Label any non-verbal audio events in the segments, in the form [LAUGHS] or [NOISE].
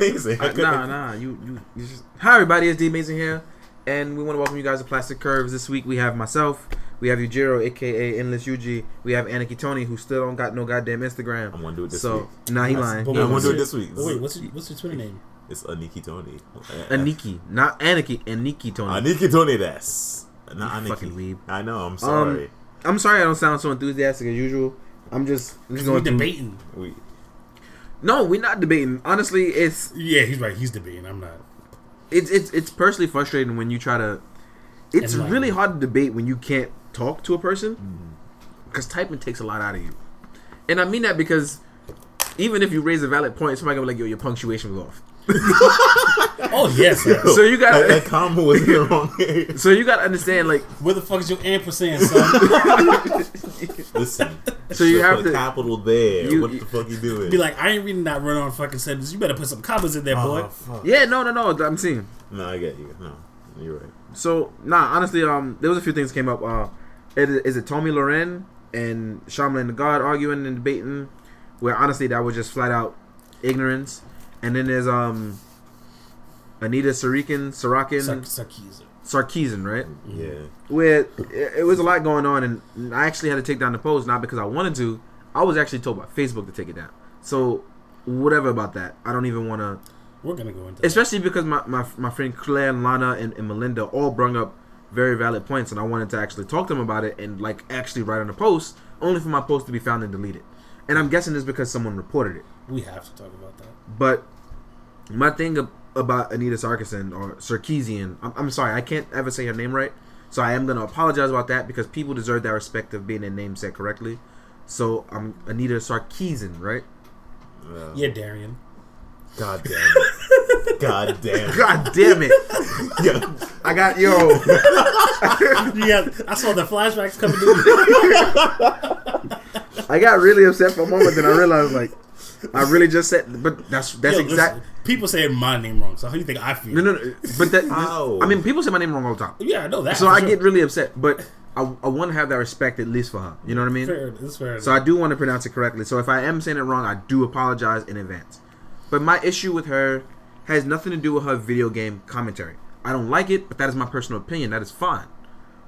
sorry. amazing. I nah, nah. You, you, you just. Hi, everybody. It's D Amazing here, and we want to welcome you guys to Plastic Curves. This week we have myself, we have Yujiro, aka Endless Yuji, we have Aniki Tony, who still don't got no goddamn Instagram. I'm gonna do it this so week. nah, he But lying. wait, I'm gonna do it this week. but wait, what's your, what's your Twitter name? It's Aniki Tony. Aniki, not Aniki, Aniki Tony. Aniki Tony. That's not You Aniki. fucking weeb. I know. I'm um, sorry. I'm sorry I don't sound so enthusiastic as usual. I'm just, just We're going through. debating. we, No, we're not debating. Honestly, it's Yeah, he's right. He's debating. I'm not. it's it's it's personally frustrating when you try to. It's Enlighten. really hard to debate when you can't talk to a person Mm-hmm. because typing takes a lot out of you, and I mean that because even if you raise a valid point, somebody gonna be like, "Yo, your punctuation was off." [LAUGHS] Oh yes. sir. So you that, that got combo was in the wrong area. so you got to understand like Where the fuck is your ampersand, son? [LAUGHS] Listen. So you have a to- capital there. you- what the fuck you doing? Be like, I ain't reading that run on fucking sentence. You better put some commas in there, boy. oh, fuck. yeah, no, no, no. I'm seeing. No, I get you. No, you're right. So nah, honestly, um, there was a few things came up. Uh, is it, is it Tomi Lahren and Charlamagne the God arguing and debating? Where honestly, that was just flat out ignorance. And then there's um, Anita Sarakin, Sarakin, Sark- Sarkeesian. Sarkeesian, right? Yeah. Where it, it was a lot going on, and I actually had to take down the post not because I wanted to. I was actually told by Facebook to take it down. So whatever about that, I don't even want to. We're gonna go into. that. Especially because my, my, my friend Claire, and Lana, and, and Melinda all brung up very valid points, and I wanted to actually talk to them about it and like actually write on a post, only for my post to be found and deleted. And I'm guessing it's because someone reported it. We have to talk about that. But my thing about Anita Sarkeesian or Sarkeesian, I'm, I'm sorry, I can't ever say her name right, so I am gonna apologize about that because people deserve that respect of being their name said correctly. So I'm Anita Sarkeesian, right? Uh, Yeah, Darian. God damn it. [LAUGHS] God damn it. God damn it! [LAUGHS] Yeah. I got yo. [LAUGHS] yeah, I saw the flashbacks coming in. I got really upset for a moment, then I realized like I really just said, but that's that's Yo, exact. listen, people say my name wrong, so how do you think I feel? No, no, no. But that [LAUGHS] Ow. I mean, people say my name wrong all the time, Yeah, I know that. so I sure. get really upset. But I, I want to have that respect at least for her. You know what I mean? fair. It's fair. So I do want to pronounce it correctly. So if I am saying it wrong, I do apologize in advance. But my issue with her has nothing to do with her video game commentary. I don't like it, but that is my personal opinion. That is fine.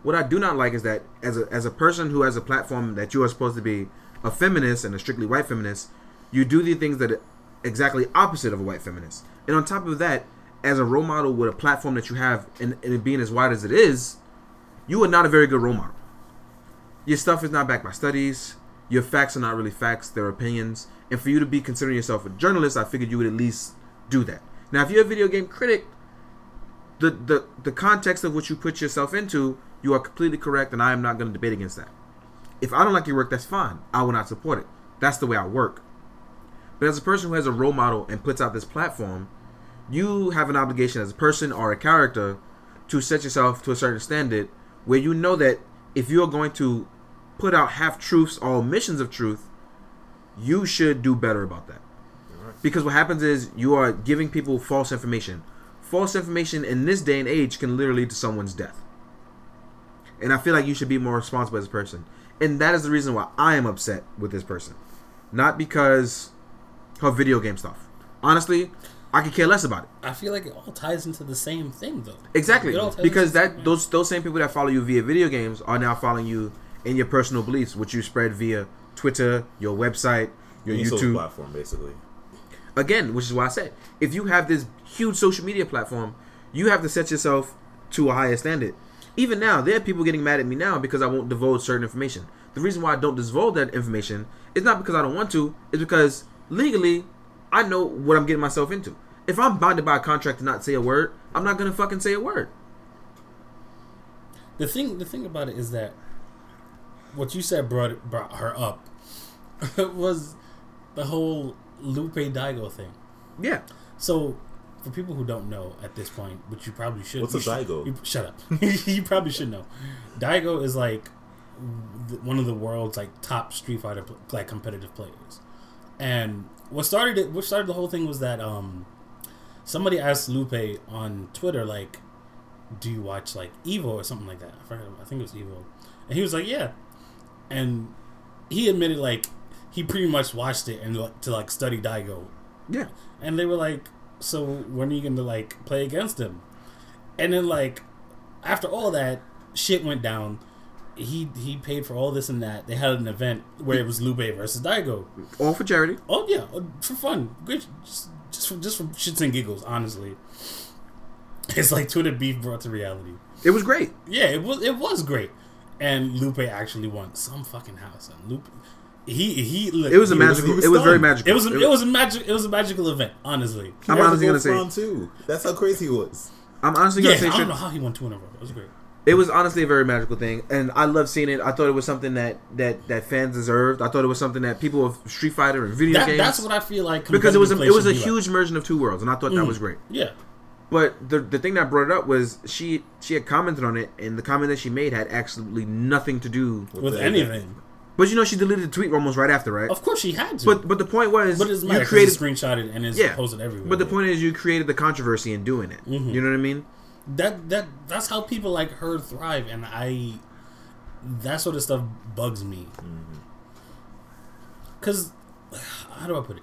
What I do not like is that as a as a person who has a platform that you are supposed to be a feminist and a strictly white feminist, you do the things that are exactly opposite of a white feminist. And on top of that, as a role model with a platform that you have and, and it being as wide as it is, you are not a very good role model your stuff is not backed by studies. Your facts are not really facts; they're opinions. And for you to be considering yourself a journalist, I figured you would at least do that. Now, if you're a video game critic, the the the context of what you put yourself into, you are completely correct, and I am not going to debate against that. If I don't like your work, that's fine. I will not support it. That's the way I work. But as a person who has a role model and puts out this platform, you have an obligation as a person or a character to set yourself to a certain standard where you know that if you are going to put out half truths or omissions of truth, you should do better about that. Because what happens is you are giving people false information. False information in this day and age can literally lead to someone's death. And I feel like you should be more responsible as a person. And that is the reason why I am upset with this person. Not because her video game stuff. Honestly, I could care less about it. I feel like it all ties into the same thing, though. Exactly. It all ties Because that same- those those same people that follow you via video games are now following you in your personal beliefs, which you spread via Twitter, your website, your Any social YouTube. platform, basically. Again, which is why I said, if you have this huge social media platform, you have to set yourself to a higher standard. Even now, there are people getting mad at me now because I won't divulge certain information. The reason why I don't divulge that information is not because I don't want to, it's because legally I know what I'm getting myself into. If I'm bonded by a contract to not say a word, I'm not gonna fucking say a word. The thing, the thing about it is that what you said brought brought her up [LAUGHS] was the whole Lupe Daigo thing. Yeah. So, for people who don't know at this point, which you probably should, What's you a should- Daigo? you- shut up. [LAUGHS] you probably should know. Daigo is like one of the world's like top Street Fighter like competitive players. And what started it, what started the whole thing was that um somebody asked Lupe on Twitter like, "Do you watch like Evo or something like that?" I forgot. I think it was Evo, and he was like, "Yeah," and he admitted like he pretty much watched it and to like study Daigo, Yeah. and they were like, "So when are you gonna like play against him?" And then like after all that shit went down, he he paid for all this and that. They had an event where it was Lupe versus Daigo. All for charity. Oh yeah, uh, for fun, great, just just for just for shits and giggles. Honestly, [LAUGHS] it's like Twitter beef brought to reality. It was great. Yeah, it was it was great, and Lupe actually won some fucking house. And Lupe, he he. It was a magical. he was it was very magical. It was a, it was a magic. It was a magical event. Honestly, I'm honestly gonna say. round two. That's how crazy he was. I'm honestly gonna I say. I don't know how he won two in a row. It was great. It was honestly a very magical thing, and I loved seeing it. I thought it was something that that that fans deserved. I thought it was something that people of Street Fighter and video That, games. that's what I feel like because it was a, it was a play should be huge merging of two worlds, and I thought that Mm. was great. Yeah, But the the thing that brought it up was she she had commented on it, and the comment that she made had absolutely nothing to do. with the- anything. But you know, she deleted the tweet almost right after, right? Of course, she had to. But but the point was, but it's you created. screenshotted and it's Yeah, posted everywhere. But the point is, you created the controversy in doing it. Mhm. You know what I mean? That that that's how people like her thrive, and I that sort of stuff bugs me. Mm-hmm. Cause [SIGHS] how do I put it?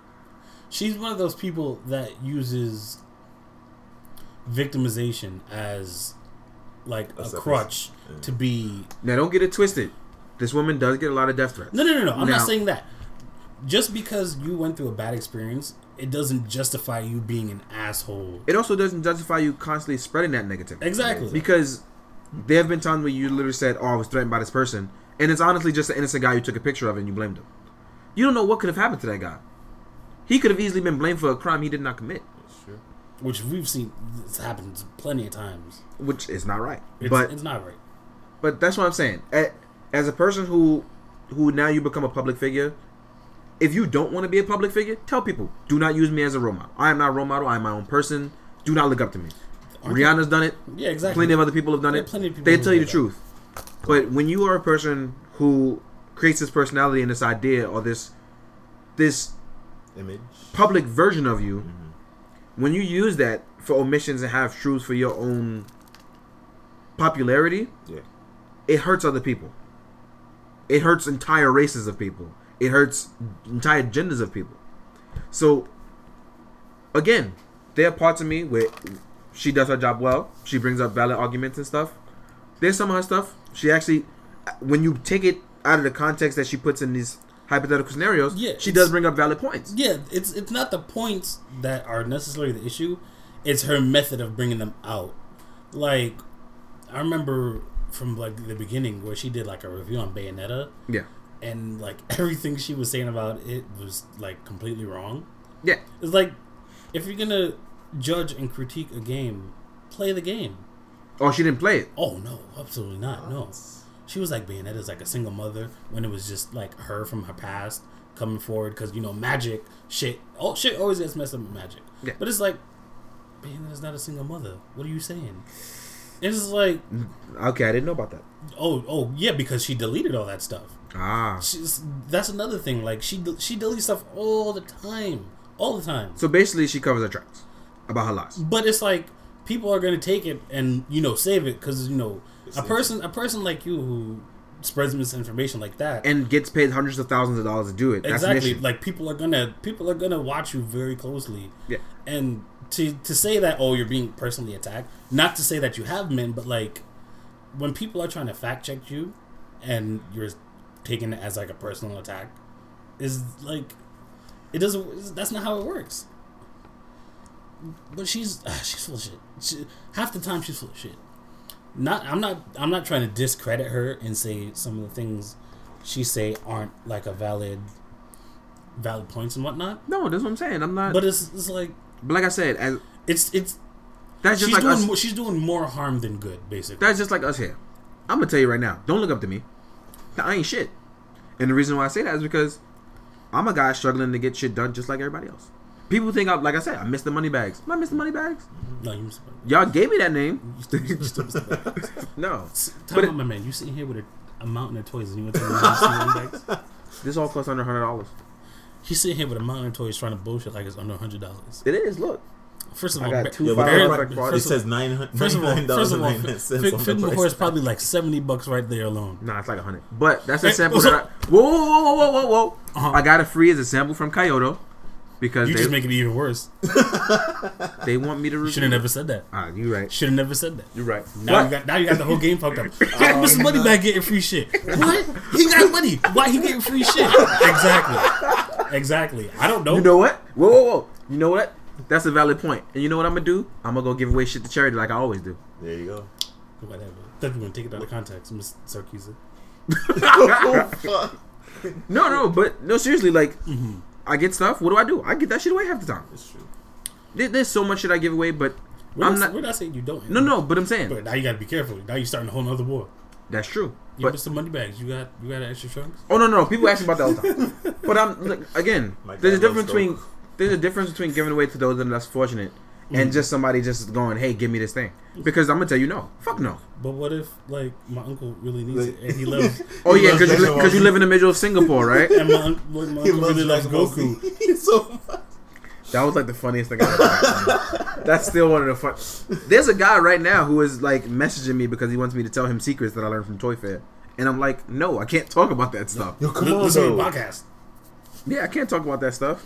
She's one of those people that uses victimization as like a a- crutch yeah. to be. Now, don't get it twisted. This woman does get a lot of death threats. No, no, no, no. I'm Now- not saying that. Just because you went through a bad experience, it doesn't justify you being an asshole. It also doesn't justify you constantly spreading that negativity. Exactly. Because there have been times where you literally said, "Oh, I was threatened by this person," and it's honestly just an innocent guy you took a picture of and you blamed him. You don't know what could have happened to that guy. He could have easily been blamed for a crime he did not commit, That's true. Which we've seen this happens plenty of times. which is not right. It's, but it's not right. but that's what I'm saying. As a person who who now you become a public figure, if you don't want to be a public figure, tell people, do not use me as a role model. I am not a role model. I am my own person. Do not look up to me. Aren't Rihanna's done it. Yeah, exactly. Plenty of other people have done Yeah, it. plenty of people they tell you the that. truth. But when you are a person who creates this personality and this idea or this this Image. public version of you, mm-hmm. when you use that for omissions and have truths for your own popularity, Yeah. it hurts other people. It hurts entire races of people. It hurts entire genders of people. So, again, there are parts of me where she does her job well. She brings up valid arguments and stuff. There's some of her stuff she actually, when you take it out of the context that she puts in these hypothetical scenarios, Yeah, she does bring up valid points. Yeah, it's it's not the points that are necessarily the issue. It's her method of bringing them out. Like, I remember from like the beginning where she did like a review on Bayonetta, Yeah, and like [LAUGHS] everything she was saying about it was like completely wrong. yeah. It's like if you're gonna judge and critique a game, play the game. Oh, she didn't play it. Oh no, absolutely not. No, she was like Bayonetta's like a single mother when it was just like her from her past coming forward because you know magic shit. Oh shit, always gets messed up with magic. Yeah. But it's like Bayonetta's not a single mother. What are you saying? It's like mm, Okay, I didn't know about that. oh oh yeah because she deleted all that stuff. Ah, She's that's another thing. Like she de- she deletes stuff all the time, all the time. so basically, she covers her tracks about her lies. But it's like people are gonna take it and you know save it because you know a It's person a person like you who spreads misinformation like that and gets paid hundreds of thousands of dollars to do it. Exactly issue. like people are gonna people are gonna watch you very closely Yeah. and to to say that oh you're being personally attacked not to say that you have been but like when people are trying to fact check you and you're taking it as like a personal attack is like it doesn't that's not how it works but she's ah, [LAUGHS] she's full of shit she, half the time she's full of shit not i'm not i'm not trying to discredit her and say some of the things she say aren't like a valid valid points and whatnot No, that's what I'm saying. I'm not. but it's, it's like but like I said, as it's it's that's just she's like doing us. she's doing more harm than good basically That's just like us here. I'm gonna tell you right now. Don't look up to me. I ain't shit. And the reason why I say that is because I'm a guy struggling to get shit done just like everybody else. People think I, like I said, I miss the money bags. Am I miss the money bags? no you must Y'all gave me that name. you still miss the [LAUGHS] no, Tell But me, it- my man, you sitting here with a, a mountain of toys and you want to money bags? [LAUGHS] this all costs under hundred dollars. He's sitting here with a mountain of toys trying to bullshit like it's under hundred dollars. It is. Look, First of I all, got two Yeah, but Barry- it, Barry- it first of- says nine hundred. First of all, first of all, cents Fit, on Fit the before price is probably like seventy bucks right there alone. Nah, it's like a hundred. But that's a sample that I, whoa, whoa, whoa, whoa, whoa, whoa. Uh-huh. I got it free as a sample from Kyoto because You they, just make it even worse. [LAUGHS] they want me to review. Should have never said that. Ah, you right. Should have never said that. You're right. Now But- you got now you got the whole game fucked up. Why Mr. Moneybag getting free shit? What? He got money. Why he getting free shit? [LAUGHS] Exactly. Exactly. I don't know. You know what? Whoa, whoa, whoa. You know what? That's a valid point. And you know what I'm gonna do? I'm gonna go give away shit to charity like I always do. There you go. Whatever. Thought you were gonna take it out of context, Miss Sarkeesian. oh, [LAUGHS] fuck. No, no, but no, seriously, like Mm-hmm. I get stuff. What do I do? I get that shit away half the time. It's true. There, there's so much shit I give away, but We're I'm not, not. we're not saying you don't. No, no, but I'm saying But now you gotta be careful. Now you're starting a whole other war. that's true. You But Mr. Moneybags, you got you got extra trunks? oh no, no, people ask me about that all the time. But I'm like, again, My there's a difference between Coke. There's a difference between giving away to those that are less fortunate Mm-hmm. and just somebody just going, hey, give me this thing. Because I'm gonna tell you no, fuck no. But what if like my uncle really needs Like- it and he loves [LAUGHS] Oh He yeah, because you, li- you live in the middle of Singapore, right? and my, un- my [LAUGHS] uncle He really loves Dragon Ball Goku. [LAUGHS] He's so much. That was like the funniest thing I ever heard. That's still one of the fun. There's a guy right now who is like messaging me because he wants me to tell him secrets that I learned from Toy Fair. And I'm like, no, I can't talk about that stuff. Yo, come Li- on Listen to podcast. Yeah, I can't talk about that stuff.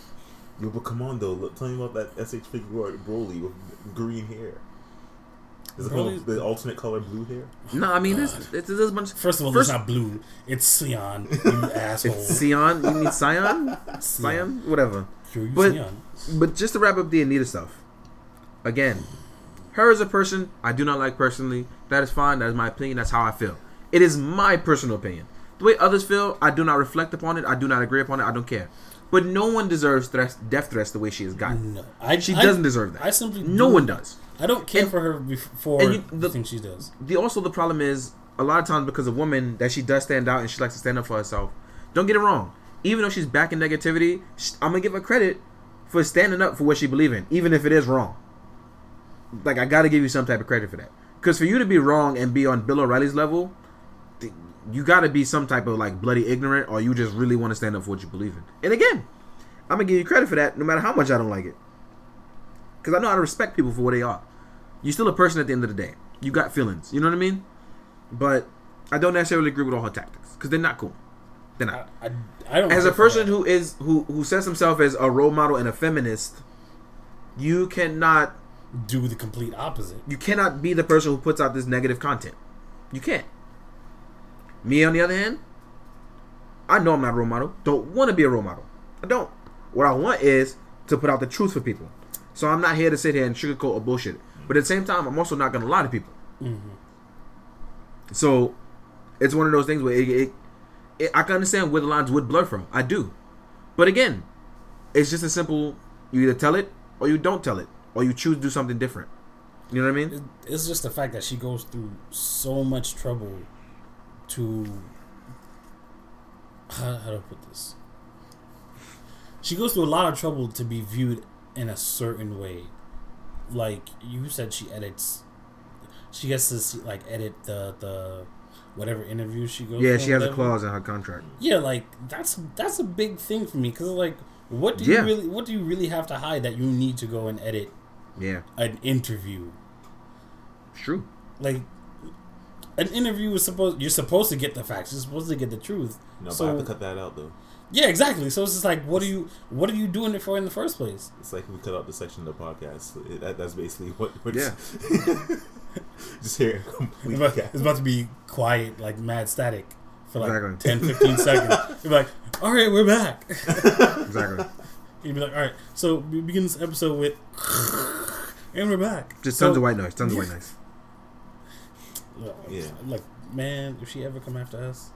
Yo, but come on though. Look, tell me about that SH figure Broly with green hair. Is it called the alternate color blue hair? No, I mean, there's, there's, there's a bunch. First of all, First- it's not blue. It's cyan. You [LAUGHS] asshole. It's Sion. You mean Sion? Sion? [LAUGHS] Whatever. Yo, you but- cyan. But just to wrap up the Anita stuff. Again, her as a person, I do not like personally. That is fine. That is my opinion. That's how I feel. It is my personal opinion. The way others feel, I do not reflect upon it. I do not agree upon it. I don't care. But no one deserves threats, death threats the way she has gotten. No, I, She I- doesn't deserve that. I simply no do- one does. I don't care And- for her before and you- the the- she does. The also the problem is a lot of times because a woman that she does stand out and she likes to stand up for herself. Don't get it wrong. Even though she's back in negativity, sh- I'm gonna give her credit for standing up for what she believes in, even if it is wrong. Like I gotta give you some type of credit for that. Because for you to be wrong and be on Bill O'Reilly's level, you gotta be some type of like bloody ignorant, or you just really want to stand up for what you believe in. And again, I'm gonna give you credit for that, no matter how much I don't like it. Because I know how to respect people for what they are. You're still a person at the end of the day. You got feelings. You know what I mean? But I don't necessarily agree with all her tactics because they're not cool. They're not. I, I, I don't. As a person who is who who says himself as a role model and a feminist, you cannot do the complete opposite. you cannot be the person who puts out this negative content. You can't. Me on the other hand, I know I'm not a role model. Don't want to be a role model. I don't. What I want is to put out the truth for people. So I'm not here to sit here and sugarcoat or bullshit. But at the same time, I'm also not going to lie to people. Mm-hmm. So it's one of those things where it, it, it, I can understand where the lines would blur from. I do. But again, it's just a simple you either tell it or you don't tell it. Or you choose to do something different. You know what I mean? It's just the fact that she goes through so much trouble to. How, how do I put this? She goes through a lot of trouble to be viewed in a certain way. Like you said, she edits. She gets to see, like edit the the whatever interview she goes. Yeah, she has a clause in her contract. Yeah, like that's that's a big thing for me because like, what do Yeah. you really what do you really have to hide that you need to go and edit Yeah, an interview? it's true. like an interview is supposed you're supposed to get the facts you're supposed to get the truth No, so but I have to cut that out though. yeah exactly so it's just like what are you what are you doing it for in the first place It's like we cut out the section of the podcast. It, that, that's basically what. what Yeah. [LAUGHS] just hear a it's about, cat. it's about to be quiet like mad static for like Exactly. 10 15 seconds [LAUGHS] you're like all right we're back Exactly. [LAUGHS] you'd be like all right so we begin this episode with and we're back Just So- tons of white noise. Tons of white noise. Yeah. like man if she ever come after us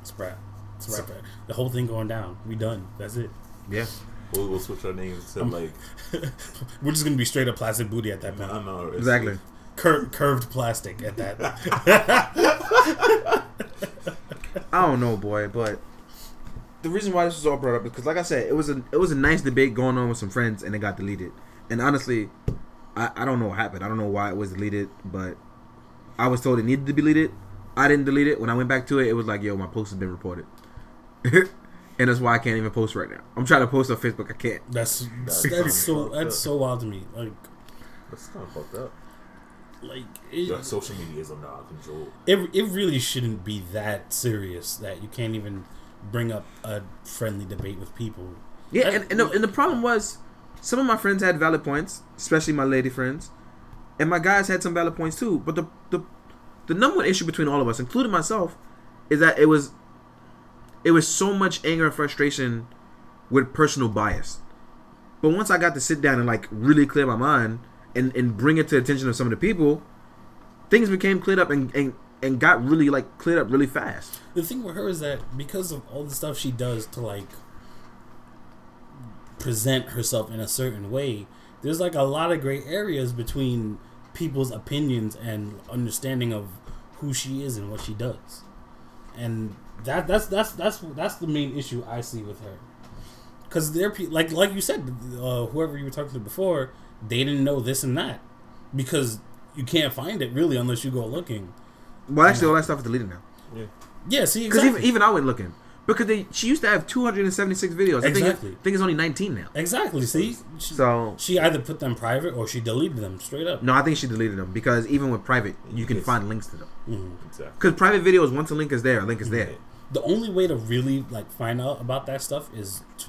it's a wrap it's a wrap the whole thing going down we done that's it Yeah. We'll, we'll switch our names to like. [LAUGHS] we're just gonna be straight up plastic booty at that I point don't know. Exactly. Cur- curved plastic at that. [LAUGHS] I don't know, boy, but the reason why this was all brought up is because, like I said, it was a it was a nice debate going on with some friends, and it got deleted. And honestly, I, I don't know what happened. I don't know why it was deleted, but I was told it needed to be deleted. I didn't delete it. When I went back to it, it was like, yo, my post has been reported. [LAUGHS] and that's why I can't even post right now. I'm trying to post on Facebook, I can't. That's That's that's so that's so wild to me. Like That's kind of fucked up. like Yeah, social media is under our control. it it really shouldn't be that serious that you can't even bring up a friendly debate with people. Yeah, and, and, the, and the problem was, some of my friends had valid points, especially my lady friends, and my guys had some valid points too. But the the the number one issue between all of us, including myself, is that it was it was so much anger and frustration with personal bias. But once I got to sit down and like really clear my mind and, and bring it to the attention of some of the people, things became cleared up and, and, and got really like cleared up really fast. The thing with her is that because of all the stuff she does to like present herself in a certain way, there's like a lot of gray areas between people's opinions and understanding of who she is and what she does. And that that's that's that's that's the main issue I see with her. Cuz they're like like you said uh, whoever you were talking to before, they didn't know this and that because you can't find it really unless you go looking. Well, actually, all that stuff is deleted now. Yeah. Yeah, see Because exactly. even, even I went looking because they she used to have 276 videos. I think, Exactly. I think it's only 19 now. Exactly. See, she, So she either put them private or she deleted them straight up. no, I think she deleted them because even with private, you can Yes. find links to them. Mhm. Exactly. Because private videos, once a link is there, a link is there. The only way to really like find out about that stuff is to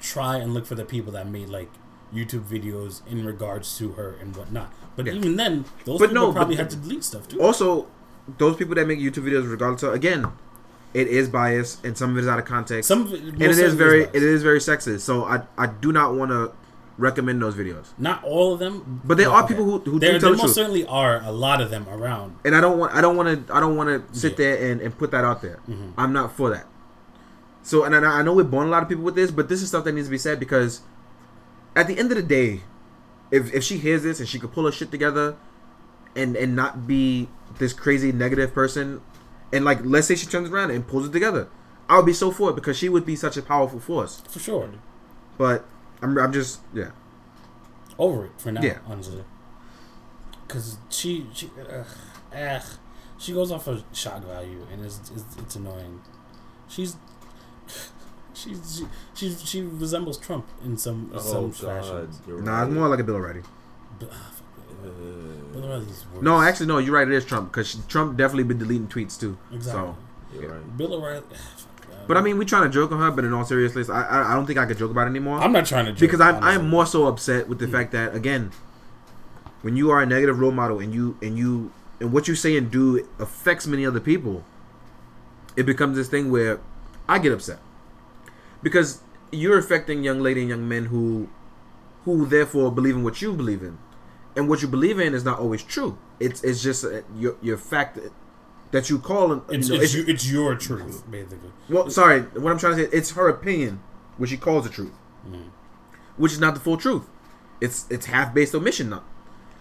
try and look for the people that made like YouTube videos in regards to her and whatnot. But Yeah. even then, those But people no, probably but- had to delete stuff too. Also, those people that make YouTube videos, regardless of again, it is biased and some of it is out of context. Some of it, and it is very it is very sexist. So I I do not want to recommend those videos. not all of them, But there are people who- who do there, tell there the most truth. certainly are a lot of them around. And I don't want I don't want to I don't want to sit Yeah. there and, and put that out there. Mhm. I'm not for that. So and I, I know we're born a lot of people with this, but this is stuff that needs to be said because at the end of the day, if if she hears this and she could pull her shit together and and not be this crazy negative person and like let's say she turns around and pulls it together, I would be so for it because she would be such a powerful force. For sure. But I'm I'm just yeah. over it for now, Yeah. honestly. Because she, she, uh, eh, she goes off of shock value, and it's, it's, it's annoying. She's, [SIGHS] she's, she, she, she resembles Trump in some Oh some God, fashion. you're Nah, right. it's more like a Bill O'Reilly. But, fuck it. Bill O'Reilly's worse. No, actually no, you're right. It is Trump because Trump definitely been deleting tweets too. exactly. So. Yeah. right. Bill O'Reilly. [SIGHS] But I mean, we're trying to joke on her, but in all seriousness, I I, I don't think I could joke about it anymore I'm not trying to joke, because I'm. I'm more so upset with the Mm. fact that again, when you are a negative role model and you and you and what you say and do affects many other people, it becomes this thing where I get upset because you're affecting young lady and young men who who therefore believe in what you believe in, and what you believe in is not always true. It's it's just uh, your your fact that, that you call you It's, know, it's, you, it's your truth, basically. well, sorry. What I'm trying to say, it's her opinion, which she calls the truth, Mm. which is not the full truth. It's it's half based omission now.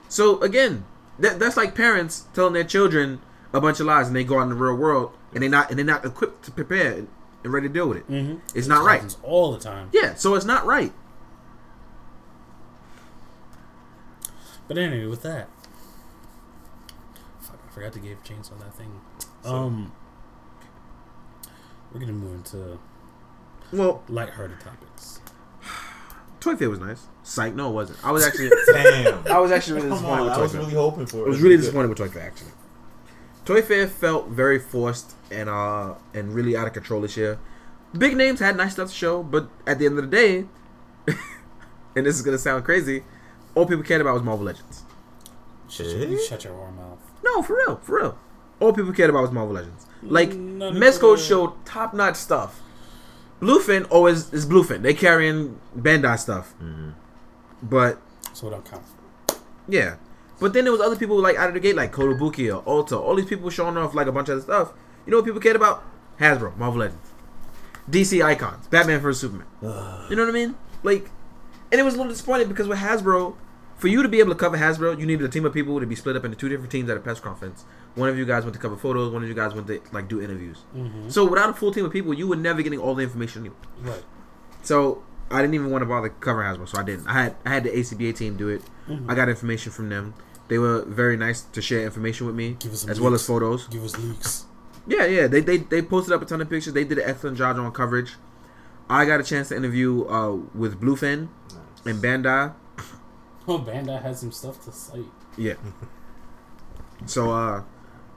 So again, that that's like parents telling their children a bunch of lies, and they go out in the real world, and they not and they're not equipped to prepare and, ready to deal with it. Mm-hmm. It's not right. all the time. Yeah, so it's not right. But anyway, with that, fuck, I forgot to give chainsaw that thing. So- Um, we're gonna move into Well, lighthearted topics. Toy Fair was nice. Psych, no, it wasn't. I was actually, [LAUGHS] Damn. I was actually really disappointed on, with I Toy was Fair. really hoping for it. I was really disappointed with Toy Fair actually. Toy Fair felt very forced and uh and really out of control this year. Big names had nice stuff to show, but at the end of the day, [LAUGHS] and this is gonna sound crazy, all people cared about was Marvel Legends. Shut, Eh? you shut your whore mouth. No, for real, for real. All people cared about was Marvel Legends. Like None of Mezco the- showed top notch stuff. Bluefin always is Bluefin. They carrying Bandai stuff, Mhm. but So don't count. Yeah. But then there was other people like out of the gate, like Kotobuki or Ulta. All these people showing off like a bunch of other stuff. You know what people cared about? Hasbro, Marvel Legends, DC icons, Batman vs Superman. You know what I mean? Like, and it was a little disappointing because with Hasbro, for you to be able to cover Hasbro, you needed a team of people to be split up into two different teams at a press conference. One of you guys went to cover photos. One of you guys went to like do interviews. Mm-hmm. So without a full team of people, you were never getting all the information anyway. Right. So I didn't even want to bother covering Hasbro, so I didn't. I had I had the ACBA team do it. Mhm. I got information from them. They were very nice to share information with me, Give us some as well as photos. Give us leaks. Yeah, yeah. They, they they posted up a ton of pictures. They did an excellent job on coverage. I got a chance to interview uh, with Bluefin and Bandai. Oh, Bandai has some stuff to cite. Yeah. so uh,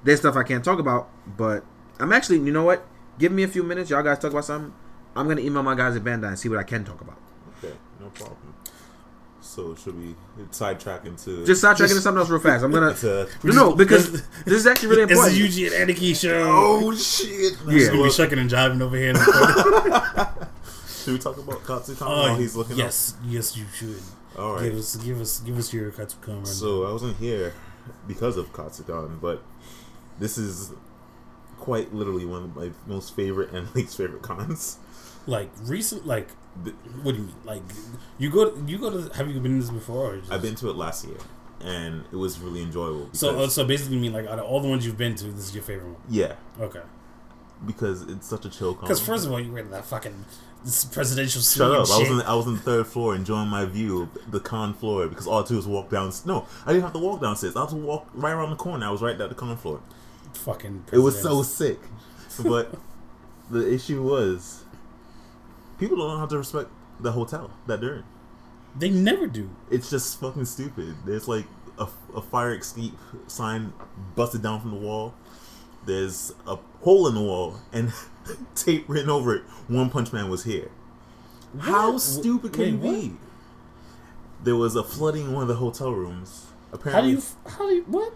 there's stuff I can't talk about, but I'm actually, you know what? Give me a few minutes. Y'all guys talk about something. I'm gonna email my guys at Bandai and see what I can talk about. Okay, no problem. So should we sidetrack into Just sidetracking into something else real fast. I'm gonna into no, no because [LAUGHS] this is actually really It's important. the Eugene and Aniki show. oh shit? Yeah. We'll be shucking and jiving over here. [LAUGHS] [LAUGHS] Should we talk about Katsucon oh, while he's looking yes, yes, you should. up? All Give us, give us, give us your Katsucon run. So I wasn't here because of Katsucon, but this is quite literally one of my most favorite and [LAUGHS] least favorite cons. like recent, like what do you mean? Like you go, you go to. Have you been to this before? Or just, I've been to it last year, and it was really enjoyable. So, uh, so basically, you mean like out of all the ones you've been to, this is your favorite one? yeah, Okay. because it's such a chill con. Because first of all, you in that fucking this presidential suite. Shut up! I was in I was on the third floor enjoying my view of the con floor because all I do is walk down. No, I didn't have to walk downstairs. I had to walk right around the corner. I was right at the con floor. fucking. It was so sick, but [LAUGHS] the issue was people don't know how to respect the hotel that they're in. They never do. It's just fucking stupid. There's like a, a fire escape sign busted down from the wall. There's a hole in the wall and [LAUGHS] [LAUGHS] tape written over it. One Punch Man was here. How stupid can Wait, you what? be? There was a flooding in one of the hotel rooms. How do Apparently, you? How do you? What?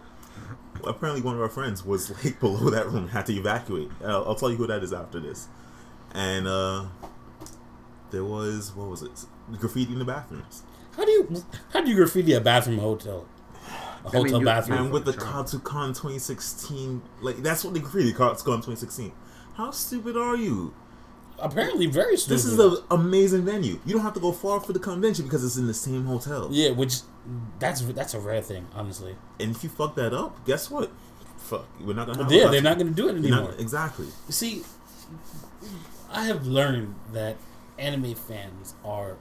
apparently one of our friends was like [LAUGHS] below that room, had to evacuate. I'll, I'll tell you who that is after this. And uh there was what was it? Graffiti in the bathrooms. How do you? How do you graffiti a bathroom hotel? A mean, hotel you- bathroom. And with the Charm. Katsucon 2016, like that's what they graffiti Katsucon 2016. How stupid are you? Apparently, very stupid. This is an amazing venue. You don't have to go far for the convention because it's in the same hotel. yeah, which that's that's a rare thing, honestly. And if you fuck that up, guess what? Fuck, we're not gonna. Yeah, they're not going to do it You're not- anymore. exactly. See, I have learned that anime fans are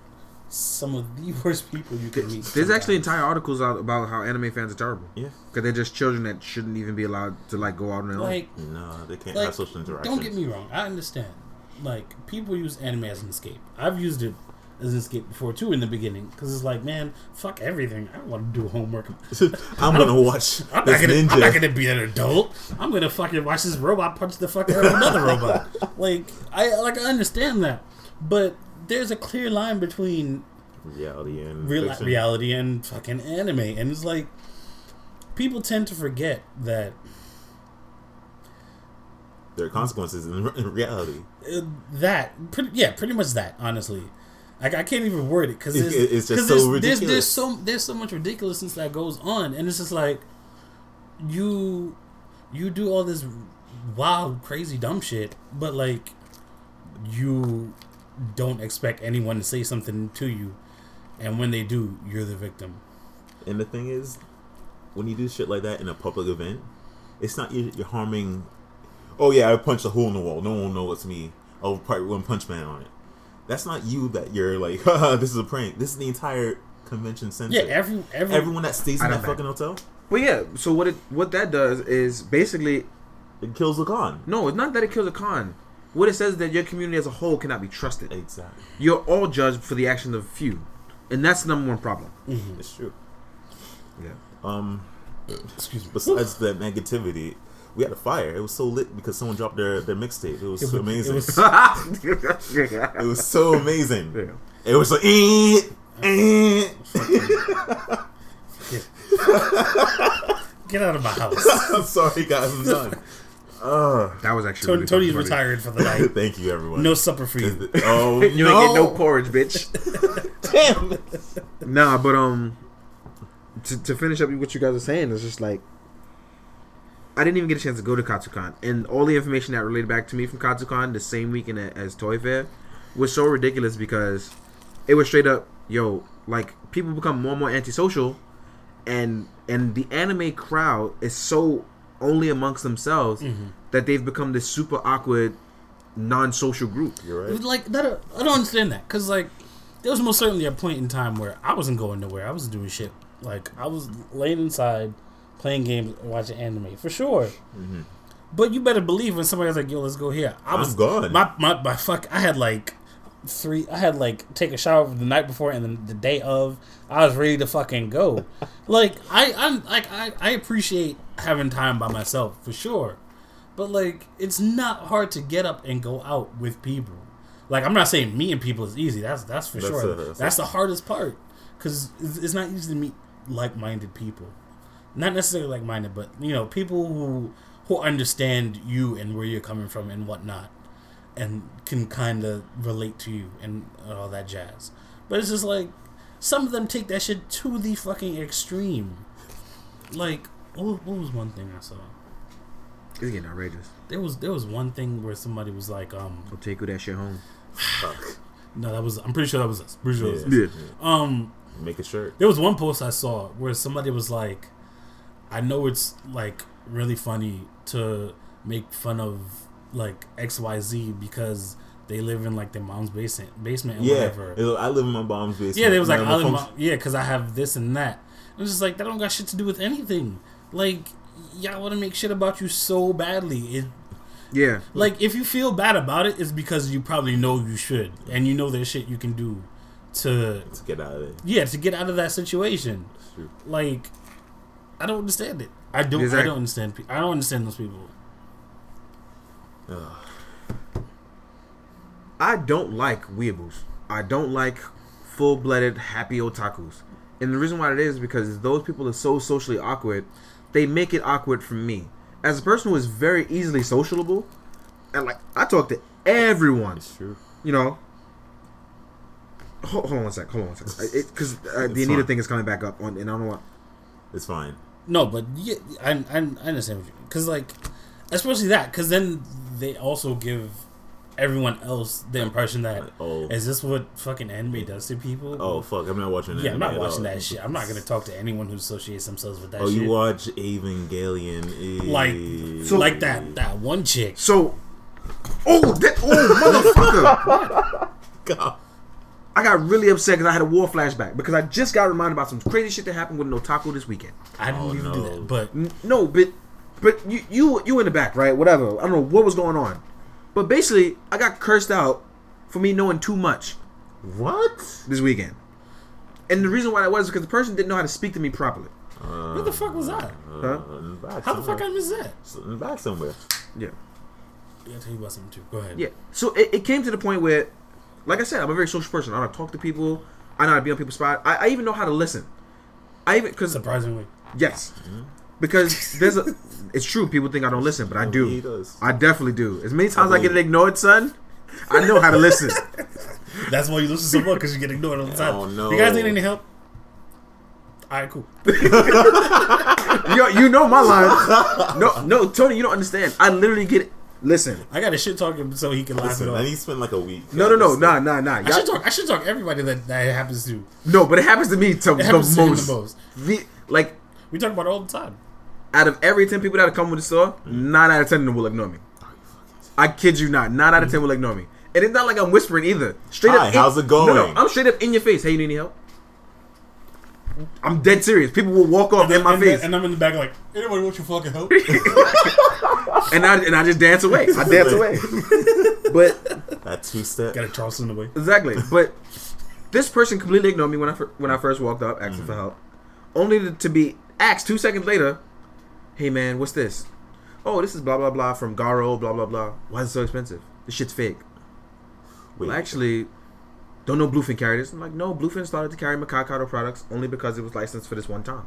some of the [LAUGHS] worst people you can meet. There's actually entire articles out about how anime fans are terrible Yeah. because they're just children that shouldn't even be allowed to like go out on their own. like No, they can't like have social interaction. don't get me wrong. I understand. Like people use anime as an escape. I've used it as an escape before too in the beginning because it's like, man, fuck everything. I don't want to do homework. [LAUGHS] I'm gonna watch [LAUGHS] I'm this not, gonna, ninja. I'm not gonna be an adult. I'm gonna fucking watch this robot punch the fuck out of another robot. Like I like I understand that, but there's a clear line between reality and real reality and fucking anime, and it's like people tend to forget that There are consequences in, in reality. uh, that pretty, yeah, pretty much that. Honestly, like I can't even word it because It- there's, it- it's just so there's, there's, ridiculous. there's so there's so much ridiculousness that goes on, and it's just like you you do all this wild, crazy, dumb shit, but like you don't expect anyone to say something to you, and when they do, you're the victim. And the thing is, when you do shit like that in a public event, it's not you, you're harming. Oh yeah, I punched a hole in the wall. No one will know it's me. I'll probably one punch man on it. That's not you. That you're like, [LAUGHS] Haha, this is a prank. This is the entire convention center. Yeah, every every everyone that stays in that don't fucking hotel, But yeah, so what it what that does is basically it kills the con. no, it's not that it kills a con. What it says is that your community as a whole cannot be trusted. Exactly, You're all judged for the actions of a few, and that's the number one problem. it's true. Yeah. Um, excuse me. besides the negativity, we had a fire. It was so lit because someone dropped their their mixtape. It was It so was- amazing. It was, [LAUGHS] [LAUGHS] It was so amazing. Yeah. It was like, eh, eh. [LAUGHS] get out of my house. I'm sorry, guys. I'm done. Uh, That was actually Tony, really Tony's funny. retired for the night. [LAUGHS] thank you, everyone. No supper for you. Oh, [LAUGHS] You no. ain't get no porridge, bitch. Damn. [LAUGHS] nah, but um, to, to finish up what you guys are saying, it's just like I didn't even get a chance to go to Katsucon, and all the information that related back to me from Katsucon the same weekend as Toy Fair was so ridiculous because it was straight up, yo, like people become more and more antisocial, and and the anime crowd is so only amongst themselves mm-hmm. that they've become this super awkward, non-social group. You're right. like that. I don't understand that because like there was most certainly a point in time where I wasn't going nowhere. I was doing shit. Like I was laying inside, playing games, watching anime for sure. Mm-hmm. But you better believe when somebody was like, "Yo, let's go here," I I'm was gone. My my my fuck. I had like three. I had like take a shower the night before and then the day of. I was ready to fucking go. [LAUGHS] like I, I'm like I, I appreciate having time by myself for sure, but like it's not hard to get up and go out with people. Like I'm not saying meeting people is easy. That's that's for That's sure. a- that's that's the hardest part because it's it's not easy to meet like-minded people. Not necessarily like-minded, but you know, people who who understand you and where you're coming from and whatnot, and can kind of relate to you and all that jazz. But it's just like some of them take that shit to the fucking extreme. Like, what, what was one thing I saw? It's getting outrageous. There was there was one thing where somebody was like, um, I'll take that shit home. Fuck. [SIGHS] no, that was I'm pretty sure that was us. Pretty sure that was us. Yeah. Yeah. Um, Make a shirt. There was one post I saw where somebody was like, I know it's like really funny to make fun of like XYZ because they live in like their mom's basement basement and Yeah, whatever. it- I live in my mom's basement. Yeah, they was like, I live my, yeah, because I have this and that. It was just like that don't got shit to do with anything. Like y'all want to make shit about you so badly. It Yeah. like if you feel bad about it, it's because you probably know you should, and you know there's shit you can do to to get out of it. yeah to get out of that situation. True. Like, I don't understand it. I don't. I don't understand. pe- I don't understand those people. Ugh. I don't like weeaboos. I don't like full blooded happy otakus. And the reason why it is because those people are so socially awkward, they make it awkward for me. As a person who is very easily sociable, and like I talk to everyone, It's true. you know. Hold, hold on one sec. Hold on one sec. Because uh, the Anita fine. thing is coming back up on, and I don't know what. It's fine. No, but yeah, I, I, I understand because like, especially that because then they also give everyone else the impression that is Oh. this what fucking anime does to people? Oh fuck! I'm not watching that. yeah, I'm not watching all. that shit. I'm not gonna talk to anyone who associates themselves with that Oh, shit. you watch Evangelion? Like- Eh. So- like that that one chick. So, oh, that, oh, motherfucker! [LAUGHS] God. I got really upset because I had a war flashback because I just got reminded about some crazy shit that happened with an otaku this weekend. I didn't Oh, even do no. that, but N- No, but but you you you in the back, right? Whatever. I don't know what was going on, but basically, I got cursed out for me knowing too much What? this weekend. And the reason why that was is because the person didn't know how to speak to me properly. Uh, what the fuck was that? Huh? in the back How the fuck I somewhere. missed that? in back somewhere. Yeah. Yeah, I gotta tell you about something too. Go ahead. Yeah. So it, it came to the point where, like I said, I'm a very social person. I know how to talk to people. I know how to be on people's spot. I, I even know how to listen. I even because Surprisingly, yes, because [LAUGHS] there's a. It's true. People think I don't listen, but I do. he does. I definitely do. As many times I, get believe- ignored, son, I know how to listen. [LAUGHS] that's why you listen so much because you get ignored all the time. Oh, no. You guys need any help? All right, cool. [LAUGHS] you, you know my line. No, no, Tony, you don't understand. I literally get. Listen. I got to shit talk him so he can laugh Listen, it and off. he spent like a week. No, no, no, nah, nah, nah. I Y'all- should talk. I should talk everybody that that it happens to. no, but it happens to me to the, happens to him the most. most. The, like, We talk about it all the time. Out of every 10 people that come to the store, nine out of 10 of them will ignore me. I kid you not. Nine out of 10 will ignore me. And it's not like I'm whispering either. Straight Hi, up. how's it No, no. going? I'm straight up in your face. Hey, you need any help? I'm dead serious. People will walk off in my and, face. and I'm in the back like, anybody want your fucking help? [LAUGHS] And I, and I just dance away. I dance away. But That two step. got a Charleston away. Exactly. But this person completely ignored me when I when I first walked up asking for mm. help, only to, to be asked two seconds later, "Hey man, what's this? Oh, this is blah blah blah from Garo, blah blah blah. Why is it so expensive? This shit's fake. Wait, Well, actually, don't know Bluefin carry this. I'm like, no, Bluefin started to carry Makakato products only because it was licensed for this one time.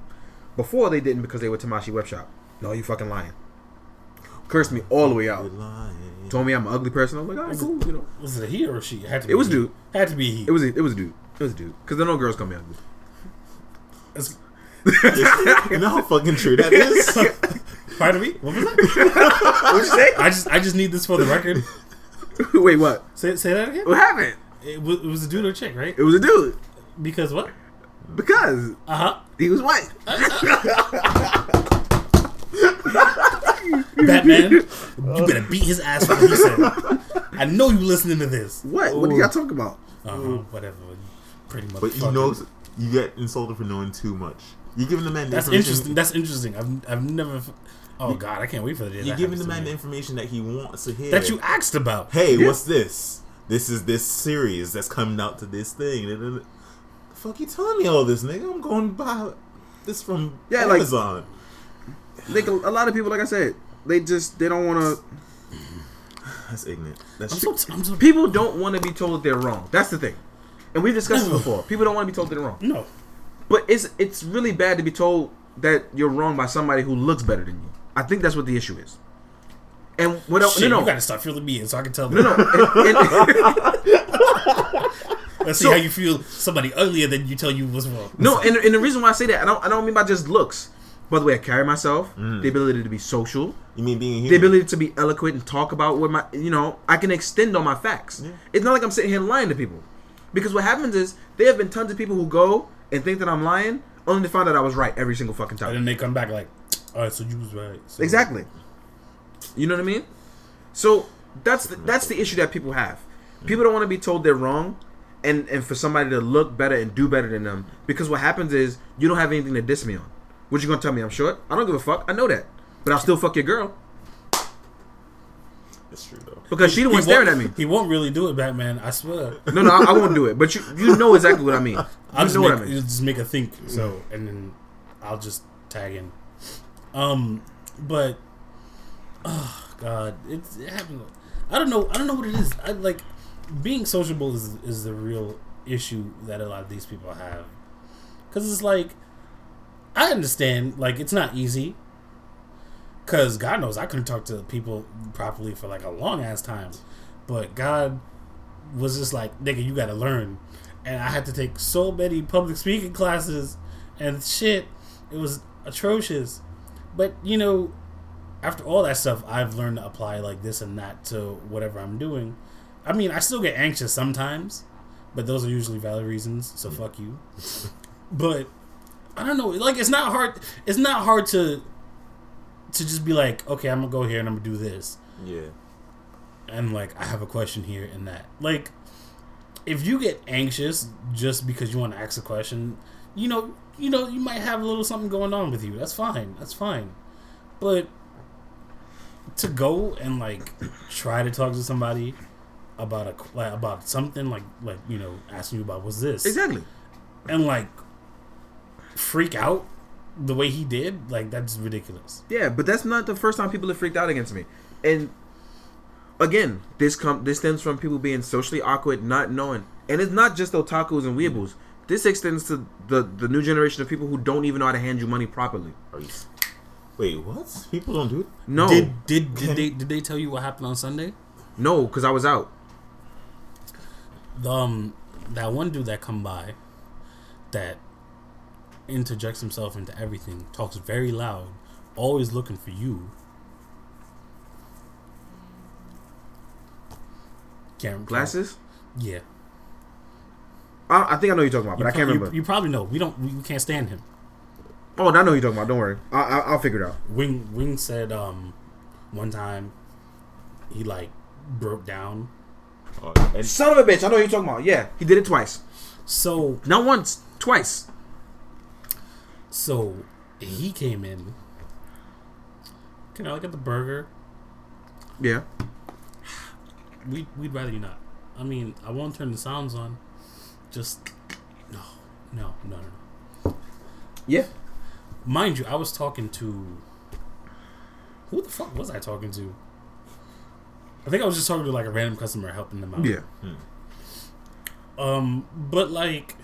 Before they didn't because they were Tamashii web shop. No, you fucking lying. Cursed me all the way out. Told me I'm an ugly person. I'm like, alright, cool, you know. Was it a he or she? It had to be It was a dude. Had to be he. It was a, it was a dude. It was a dude. Because there no girls come in ugly. It's- [LAUGHS] you know how fucking true that is? [LAUGHS] Pardon me? What was that? What'd you say? I just I just need this for the record. [LAUGHS] Wait, what? Say say that again. What happened? It was, it was a dude or a chick, right? It was a dude. Because what? Because Uh huh. he was white. Batman, you better beat his ass for what he said. I know you listening to this. What? What do y'all talk about? Uh huh. Whatever. Pretty much. But you know, you get insulted for knowing too much. You're giving the man the That's information- interesting. That's interesting. I've I've never. f- Oh God, I can't wait for the day. You're that giving the happens to man the information that he wants to hear. that you asked about. Hey, Yeah. what's this? this is this series that's coming out to this thing. And then, the fuck you telling me all this, nigga? I'm going to buy this from Yeah, like- Amazon. Like a, a lot of people, like I said, they just they don't want to. that's ignorant. I'm That's so, I'm so People don't want to be told they're wrong. That's the thing, and we've discussed this before. People don't want to be told they're wrong, no. But it's it's really bad to be told that you're wrong by somebody who looks better than you. I think that's what the issue is. And what else? Shit, No, you gotta start feeling me in so I can tell. no, no. And- and- [LAUGHS] Let's see So- how you feel. Somebody uglier than you tell you was wrong. No, and, and the reason why I say that, I don't, I don't mean by just looks. By the way I carry myself, mm. the ability to be social, you mean being the ability to be eloquent and talk about what my, you know, I can extend on my facts. Yeah. It's not like I'm sitting here lying to people, because what happens is there have been tons of people who go and think that I'm lying, only to find out I was right every single fucking time. And then they come back like, all right, so you was right. So, Exactly. You know what I mean? So that's the, that's the issue that people have. People don't want to be told they're wrong, and and for somebody to look better and do better than them. Because what happens is you don't have anything to diss me on. What you gonna tell me? I'm short. I don't give a fuck. I know that, but I'll still fuck your girl That's true though. because she the one staring at me. He won't really do it, Batman. I swear. No, no, I, I won't do it. But you you know exactly what I mean. [LAUGHS] I'll You just know make, what I mean. just make a think. So, and then I'll just tag in. Um, but oh god, it's it happened. I don't know. I don't know what it is. I like being sociable is is the real issue that a lot of these people have. Because it's like I understand, like it's not easy. Cause God knows I couldn't talk to people properly for like a long ass time, but God was just like, nigga, you gotta learn. And I had to take so many public speaking classes and shit. It was atrocious. But, you know, after all that stuff, I've learned to apply like this and that to whatever I'm doing. I mean, I still get anxious sometimes, but those are usually valid reasons, so fuck you. [LAUGHS] But I don't know, like it's not hard it's not hard to to just be like, okay, I'm gonna go here and I'm gonna do this Yeah. and like I have a question here and that. Like, if you get anxious just because you want to ask a question, you know, you know, you might have a little something going on with you. That's fine. That's fine. But to go and like try to talk to somebody about a like, about something like like you know asking you about what's this Exactly. and like freak out the way he did like that's ridiculous. Yeah, but that's not the first time people have freaked out against me. And again, this com- this stems from people being socially awkward, not knowing. And it's not just otakus and weeaboos. This extends to the the new generation of people who don't even know how to hand you money properly. Are you? s- Wait, what? People don't do it. No, Did did did they did they tell you what happened on Sunday? no, because I was out. the, um that one dude that come by that interjects himself into everything talks very loud always looking for you can't Glasses. yeah I, I think I know who you're talking about, but You I can't pro- remember. you, probably know we don't we, we can't stand him oh, I know who you're talking about. Don't worry, I, I, I'll figure it out. wing wing said um one time he like broke down Oh, and Son of a bitch! I know who you're talking about. Yeah, he did it twice. so Not once, twice. So he came in. Can I look at the burger? Yeah. We we'd rather you not. I mean, I won't turn the sounds on. Just no, no, no, no. no. Yeah. Mind you, I was talking to who the fuck was I talking to? I think I was just talking to like a random customer, helping them out. Yeah. Um, but like,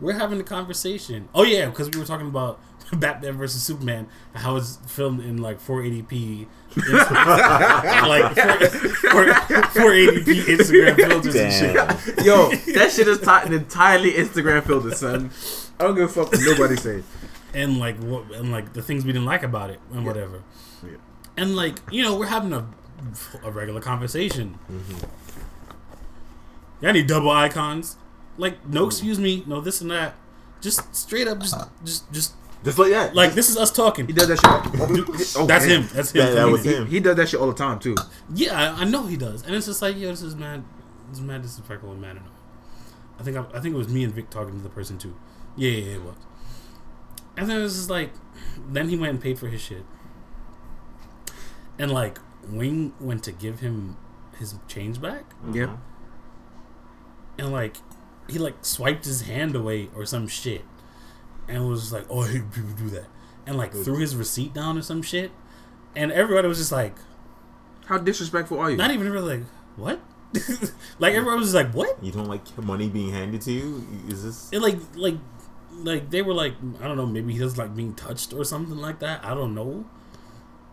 we're having a conversation. Oh yeah, because we were talking about [LAUGHS] Batman versus Superman, how it's filmed in like 480p, [LAUGHS] like 480p Instagram filters and shit. Yo, that shit is ti- entirely Instagram filtered, son. I don't give a fuck what nobody say. and like what and like the things we didn't like about it and whatever. Yeah. And like you know we're having a a regular conversation. Mm-hmm. Y'all need double icons, like no excuse me, no this and that. Just straight up, just just just Just like that. like this is us talking. He does that shit. Oh, [LAUGHS] That's him. That's him. That- that was him. he does that shit all the time too. Yeah, I, I know he does, and it's just like, yo, this is mad, this is mad disrespectful and mad annoying. I think I, I think it was me and Vic talking to the person too. Yeah, yeah, it was. And then it was just like, then he went and paid for his shit, and like Wing went to give him his change back, Yeah. Uh-huh. and like he like swiped his hand away or some shit, and was like, "Oh, I hate people do that," and like threw his receipt down or some shit, and everybody was just like, How disrespectful are you? not even really like, "What?" [LAUGHS] like everyone was just like, "What?" You don't like money being handed to you? Is this? It like like like they were like I don't know maybe he was like being touched or something like that I don't know.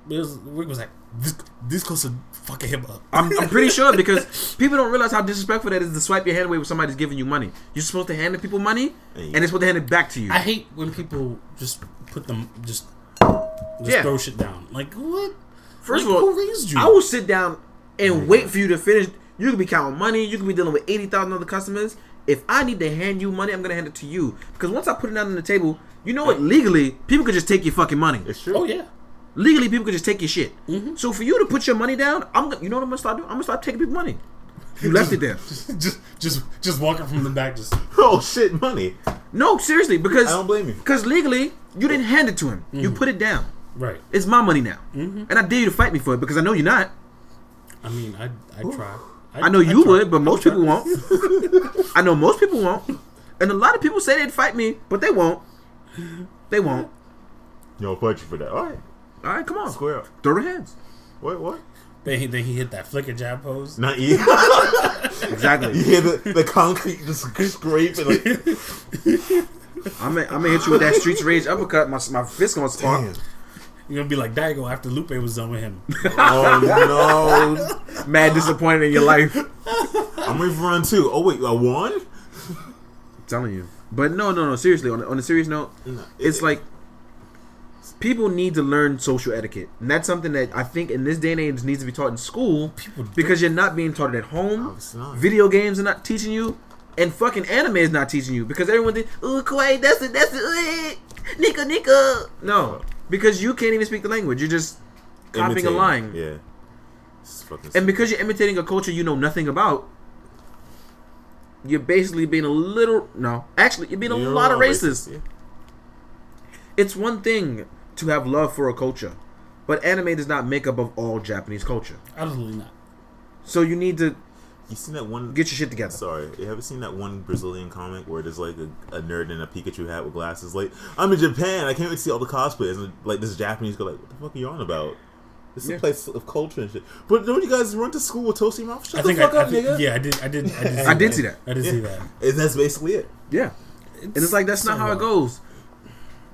It was Rick was like this this close to fucking him up. I'm, I'm pretty sure [LAUGHS] because people don't realize how disrespectful that is to swipe your hand away when somebody's giving you money. You're supposed to hand the people money, and they're supposed to hand it back to you. I hate when people just put them just just Yeah. throw shit down. Like what? First Like, of all, who raised you? I will sit down and wait for you to finish. You could be counting money. You could be dealing with eighty thousand other customers. If I need to hand you money, I'm gonna hand it to you because once I put it down on the table, you know what? Legally, people could just take your fucking money. It's true. oh yeah. Legally, people could just take your shit. Mm-hmm. So for you to put your money down, I'm gonna. You know what I'm gonna start doing? I'm gonna start taking people's money. You left it there. [LAUGHS] just just just walking from the back just [LAUGHS] Oh shit, money. No, seriously, because I don't blame you. Because legally, you didn't hand it to him. You Mm-hmm. put it down. right. It's my money now, and I dare you to fight me for it because I know you're not. I mean I I try. I know you try. would, but most people won't. [LAUGHS] I know most people won't, and a lot of people say they'd fight me, but they won't. They won't. Yo, punch you for that. All right, All right, come on, square up. throw the hands. What? What? Then he, then he hit that flicker jab pose. Not [LAUGHS] you. Exactly. You hear the, the concrete just scrape and like, [LAUGHS] I'm gonna, I'm gonna hit you with that streets rage uppercut. My my fist gonna spark. damn. You're gonna be like Daigo after Lupe was done with him. [LAUGHS] Oh no! Mad disappointed in your life. I'm ready for run two. Oh wait, a one? I'm telling you. But no, no, no. Seriously, on, on a serious note, it's like people need to learn social etiquette, and that's something that I think in this day and age needs to be taught in school People don't. because you're not being taught it at home. Obviously not. Video games are not teaching you, and fucking anime is not teaching you because everyone thinks, "Oh, kawaii, that's it, that's it, nika nika." No, because you can't even speak the language. You're just copying Imitating. a line, Yeah. And because you're imitating a culture you know nothing about. You're basically being a little no, actually you're being a You're lot of all racist. yeah. It's one thing to have love for a culture, but anime does not make up of all Japanese culture. Absolutely not. So you need to You seen that one? get your shit together. Sorry, you haven't seen that one Brazilian comic where there's like a, a nerd in a Pikachu hat with glasses? Like, I'm in Japan. I can't wait to see all the cosplayers. And like this Japanese guy, like, what the fuck are you on about? This is Yeah. a place of culture and shit. But don't you guys run to school with toasty mouth? Shut I the think fuck I, I up, think, nigga. yeah, I did. I did. I did. [LAUGHS] See I did see that. I did see that. And that's basically it. Yeah. And it's like that's not how it wild. goes.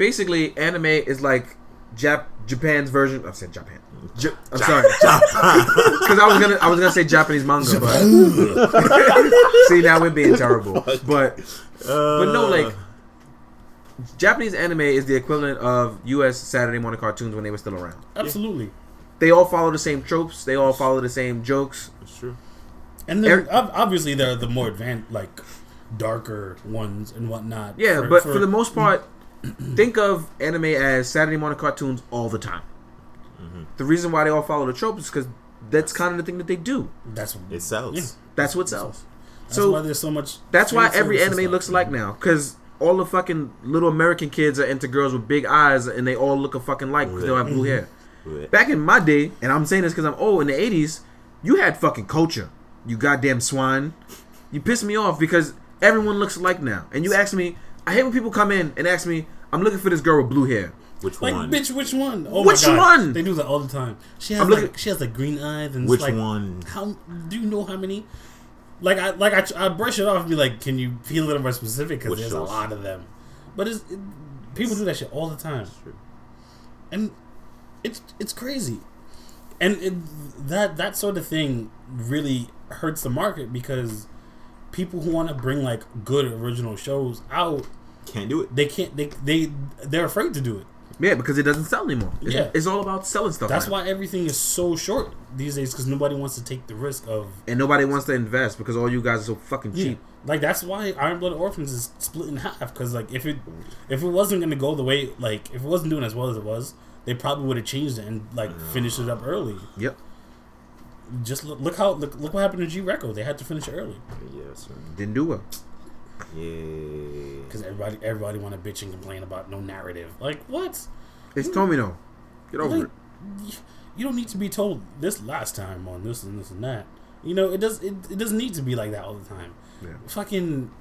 Basically, anime is like Jap Japan's version. I said Japan. J- I'm sorry, because [LAUGHS] I was gonna I was gonna say Japanese manga, but [LAUGHS] see now we're being terrible. [LAUGHS] But but no, like Japanese anime is the equivalent of U.S. Saturday morning cartoons when they were still around. Absolutely. They all follow the same tropes. They all follow the same jokes. it's true. And then Eric- obviously there are the more advanced, like darker ones and whatnot. Yeah, but for, the most part, [CLEARS THROAT] think of anime as Saturday morning cartoons all the time. Mm-hmm. The reason why they all follow the tropes is because that's kind of the thing that they do. that's what It sells. Yeah. That's what sells. That's So why there's so much. That's why every anime stuff. looks like now. Because all the fucking little American kids are into girls with big eyes, and they all look a fucking like because they all have blue hair. Mm-hmm. Back in my day, and I'm saying this because I'm old in the '80s, you had fucking culture. You goddamn swine. You piss me off because everyone looks alike now. And you ask me, I hate when people come in and ask me, I'm looking for this girl with blue hair. Which Like, one? bitch, which one? Oh Which my God. one? They do that all the time. She has I'm like looking- she has like green eyes and it's Which like, one? How do you know how many? Like I like I, I brush it off and be like, can you be a little more specific? Because Which there's a shows? lot of them. But it's it, people do that shit all the time, True. and it's it's crazy. And it, that that sort of thing really hurts the market because people who want to bring like good original shows out, Can't do it. they can't. They they they're afraid to do it. Yeah, because it doesn't sell anymore. It's, Yeah. it's all about selling stuff. That's now. why everything is so short these days because nobody wants to take the risk of. And nobody wants to invest because all you guys are so fucking Yeah. cheap. Like that's why Iron Blood Orphans is split in half because like if it if it wasn't gonna go the way like if it wasn't doing as well as it was, they probably would have changed it and like finished it up early. Yep. Just look, look how look, look what happened to G Reco. They had to finish early Yes. sir. Didn't do well. Yeah. because everybody everybody want to bitch and complain about no narrative. Like what? It's Tomino. Get over Like, it. you don't need to be told this last time on this and this and that. You know, it does. It, it doesn't need to be like that all the time. Yeah. Fucking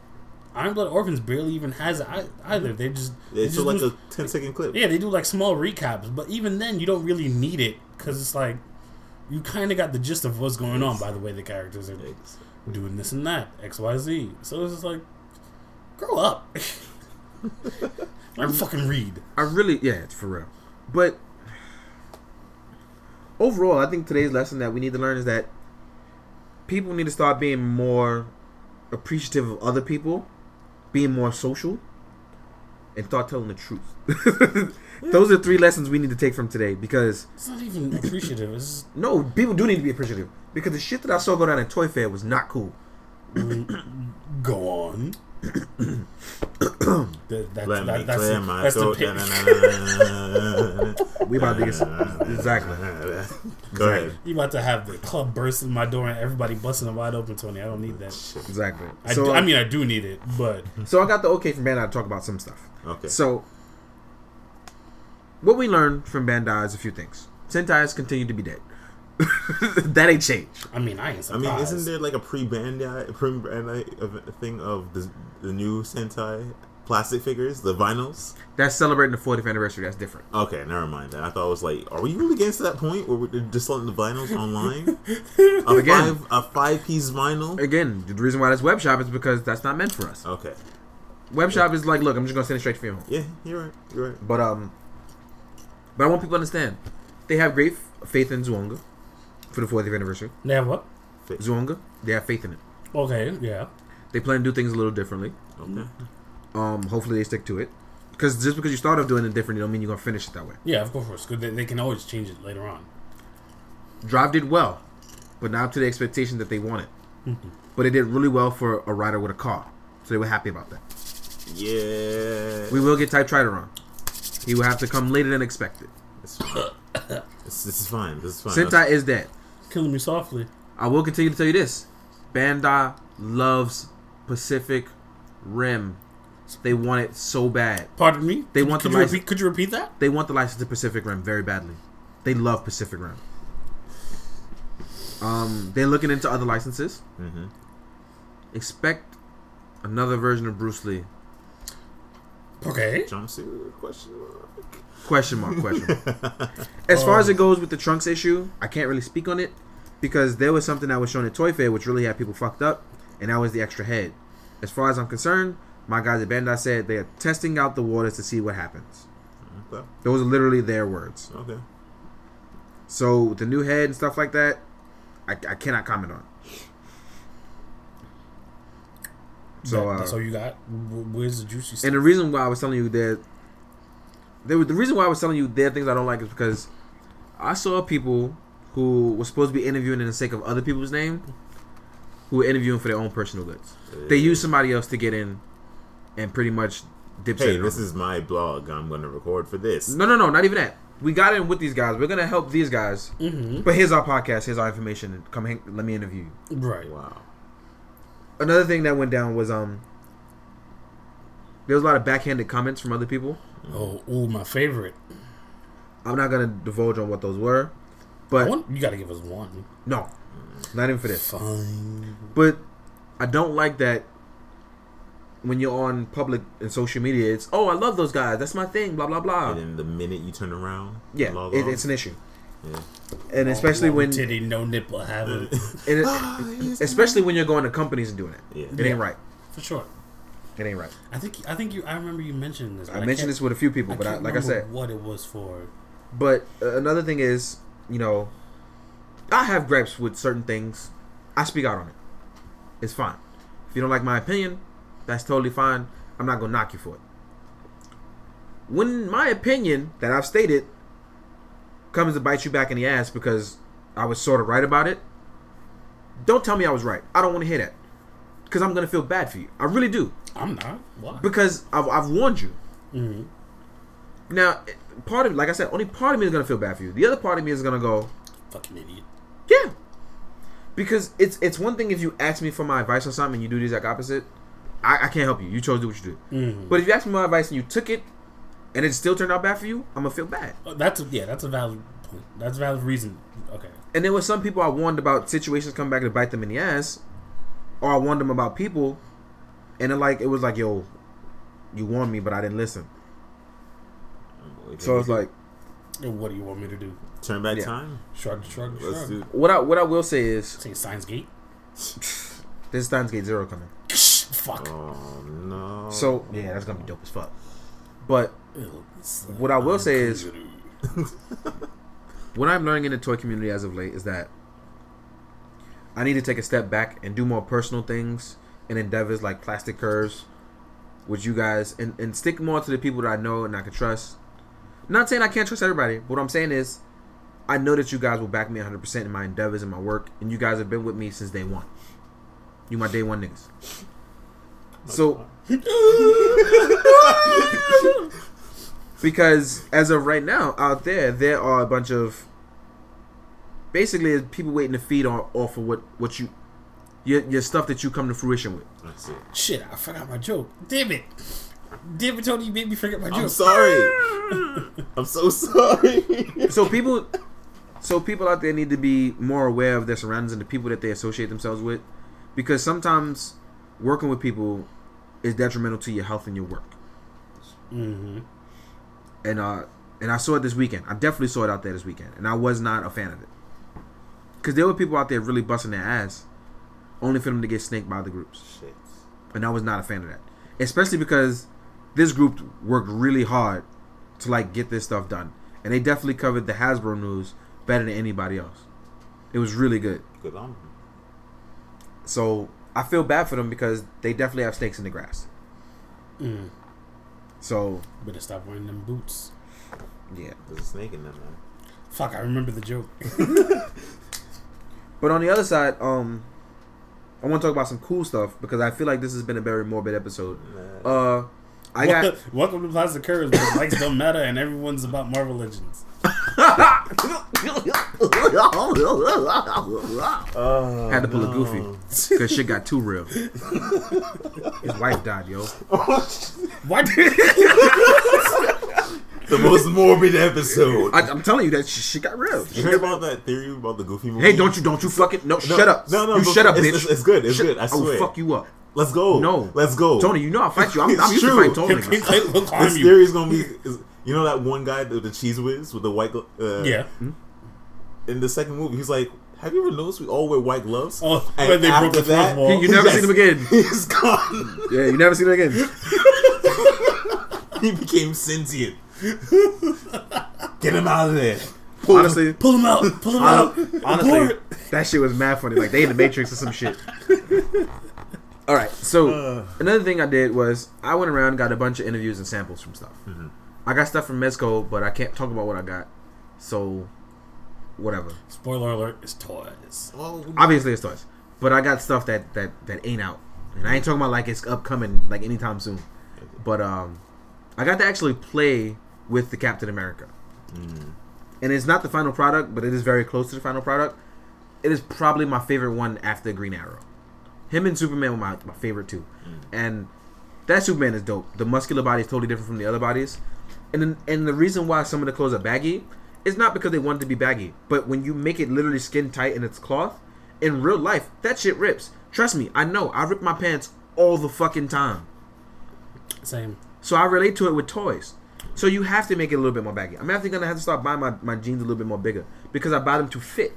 Iron Blood Orphans barely even has it either. They just they It's just like do- a 10 second clip. yeah, they do like small recaps, but even then, you don't really need it because it's like you kind of got the gist of what's going on by the way the characters are doing this and that, X, Y, Z. So it's just like, grow up. [LAUGHS] To fucking read. I really, yeah, it's for real. But overall, I think today's lesson that we need to learn is that people need to start being more appreciative of other people, being more social, and start telling the truth. [LAUGHS] Those are three lessons we need to take from today because It's not even appreciative. It's just, no, people do need to be appreciative because the shit that I saw go down at Toy Fair was not cool. go on. that, that's, Let that, me that's, clear the, my that's throat. pitch. We about to get exactly. Go ahead. You about to have the club burst in my door and everybody busting it wide open, Tony. I don't need that. Exactly. I, So, do, I mean, I do need it, but so I got the okay from Bandai to talk about some stuff. Okay. So, what we learned from Bandai is a few things. Sentai Sentai's continue to be dead. [LAUGHS] that ain't changed. I mean, I ain't I mean, isn't there like a pre-Bandai, pre-Bandai thing of the, the new Sentai plastic figures, the vinyls? That's celebrating the 40th anniversary. That's different. Okay, never mind that. I thought it was like, are we really getting to that point where we're just selling the vinyls online? [LAUGHS] A Again. five, a five-piece vinyl. Again, the reason why that's web shop is because that's not meant for us. Okay. Web shop is like, look, I'm just gonna send it straight to your home. Yeah, you're right. You're right. But um, but I want people to understand they have great f- faith in Zyuohger for the 40th anniversary. They have what? Zyuohger, they have faith in it. Okay, yeah. They plan to do things a little differently. Okay. Um, hopefully they stick to it. Because just because you start off doing it different, you don't mean you're gonna finish it that way. Yeah, of course. Because they, they can always change it later on. Drive did well, but not up to the expectation that they wanted. Mm-hmm. But it did really well for a rider with a car, so they were happy about that. Yeah. We will get Type Tridoron. He will have to come later than expected. It's fine. this, this is fine. This is fine. Sentai is dead. Killing me softly. I will continue to tell you this: Bandai loves Pacific Rim. They want it so bad. Pardon me? They could, want could the license- Could you repeat that? They want the license to Pacific Rim very badly. They love Pacific Rim. Um, they're looking into other licenses. Mm-hmm. Expect another version of Bruce Lee. Okay. Jumpsuit question mark. Question mark? Question. mark. [LAUGHS] as far as it um, goes with the Trunks issue, I can't really speak on it because there was something that was shown at Toy Fair which really had people fucked up, and that was the extra head. As far as I'm concerned, my guys at Bandai said they are testing out the waters to see what happens. Okay. Those are literally their words. Okay. So the new head and stuff like that, I, I cannot comment on. So That- uh, that's all you got. Where's the juicy stuff? and the reason why I was telling you that there was the reason why I was telling you there are things I don't like is because I saw people who were supposed to be interviewing in the sake of other people's name who were interviewing for their own personal goods. They used somebody else to get in and pretty much dip Hey, this is my blog. I'm going to record for this. no no no not even that. We got in with these guys. We're gonna help these guys. mm-hmm. But here's our podcast. Here's our information. Come hang, let me interview you. Right. Wow. Another thing that went down was um there was a lot of backhanded comments from other people. Oh, ooh, my favorite. I'm not gonna divulge on what those were, but One, you got to give us one. no, not even for this. Fine. But I don't like that when you're on public and social media. It's oh I love those guys. That's my thing. Blah blah blah. And then the minute you turn around, Yeah, log it, it's an issue, yeah. and especially when titty, no nipple, having [LAUGHS] and it, [GASPS] especially when you're going to companies and doing it. Yeah. It ain't right. for sure. It ain't right. I think I think you. I remember you mentioning this. I but mentioned can't- this with a few people, I but I, can't like I said, what it was for. But uh, another thing is, you know, I have gripes with certain things. I speak out on it. It's fine. If you don't like my opinion, that's totally fine. I'm not gonna knock you for it. When my opinion that I've stated comes to bite you back in the ass because I was sort of right about it, don't tell me I was right. I don't want to hear that because I'm gonna feel bad for you. I really do I'm not. Why? because I've, I've warned you. hmm Now, part of like I said, only part of me is gonna feel bad for you. The other part of me is gonna go, Fucking idiot. yeah, because it's it's one thing if you ask me for my advice on something and you do the exact opposite. I, I can't help you. You chose to do what you do. Mm-hmm. But if you ask me my advice and you took it, and it still turned out bad for you, I'm gonna feel bad. Uh, that's a, yeah, that's a valid point. That's a valid reason. Okay. And there was some people I warned about situations come back to bite them in the ass, or I warned them about people, and it like it was like, yo, you warned me, but I didn't listen. So it's like, And what do you want me to do? turn back Yeah. time. Shrug, shrug, Let's do. what I what I will say is, Say Steins Gate. this Steins Gate Zero coming. [LAUGHS] Fuck. Oh no. So yeah, that's gonna be dope as fuck. But what I will say is, [LAUGHS] what I'm learning in the toy community as of late is that I need to take a step back and do more personal things and endeavors like plastic curves with you guys and, and stick more to the people that I know and I can trust. Not saying I can't trust everybody, but what I'm saying is I know that you guys will back me 100% in my endeavors and my work, and you guys have been with me since day one. You my day one niggas. So, because as of right now, out there, there are a bunch of basically people waiting to feed on off of what what you your, your stuff that you come to fruition with. That's it. Shit, I forgot my joke. Damn it. Damn it, Tony, you made me forget my joke. I'm sorry. [LAUGHS] I'm so sorry. So people, so people out there need to be more aware of their surroundings and the people that they associate themselves with, because sometimes working with people is detrimental to your health and your work. Mm-hmm. And uh, and I saw it this weekend. I definitely saw it out there this weekend, and I was not a fan of it. Because there were people out there really busting their ass, only for them to get snaked by the groups. Shit. and I was not a fan of that. Especially because this group worked really hard to like get this stuff done, and they definitely covered the Hasbro news better than anybody else. It was really good. Good on. So I feel bad for them because they definitely have snakes in the grass. Mm. So Better stop wearing them boots. yeah. There's a snake in them. man. Fuck, I remember the joke. But on the other side, um, I want to talk about some cool stuff because I feel like this has been a very morbid episode. Nah. Uh, I got Welcome to Plastic Curves, where likes don't matter and everyone's about Marvel Legends. [LAUGHS] Oh, [LAUGHS] had to pull a goofy because shit got too real. His wife died, yo. [LAUGHS] What? The most morbid episode. I, I'm telling you that shit, shit got real. you heard about that theory about the Goofy movie? Hey, don't you don't you fucking no, No, shut up. no, no, you shut up, it's- bitch. it's- it's good, it's Shut- good, I will fuck you up. Let's go. No. let's go. Tony, you know I'll fight you. I'm, I'm It's used to true. fight Tony. niggas. Look [LAUGHS] This theory is gonna be. Is, you know that one guy, the, the cheese whiz with the white. glo- Uh, Yeah. In the second movie, he's like, "Have you ever noticed we all wear white gloves?" Oh, And when they broke after the fourth wall. You never seen him again. [LAUGHS] He's gone. Yeah, you never seen him again. [LAUGHS] he became sentient. [LAUGHS] Get him out of there. Pull him- Honestly, Pull him out. Pull him out. honestly, Abort. that shit was mad funny. Like they in the Matrix or some shit. All right, so Uh. another thing I did was I went around and got a bunch of interviews and samples from stuff. Mm-hmm. I got stuff from Mezco, but I can't talk about what I got. So, whatever. Spoiler alert, it's toys. Oh, Obviously, it's toys, but I got stuff that that that ain't out, and I ain't talking about like it's upcoming like anytime soon. But um, I got to actually play with the Captain America, Mm. and it's not the final product, but it is very close to the final product. It is probably my favorite one after Green Arrow. Him and Superman were my, my favorite too, and that Superman is dope. The muscular body is totally different from the other bodies, and then, and the reason why some of the clothes are baggy is not because they want it to be baggy, but when you make it literally skin tight and it's cloth, in real life that shit rips. Trust me, I know. I rip my pants all the fucking time. Same. So I relate to it with toys. So you have to make it a little bit more baggy. I'm actually gonna have to start buying my, my jeans a little bit more bigger because I buy them to fit.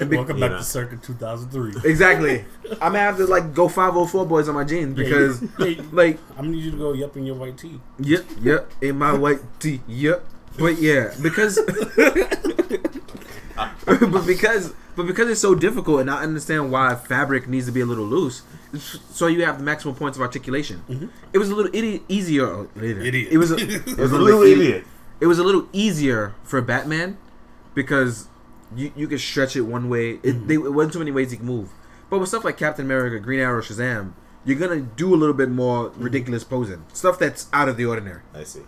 And be- Welcome Yeah. back to Circa 2003. exactly. [LAUGHS] I'm gonna have to like go 504 Boyz on my jeans because Hey, [LAUGHS] like I'm gonna need you to go yep in your white tee. yep yep in my white tee yep. But yeah, because [LAUGHS] [LAUGHS] but because but because it's so difficult and I understand why fabric needs to be a little loose, so you have the maximum points of articulation. Mm-hmm. It was a little easier. Idiot. It was a, it was a [LAUGHS] little idiot. it was a little easier for Batman because you you could stretch it one way. It, mm-hmm. they, it wasn't too many ways you could move. But with stuff like Captain America, Green Arrow, Shazam, you're gonna do a little bit more ridiculous mm-hmm. posing, stuff that's out of the ordinary. I see.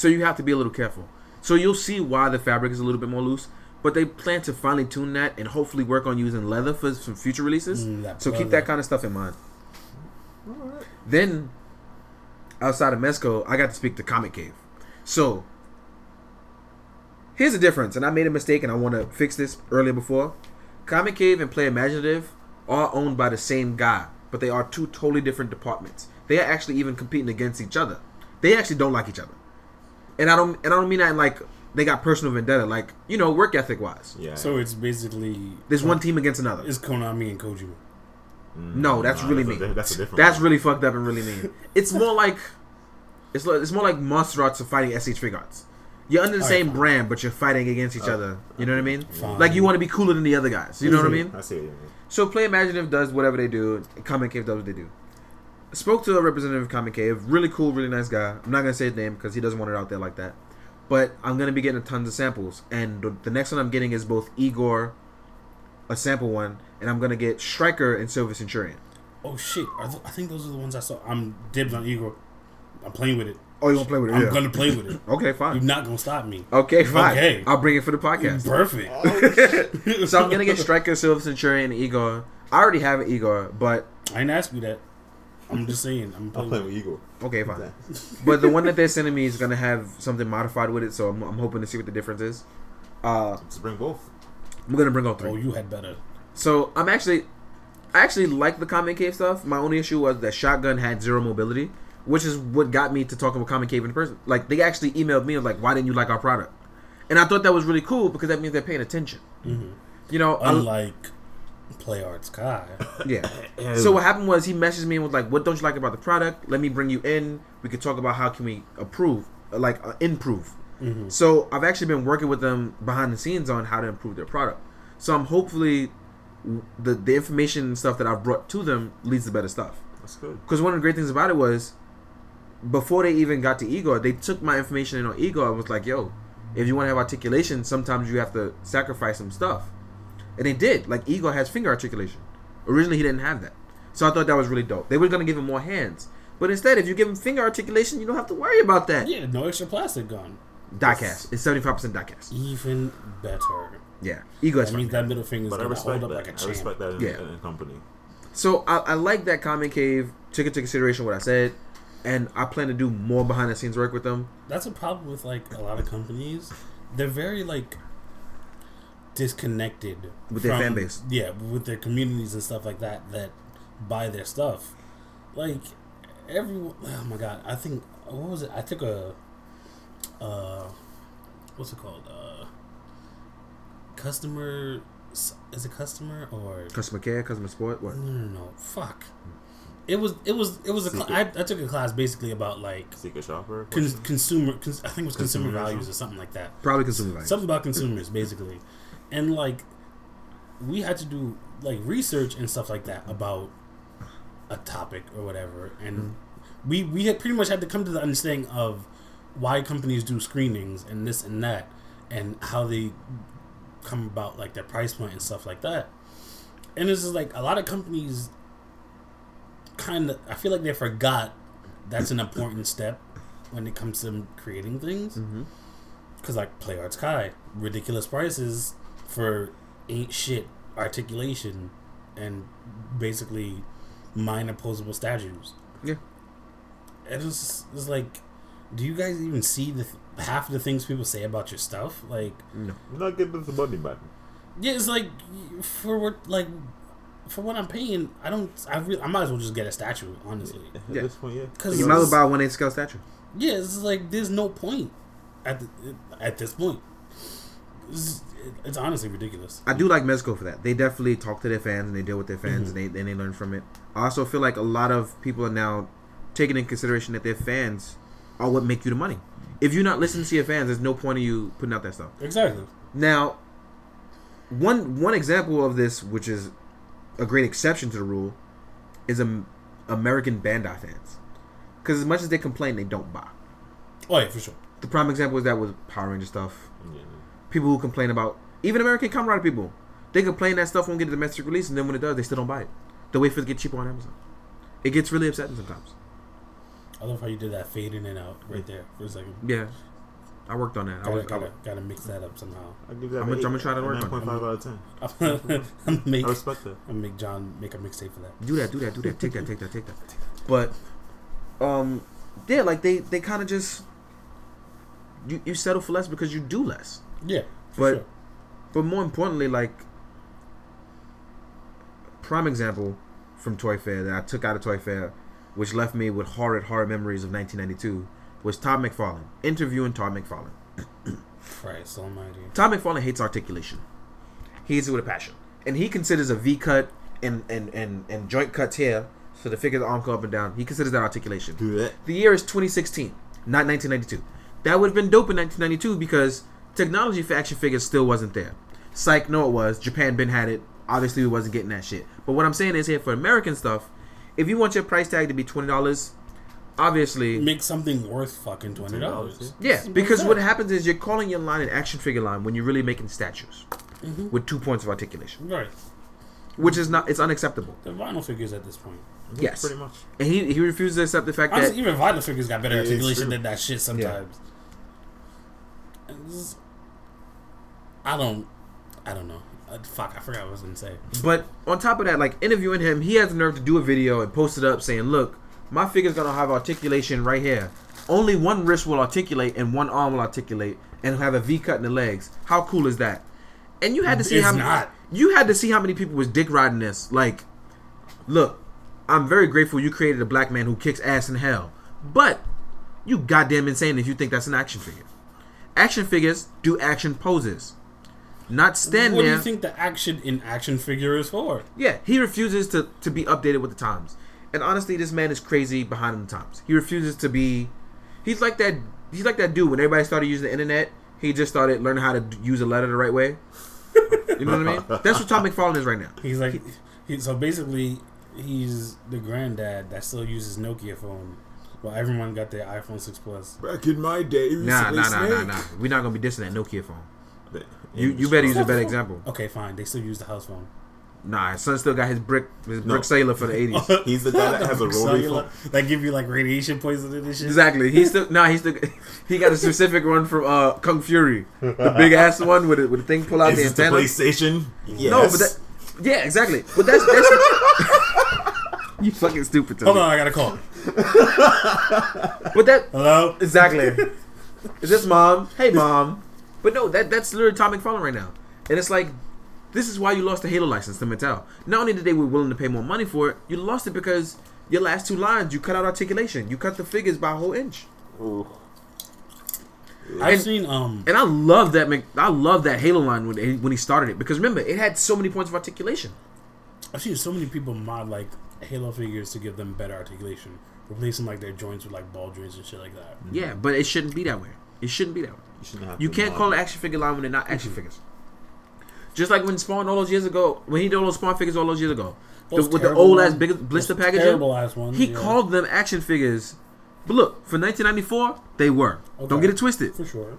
So you have to be a little careful. So you'll see why the fabric is a little bit more loose. But they plan to finally tune that and hopefully work on using leather for some future releases. Mm, so keep that kind of stuff in mind. Then, outside of Mezco, I got to speak to Comic Cave. So, Here's the difference, and I made a mistake, and I want to fix this earlier before. Comic Cave and Play Imaginative are owned by the same guy, but they are two totally different departments. They are actually even competing against each other. They actually don't like each other, and I don't and I don't mean that in like they got personal vendetta, like you know, work ethic wise. Yeah. So it's basically There's one team against another. It's Konami and Kojima. Mm. No, that's Nah, really that's mean. di- that's a different. That's one. really fucked up and really mean. [LAUGHS] It's more like it's like, it's more like monster arts are fighting SH Figuarts. You're under the Alright, same fine. brand, but you're fighting against each Oh, other. You know what I mean? Fine. Like you want to be cooler than the other guys. You know what I mm-hmm. mean? I see what you mean. So Play Imaginative does whatever they do. Comic Cave does what they do. Spoke to a representative of Comic Cave. Really cool, really nice guy. I'm not gonna say his name because he doesn't want it out there like that. But I'm gonna be getting tons of samples, and the, the next one I'm getting is both Igor, a sample one, and I'm gonna get Striker and Silver Centurion. Oh shit! Are th- I think those are the ones I saw. I'm dibs on Igor. I'm playing with it. Oh, you gonna play with it? I'm yeah. gonna play with it. [LAUGHS] Okay, fine. You're not gonna stop me. Okay, fine. Okay. I'll bring it for the podcast. Perfect. Oh, [LAUGHS] so I'm gonna get Striker, Silver Centurion, and Igor. I already have an Igor, but I didn't ask you that. I'm just saying. I'm I'm playing. playing with with Eagle. okay, fine. [LAUGHS] but the one that they're sending me is gonna have something modified with it, so I'm, I'm hoping to see what the difference is. Uh, Just bring both. I'm gonna bring all three. Oh, you had better. So I'm actually, I actually like the Comic Cave stuff. My only issue was that Shotgun had zero mobility, which is what got me to talking about Comic Cave in person. Like they actually emailed me and like, why didn't you like our product? And I thought that was really cool because that means they're paying attention. Mhm. You know, I- Unlike Play Arts Kai. yeah. [LAUGHS] So what happened was he messaged me and was like, "What don't you like about the product? Let me bring you in. We could talk about how can we approve, like uh, improve." Mhm. So I've actually been working with them behind the scenes on how to improve their product. So I'm hopefully the the information and stuff that I've brought to them leads to better stuff. That's good. Because one of the great things about it was before they even got to Igor, they took my information in on Igor and was like, "Yo, if you want to have articulation, sometimes you have to sacrifice some stuff." And they did. Like Igor has finger articulation. Originally, he didn't have that, so I thought that was really dope. They were gonna give him more hands, but instead, if you give him finger articulation, you don't have to worry about that. Yeah, no extra plastic gun. Diecast. It's seventy five percent diecast. Even better. Yeah, Igor is That means that middle finger's But I gonna respect hold that. up like a I champ. I respect that in, Yeah. in company. So I, I like that Comic Cave took into consideration what I said, and I plan to do more behind the scenes work with them. That's a problem with like a lot of companies. They're very like disconnected With their fan base. Yeah, with their communities and stuff like that that buy their stuff. Like everyone. Oh my god! I think what was it? I took a. Uh, what's it called? Uh, customer. Is it customer or Customer care, customer support, what? no no no fuck. It was it was it was a cl- I, I took a class basically about like Secret shopper. con- consumer cons- I think it was consumer Consumerism? values or something like that. Probably consumer value. Something about consumers basically. And like we had to do like research and stuff like that about a topic or whatever and we we had pretty much had to come to the understanding of why companies do screenings and this and that and how they come about like their price point and stuff like that. And this is like a lot of companies kind of I feel like they forgot that's an important step when it comes to creating things. Mhm. Cause like Play Arts Kai, ridiculous prices for ain't shit articulation and basically minor posable statues. Yeah. It was it's like, do you guys even see the th- half of the things people say about your stuff? Like, No. I'm not getting the money back. yeah, it's like for what like for what I'm paying, I don't. I really, I might as well just get a statue, honestly. At Yeah. this point, yeah. Cause You might as well buy a one eight scale statue. Yeah, it's like there's no point at the, at this point. It's, it's honestly ridiculous. I do like Mezco for that. They definitely talk to their fans and they deal with their fans and they and they learn from it. I also feel like a lot of people are now taking in consideration that their fans are what make you the money. If you're not listening to your fans, there's no point of you putting out that stuff. Exactly. Now, one one example of this, which is a great exception to the rule, is um, American Bandai fans. Because as much as they complain, they don't buy. Oh yeah, for sure. The prime example is that with Power Ranger stuff. Yeah. People who complain about even American Kamen people, they complain that stuff won't get a domestic release, and then when it does, they still don't buy it. They wait for it to get cheaper on Amazon. It gets really upsetting sometimes. I love how you did that fade in and out right there for a second. Yeah, I worked on that. I Gotta, was, I gotta, was, gotta mix that up somehow. I give that I'm gonna- I'm gonna try to a work on it. 9.5 out of 10. [LAUGHS] I'm gonna make, I respect that. I'm gonna make John make a mixtape for that. do that, do that, do that. Take that, take that, take that. But, um, yeah, like they they kind of just you you settle for less because you do less. Yeah, for But sure. but more importantly, like prime example from Toy Fair that I took out of Toy Fair, which left me with horrid, horrid memories of 1992, was Todd McFarlane. Interviewing Todd McFarlane. [CLEARS THROAT] Christ Almighty. Todd McFarlane hates articulation. He hates it with a passion, and he considers a V cut and and and, and joint cuts here, so the figure the arm go up and down. He considers that articulation. That. The year is 2016, not 1992. That would have been dope in 1992 because technology for action figures still wasn't there. Psych, no, it was. Japan been had it. Obviously, we wasn't getting that shit. But what I'm saying is here for American stuff, if you want your price tag to be twenty dollars, obviously, Make something worth fucking twenty dollars. yeah. Because what happens is you're calling your line an action figure line when you're really making statues Mm-hmm. with two points of articulation, Right. which is not. It's unacceptable. The vinyl figures at this point. Yes. Pretty much. And he he refuses to accept the fact that Honestly, even vinyl figures got better Yeah, articulation than that shit sometimes. And this is- I don't. I don't know. Uh, fuck, I forgot what I was gonna say. But on top of that, like interviewing him, he has the nerve to do a video and post it up saying, "Look, my figure's gonna have articulation right here. Only one wrist will articulate and one arm will articulate, and have a V cut in the legs. How cool is that?" And you had to see It's how not. you had to see how many people was dick riding this. Like, look, I'm very grateful you created a black man who kicks ass in hell, but you goddamn insane if you think that's an action figure. Action figures do action poses, not stand what do there. you think the action in action figure is for? Yeah, he refuses to, to be updated with the times. And honestly, this man is crazy behind the times. He refuses to be. He's like that. He's like that dude when everybody started using the internet. He just started learning how to use a letter the right way. You know what I mean? [LAUGHS] That's what Tom McFarlane is right now. He's like, he, so basically, he's the granddad that still uses Nokia phone, while everyone got their iPhone six plus. Back in my day, nah, nah, nah, nah, nah. We're not gonna be dissing that Nokia phone. But- You you better use a better example. Okay, fine. They still use the house phone. Nah, his son still got his brick his No. brick cellular for the [LAUGHS] eighties. He's the guy that has a rotary Cellular, phone. that give you like radiation poisoning and shit. Exactly. He's still nah. He's still [LAUGHS] he got a specific one from uh Kung Fury, the big ass one with it with the thing pull out Is the this the antenna. PlayStation? Yes. No, but that yeah, exactly. But that's that's [LAUGHS] you fucking stupid. To Hold me. on, I got a call. [LAUGHS] But that Hello. exactly. [LAUGHS] Is this mom? Hey mom. But no, that that's literally Tom McFarlane right now, and it's like. This is why you lost the Halo license to Mattel. Not only did they were willing to pay more money for it, you lost it because your last two lines you cut out articulation. You cut the figures by a whole inch. I've And- seen um. And I love that. Mc- I love that Halo line when he, when he started it because remember it had so many points of articulation. I've seen so many people mod like Halo figures to give them better articulation, replacing like their joints with like ball joints and shit like that. Yeah, but it shouldn't be that way. It shouldn't be that way. You, shouldn't have You can't call it it. action figure line when they're not action figures. Just like when Spawn all those years ago, when he did all those Spawn figures all those years ago, the, with the terrible old ass big blister those packaging, terrible ass ones, he yeah. called them action figures. But look, for 1994, they were. Don't get it twisted. for sure.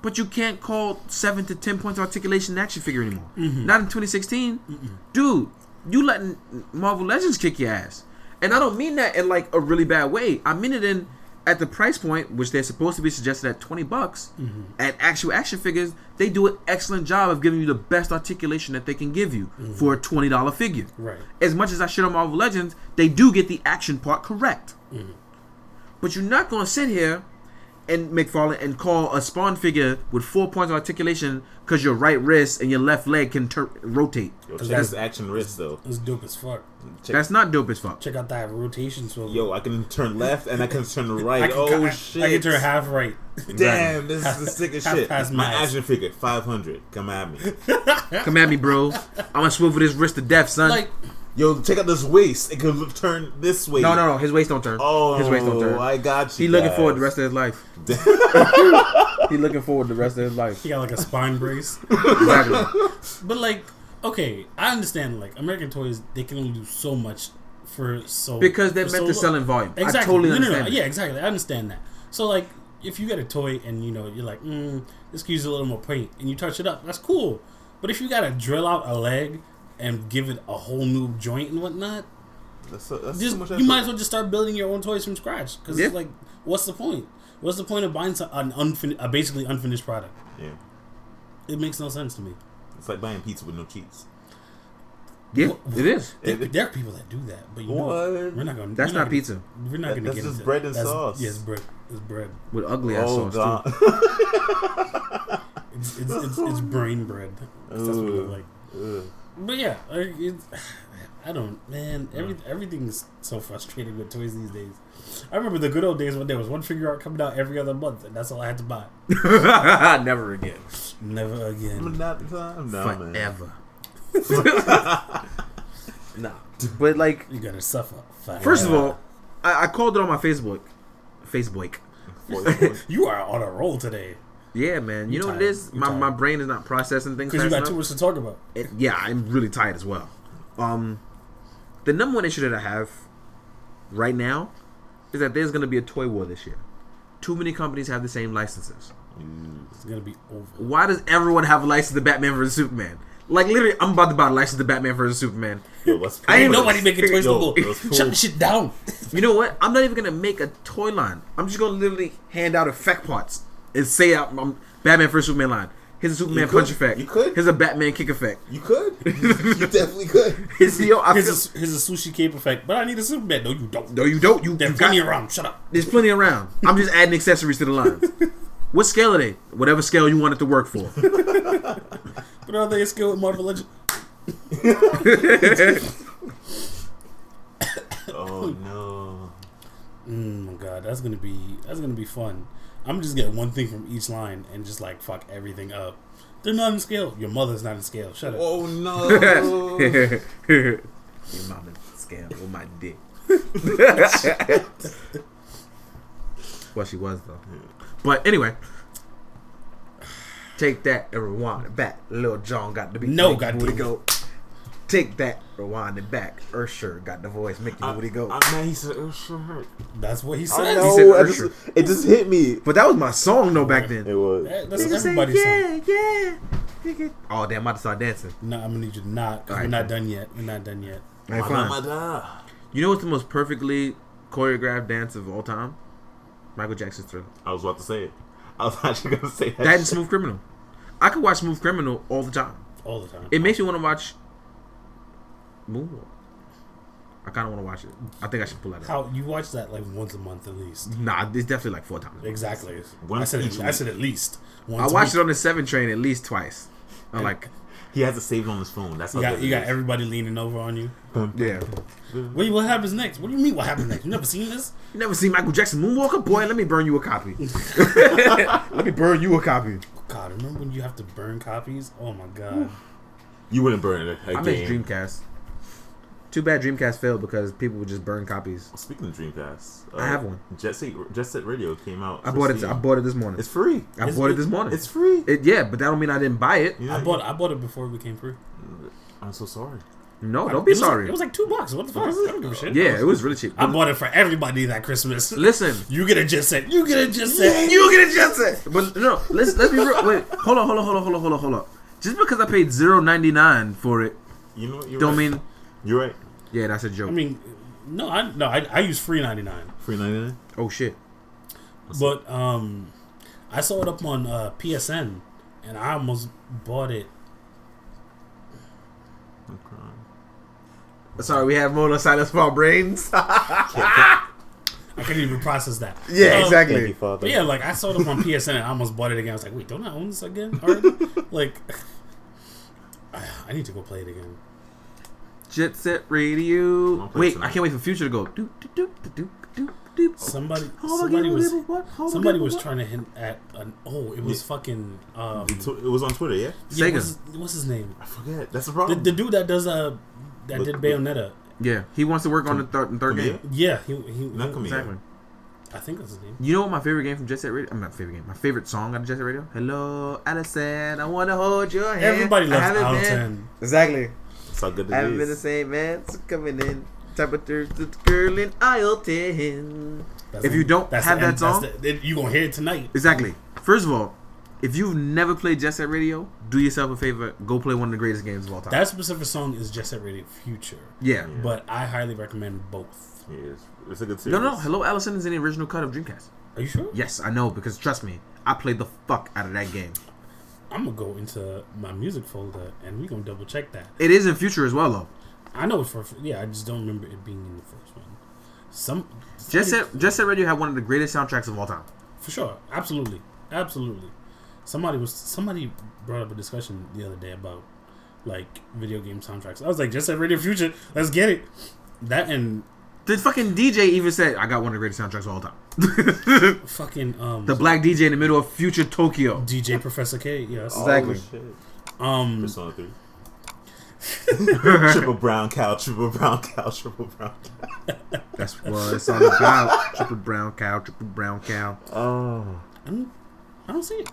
But you can't call seven to ten points of articulation an action figure anymore. Mm-hmm. Not in 2016, dude. You letting Marvel Legends kick your ass, and I don't mean that in like a really bad way. I mean it in at the price point which they're supposed to be suggested at 20 bucks. Mm-hmm. At actual action figures, they do an excellent job of giving you the best articulation that they can give you Mm-hmm. for a twenty dollar figure. Right. As much as I shit on Marvel Legends, they do get the action part correct. Mm-hmm. But you're not gonna sit here and McFarlane and call a Spawn figure with four points of articulation because your right wrist and your left leg can tur- rotate. Yo, check That's- his action wrist though. It's dope as fuck. Check, That's not dope as fuck. Check out that rotation swivel. yo, I can turn left and I can turn [LAUGHS] right. Can, oh I, shit! I can turn half right. Damn, this is the sickest Half shit. past My max. action figure, five hundred. Come at me. Come at me, bro. [LAUGHS] I'm gonna swivel this wrist to death, son. Like Yo, check out this waist. It can turn this way. no, no, no. His waist don't turn. Oh, his waist don't turn. I got you. He looking guys. forward the rest of his life. [LAUGHS] he looking forward the rest of his life. he got like a spine brace. [LAUGHS] Exactly. But like, okay, I understand. Like American Toys, they can only do so much for so Because they're meant so to sell in volume. Exactly. I totally no, no, no. understand. that. Yeah, exactly. I understand that. So like, if you get a toy and you know you're like, mm, this could use a little more paint, and you touch it up, that's cool. But if you gotta drill out a leg and give it a whole new joint and whatnot, That's, so, that's just much you might as well just start building your own toys from scratch. Because Yeah. it's like, what's the point? What's the point of buying an unfin- a basically unfinished product? Yeah, It makes no sense to me. it's like buying pizza with no cheese. Yeah, it is. There, It- there are people that do that, but you know, we're not going. That's we're not gonna- pizza We're not That- going to that's get just bread and that's- sauce. Yes, bread. It's bread. with ugly ass Oh sauce god. too. [LAUGHS] It's it's, it's, it's [LAUGHS] brain bread. That's what it look like. Ugh. But yeah, like, it's, [SIGHS] I don't, man. Every everything's so frustrating with toys these days. I remember the good old days when there was one Figuarts coming out every other month, and that's all I had to buy. [LAUGHS] Never again. Never again. Not the time. No, man. Forever. [LAUGHS] [LAUGHS] nah. But like, You gotta suffer. Forever. first of all, I, I called it on my Facebook. Facebook. you are on a roll today Yeah, man. You, You know what it tired. is? My, tired. my brain is not processing things because you got too much to talk about. It- yeah, I'm really tired as well. Um, the number one issue that I have right now is that there's going to be a toy war this year. Too many companies have the same licenses. It's gonna be over. Why does everyone have a license to Batman vs Superman? Like literally, I'm about to buy a license to Batman vs Superman. Yo, I ain't Nobody making toys Yo, no more. [LAUGHS] Shut the shit down. You know what? I'm not even gonna make a toy line. I'm just gonna literally hand out effect parts and say I'm, I'm Batman vs Superman line. Here's a Superman You could. punch effect. You could. Here's a Batman kick effect. You could. [LAUGHS] you definitely could. Here's yo, I Here's feel, a, here's a sushi cape effect, but I need a Superman. No, you don't. no, you don't. You, There's you got, plenty around. Shut up. There's plenty around. I'm just adding accessories to the line. [LAUGHS] what scale are they? Whatever scale you want it to work for. [LAUGHS] But are they a skill with Marvel Legends? [COUGHS] Oh no. Mm, my god, that's gonna be that's gonna be fun. I'm just getting one thing from each line and just like fuck everything up. They're not in scale. Your mother's not in scale. Shut up. Oh no. [LAUGHS] Your mama scale with my dick. [LAUGHS] well, she was though. But anyway, take that and rewind it back. Lil Jon got to be No, make the goddamn it. go. Take that, rewind it back. Usher got the voice, make the I, booty go. I, man, he said, "Oh, sure hurt." That's what he I said. know. said I just, it just hit me. but that was my song though back then. It was. That- That's Nigga say, song. yeah, yeah. Oh damn, I'm about to start dancing. No, I'm gonna need you to not. 'cause Alright, we're not done yet. We're not done yet. Alright, fine. You know what's the most perfectly choreographed dance of all time? Michael Jackson's Thriller. I was about to say it. I was [LAUGHS] actually gonna say that. That and. Smooth Criminal. I could watch Smooth Criminal all the time. All the time. It makes me want to watch Moonwalk. I kind of want to watch it. I think I should pull that out. How you watch that like once a month at least? Nah, it's definitely like four times. Exactly. I said. each I week. said at least. I Once a watched week. it on the seven train at least twice. I like, [LAUGHS] He has it saved on his phone. That's how You got you got everybody leaning over on you. yeah. Wait, what happens next? What do you mean? What happens next? You never seen this? [LAUGHS] You never seen Michael Jackson Moonwalker? Boy, let me burn you a copy. [LAUGHS] let me burn you a copy. God, remember when you have to burn copies? Oh my god. You wouldn't burn it I miss. Dreamcast. Too bad Dreamcast failed because people would just burn copies. Speaking of Dreamcast, uh, I have one. Jet Set, Jet Set Radio came out. I for bought it. Steam. I bought it this morning. It's free. I Is bought it it- this morning. It's free. It, yeah, but that don't mean I didn't buy it. Yeah, I bought I bought it before it became free. I'm so sorry. No, don't be was sorry. Like, it was like two bucks. What the fuck? I don't give a shit. yeah, it was really cheap. I bought it for everybody that Christmas. Listen, You get a jet set. You get a jet set. you get a jet set. But no, let's let's be real. Wait, hold on, hold on, hold on, hold on, hold on, hold on. Just because I paid zero ninety nine for it, You know what? You're don't right. mean you're right. yeah, that's a joke. I mean, no, I no, I, I use free ninety nine, Free ninety nine. oh shit. but um, I saw it up on uh, PSN, and I almost bought it. I'm crying. Sorry, we have moment of silence for our brains. [LAUGHS] I couldn't even process that. yeah, Um, exactly. you, But yeah, like I saw it up on PSN and I almost bought it again. I was like, wait, don't I own this again already? [LAUGHS] like, [SIGHS] I need to go play it again. Jet Set Radio. Wait, tonight. I can't wait for Future to go. Doop, doop, doop, doop, doop, doop. Somebody, Hold somebody was, what? Hold somebody was what? trying to hint at an. Oh, it was fucking. Um, It was on Twitter, yeah. yeah, Sega. what's, what's his name? I forget. That's the The, problem. the dude that does uh that Look- did Bayonetta. Yeah, he wants to work on the third, third game. Yeah, he he. Not he- come Exactly. I think that's his name. You know what my favorite game from Jet Set Radio? I'm not favorite game. My favorite song on Jet Set Radio. Hello, Allison. I wanna hold your hand. Everybody I loves haven't Alton. Exactly. That's how good it Haven't been the same man since coming in. Temperatures the girl in aisle ten. That's If the- you don't that's have the that song- the- you gonna hear it tonight. Exactly. First of all, if you've never played Jet Set Radio, do yourself a favor. Go play one of the greatest games of all time. That specific song is Jet Set Radio Future, yeah. Yeah. but I highly recommend both. Yeah, it's, it's a good series. No, no. Hello, Allison is in the original cut of Dreamcast. Are you sure? Yes, I know because trust me, I played the fuck out of that game. I'm gonna go into my music folder and we gonna double check that. It is in future as well, though. I know for yeah. I just don't remember it being in the first one. Some Jet Set, Jet Set Radio had one of the greatest soundtracks of all time. for sure, absolutely, absolutely. somebody was somebody brought up a discussion the other day about like video game soundtracks. I was like, Jet Set Radio Future, let's get it. That and The fucking DJ even said, "I got one of the greatest soundtracks of all time." [LAUGHS] fucking um the black DJ in the middle of future Tokyo. DJ Professor K. Yes. Exactly. Oh, shit. Um. Persona 3. [LAUGHS] triple brown cow, triple brown cow, triple brown cow. That's what it's all about. triple brown cow, triple brown cow. Oh. I'm, I don't see it.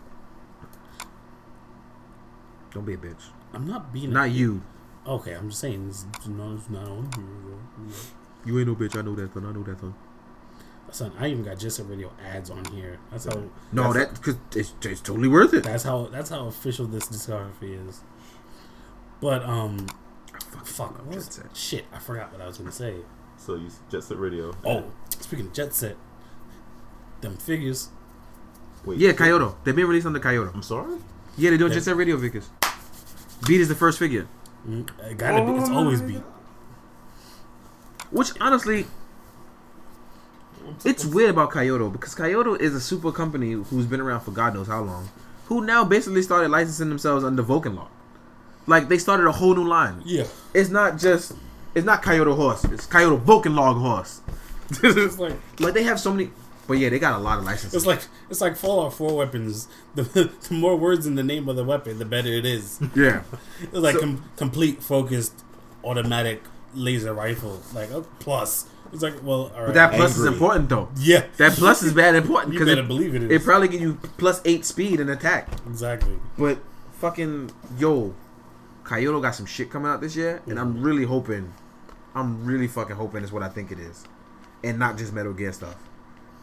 Don't be a bitch. I'm not being. Not you. Okay, I'm just saying. It's not, it's not on here. You ain't no bitch. I know that, son. I know that, son. Son, I even got Jet Set Radio ads on here. That's how. No, That's- that because it's, it's totally worth it. That's how. That's how official this discography is. But um, fuck. What was, shit, I forgot what I was gonna say. So you Jet Set Radio. Oh, speaking of Jet Set, them figures. Wait. Yeah, Kaiyodo. They've been released on the Kaiyodo. I'm sorry? Yeah, they're doing Yeah. Jet Set Radio figures. Beat is the first figure. Mm, It gotta be. It's always beat. Which honestly, it's weird about Kaiyodo because Kaiyodo is a super company who's been around for God knows how long, who now basically started licensing themselves under Vulcanlog. Like they started a whole new line. Yeah. It's not just, it's not Kaiyodo horse. It's Kaiyodo Vulcan log horse. [LAUGHS] Like like they have so many, but yeah, they got a lot of licenses. it's like it's like Fallout Four weapons. The, [LAUGHS] the more words in the name of the weapon, the better it is. yeah, [LAUGHS] It's like So- com- complete focused automatic laser rifle. Like a plus. It's like well, all right. but that plus is important though. yeah, That plus is bad important because it, believe it is. it probably give you plus eight speed and attack. exactly. But fucking yo, Kaiyodo got some shit coming out this year, and I'm really hoping, I'm really fucking hoping it's what I think it is, and not just Metal Gear stuff.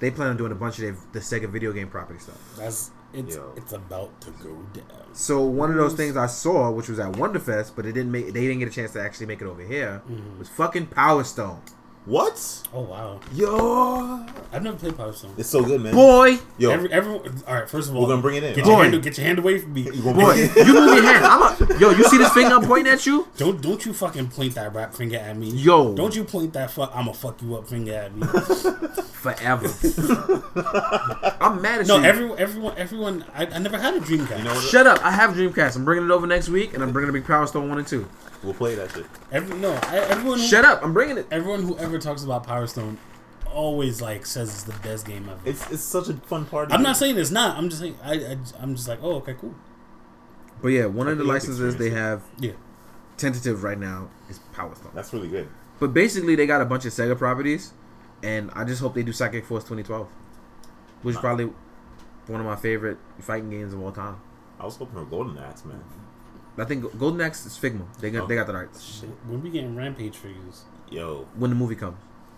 They plan on doing a bunch of their, the Sega video game property stuff. That's it's Yo. it's about to go down. So one of those things I saw, which was at Wonderfest, but it didn't make, they didn't get a chance to actually make it over here, Mm-hmm. was fucking Power Stone. What? Oh wow, Yo. I've never played Power Stone. It's so good, man. Boy, Yo, Every, everyone, all right. First of all, we're going to bring it in. Get Boy. your, hand, get your hand away from me. [LAUGHS] You gonna boy, bring it in? you move your hand. I'm a, yo, you see this finger I'm pointing at you? [LAUGHS] Don't don't you fucking point that rap finger at me. Yo. Don't you point that fuck I'ma fuck you up finger at me. [LAUGHS] Forever. I'm mad at no, you. everyone everyone everyone I, I never had a Dreamcast. You know what? Shut up! I have Dreamcast. I'm bringing it over next week, and I'm bringing a big Power Stone one and two. We'll play that shit. Every no, I, everyone who, Shut up! I'm bringing it. everyone who ever talks about Power Stone always like says it's the best game ever. It's it's such a fun party. I'm not saying it's not. I'm just saying I, I I'm just like oh okay cool But yeah, one of the think you have to licenses they have yeah tentative right now is Power Stone. That's really good. But basically, they got a bunch of Sega properties, and I just hope they do Psychic Force 2012, which is probably one of my favorite fighting games of all time. I was hoping for Golden Axe, man. I think Golden Axe is Figma. They got they got the rights. Shit. when we getting Rampage figures Yo, When the movie comes,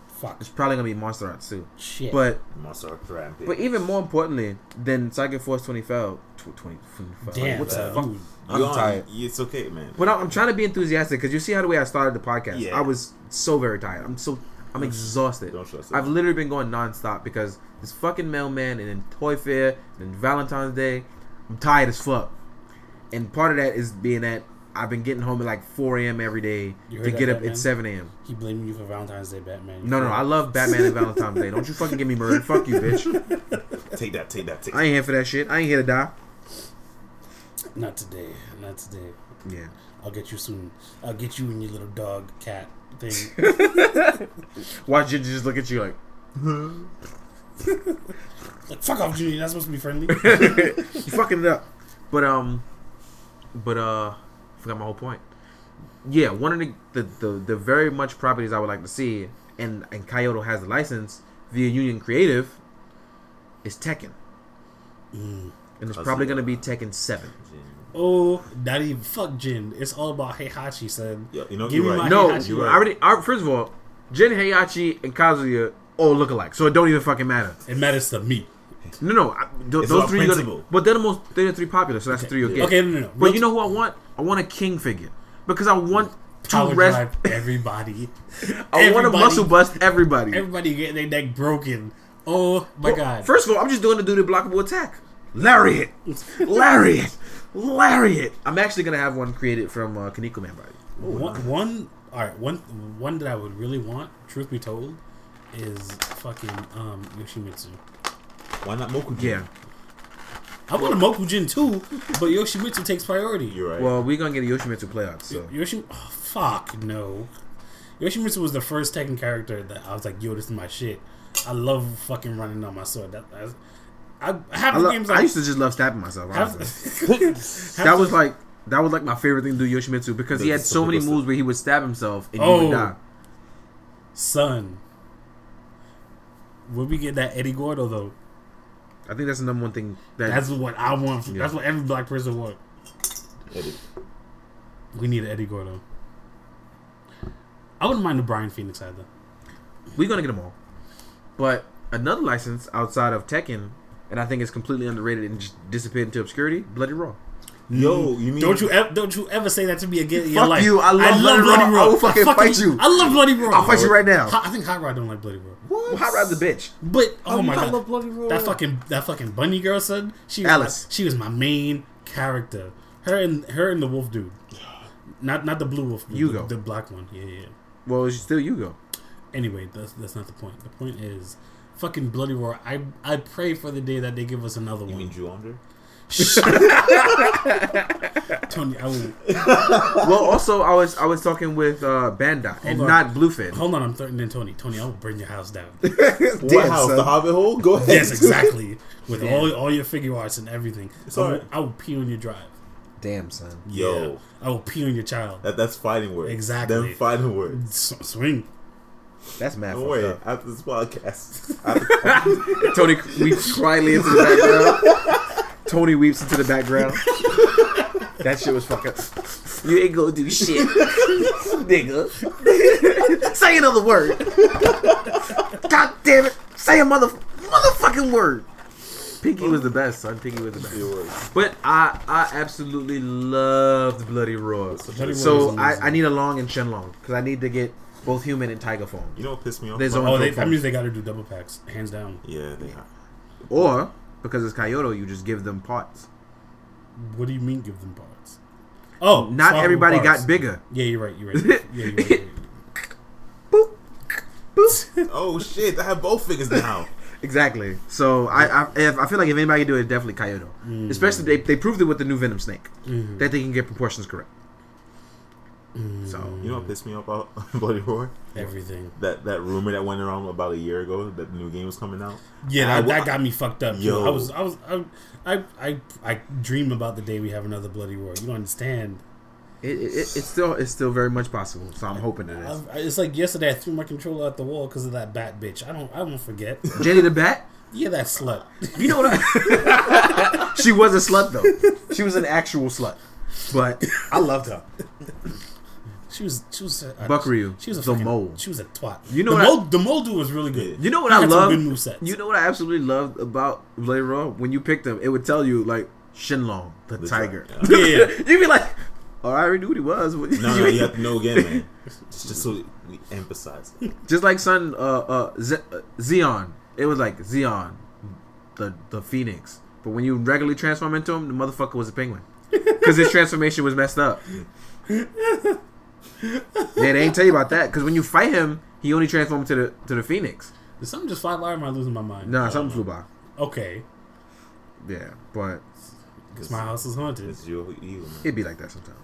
fuck it's probably gonna be Monster Arts too. shit But Monster Arts Rampage. but even more importantly than Psychic Force 2012, tw- 20, 2012 damn what the uh, fuck? I'm You on- tired. It's okay, man. But I'm, I'm trying to be enthusiastic because you see how the way I started the podcast. Yeah. I was so very tired. I'm so I'm exhausted. Don't stress I've literally been going nonstop because this fucking mailman and then Toy Fair and then Valentine's Day. I'm tired as fuck. And part of that is being that I've been getting home at like 4 a.m. every day to get that, up Batman? at 7 a.m. he blaming you for Valentine's Day Batman No, no, I love Batman and [LAUGHS] Valentine's Day. Don't you fucking get me murdered. Fuck you, bitch. Take that, take that, take that. I ain't here for that shit. I ain't here to die. not today not today Yeah. I'll get you soon I'll get you and your little dog cat thing [LAUGHS] Watch Ginger just look at you like, like fuck off Junior Not supposed to be friendly [LAUGHS] you fucking it up. But um, but uh, forgot my whole point. Yeah, one of the the, the the very much properties I would like to see, and and Kaiyodo has the license via Union Creative, is Tekken, Mm. and it's probably gonna be Tekken Seven. Oh, not even fuck Jin. It's all about Heihachi, son. Yo, you know, Give you're me right. my No, Heihachi. you're I already. I, first of all, Jin Heihachi and Kazuya all look alike, so it don't even fucking matter. It matters to me. No, no, I, th- those three. Principle. but they're the most. They're the three popular, so that's the three you'll get. Okay, no, no, no. But Real you know who I want? I want a king figure because I want to Power rest. drive everybody. [LAUGHS] I want to muscle bust everybody. Everybody getting their neck broken. Oh my Well, god. First of all, I'm just doing to do the blockable attack. Lariat, lariat, lariat. I'm actually gonna have one created from uh, Kaneko Man Body. one, one, all right. One, one that I would really want. Truth be told, is fucking um Yoshimitsu. Why not Mokujin? Yeah, I want a Mokujin too, but Yoshimitsu takes priority. You're right. Well, we're gonna get a Yoshimitsu playout. So Yoshi, oh, fuck no. Yoshimitsu was the first Tekken character that I was like, yo, this is my shit. I love fucking running on my sword. That, that's, I half I, lo- games I like, used to just love stabbing myself. half, Honestly. [LAUGHS] [LAUGHS] that was like that was like my favorite thing to do Yoshimitsu because he had so many moves where he would stab himself and he Oh. would die. son. Will we get that Eddie Gordo though? I think that's the number one thing that That's what I want. Yeah. That's what every black person wants. Eddie. We need Eddie Gordo. I wouldn't mind the Brian Phoenix either. we're gonna get them all. But another license outside of Tekken, and I think it's completely underrated and just disappeared into obscurity. Bloody Roar. Yo, you mean Don't you ever don't you ever say that to me again in your Fuck life? you, I love Bloody Roar. I will fucking fight you. I love Bloody Roar. I'll fight you right now. I think Hot Rod don't like Bloody Roar. What? Well, Hot Rod's a bitch. But oh How my you not god, love Bloody Roar? that fucking that fucking bunny girl son. She was Alice. My, she was my main character. Her and her and the wolf dude. Not not the blue wolf. The, Yugo. the, black one. Yeah, yeah. yeah. Well, it's still Yugo. Anyway, that's that's not the point. The point is, fucking Bloody Roar. I I pray for the day that they give us another You one. You mean Jew under? [LAUGHS] Tony, I will. well, also I was I was talking with uh, Bandai and on. not Bluefin. Hold on, I'm threatening Tony. Tony, I will burn your house down. [LAUGHS] What Damn, house? son. The Hobbit hole? Go ahead. yes, exactly. [LAUGHS] With all all your Figuarts and everything. I will, Sorry. I will pee on your drive. Damn son. Yo. Yeah. I will pee on your child. That, that's fighting words. Exactly. Them fighting words. S- swing. That's mad. Don't worry. up. After this podcast, after, Tony weeps quietly into the background. Tony weeps into the background. [LAUGHS] That shit was fucking. You ain't gonna do shit, [LAUGHS] nigga. [LAUGHS] Say another word. God damn it! Say a mother motherfucking word. Pinky was the best, son. Pinky was the best. It was. But I I absolutely loved Bloody Roar. Bloody Roar So I. I need a long and Shenlong because I need to get both human and tiger form. You know what pissed me off? There's Oh, they, that means they got to do double packs, hands down. yeah, they are. Or because it's Kaiyodo, you just give them parts. What do you mean give them parts? Oh, Not everybody parts. got bigger. Yeah, you're right. You're right. Yeah, you're right. You're right. [LAUGHS] Boop, boop. Oh shit! I have both figures now. [LAUGHS] exactly. So I I, if, I feel like if anybody can do it, it's definitely Kyoto. Mm. Especially they, they proved it with the new Venom Snake Mhm. that they can get proportions correct. So mm. You know what pissed me off about [LAUGHS] Bloody Roar? Everything. That that rumor that went around about a year ago that the new game was coming out. Yeah, that, wa- that got me fucked up. Yo. I was, I was, I, I, I, I dream about the day we have another Bloody Roar. You don't understand. it, it, it- it's still it's still very much possible. So I'm hoping it is. I, it's like yesterday I threw my controller at the wall because of that bat bitch. I don't, I won't forget. [LAUGHS] Jenny the Bat. yeah, that slut. [LAUGHS] You know what? I, she was a slut though. She was an actual slut, but I loved her. She was, she was. A, Bakuryu, She was a the fucking, mole. She was a twat. You know the what I- mole, the mole dude was really good. You know what He I had some love? good movesets. You know what I absolutely loved about Bloody Roar? When you picked him, it would tell you like Shenlong, the, The tiger. ti- [LAUGHS] yeah. yeah. You'd be like, "Oh, I already knew what he was." [LAUGHS] No, no, you have to know again, man. Just, just so we emphasize. It. [LAUGHS] Just like son, uh, uh, Z- uh, Xeon. It was like Xeon, the the Phoenix. But when you regularly transform into him, the motherfucker was a penguin because his transformation was messed up. [LAUGHS] yeah, they ain't tell you about that because when you fight him, he only transformed to the to the Phoenix. Did something just fly by? Or am I losing my mind? Nah, something flew by. Okay, Yeah, but because my house is haunted. It's your ego, man. it'd be like that sometimes.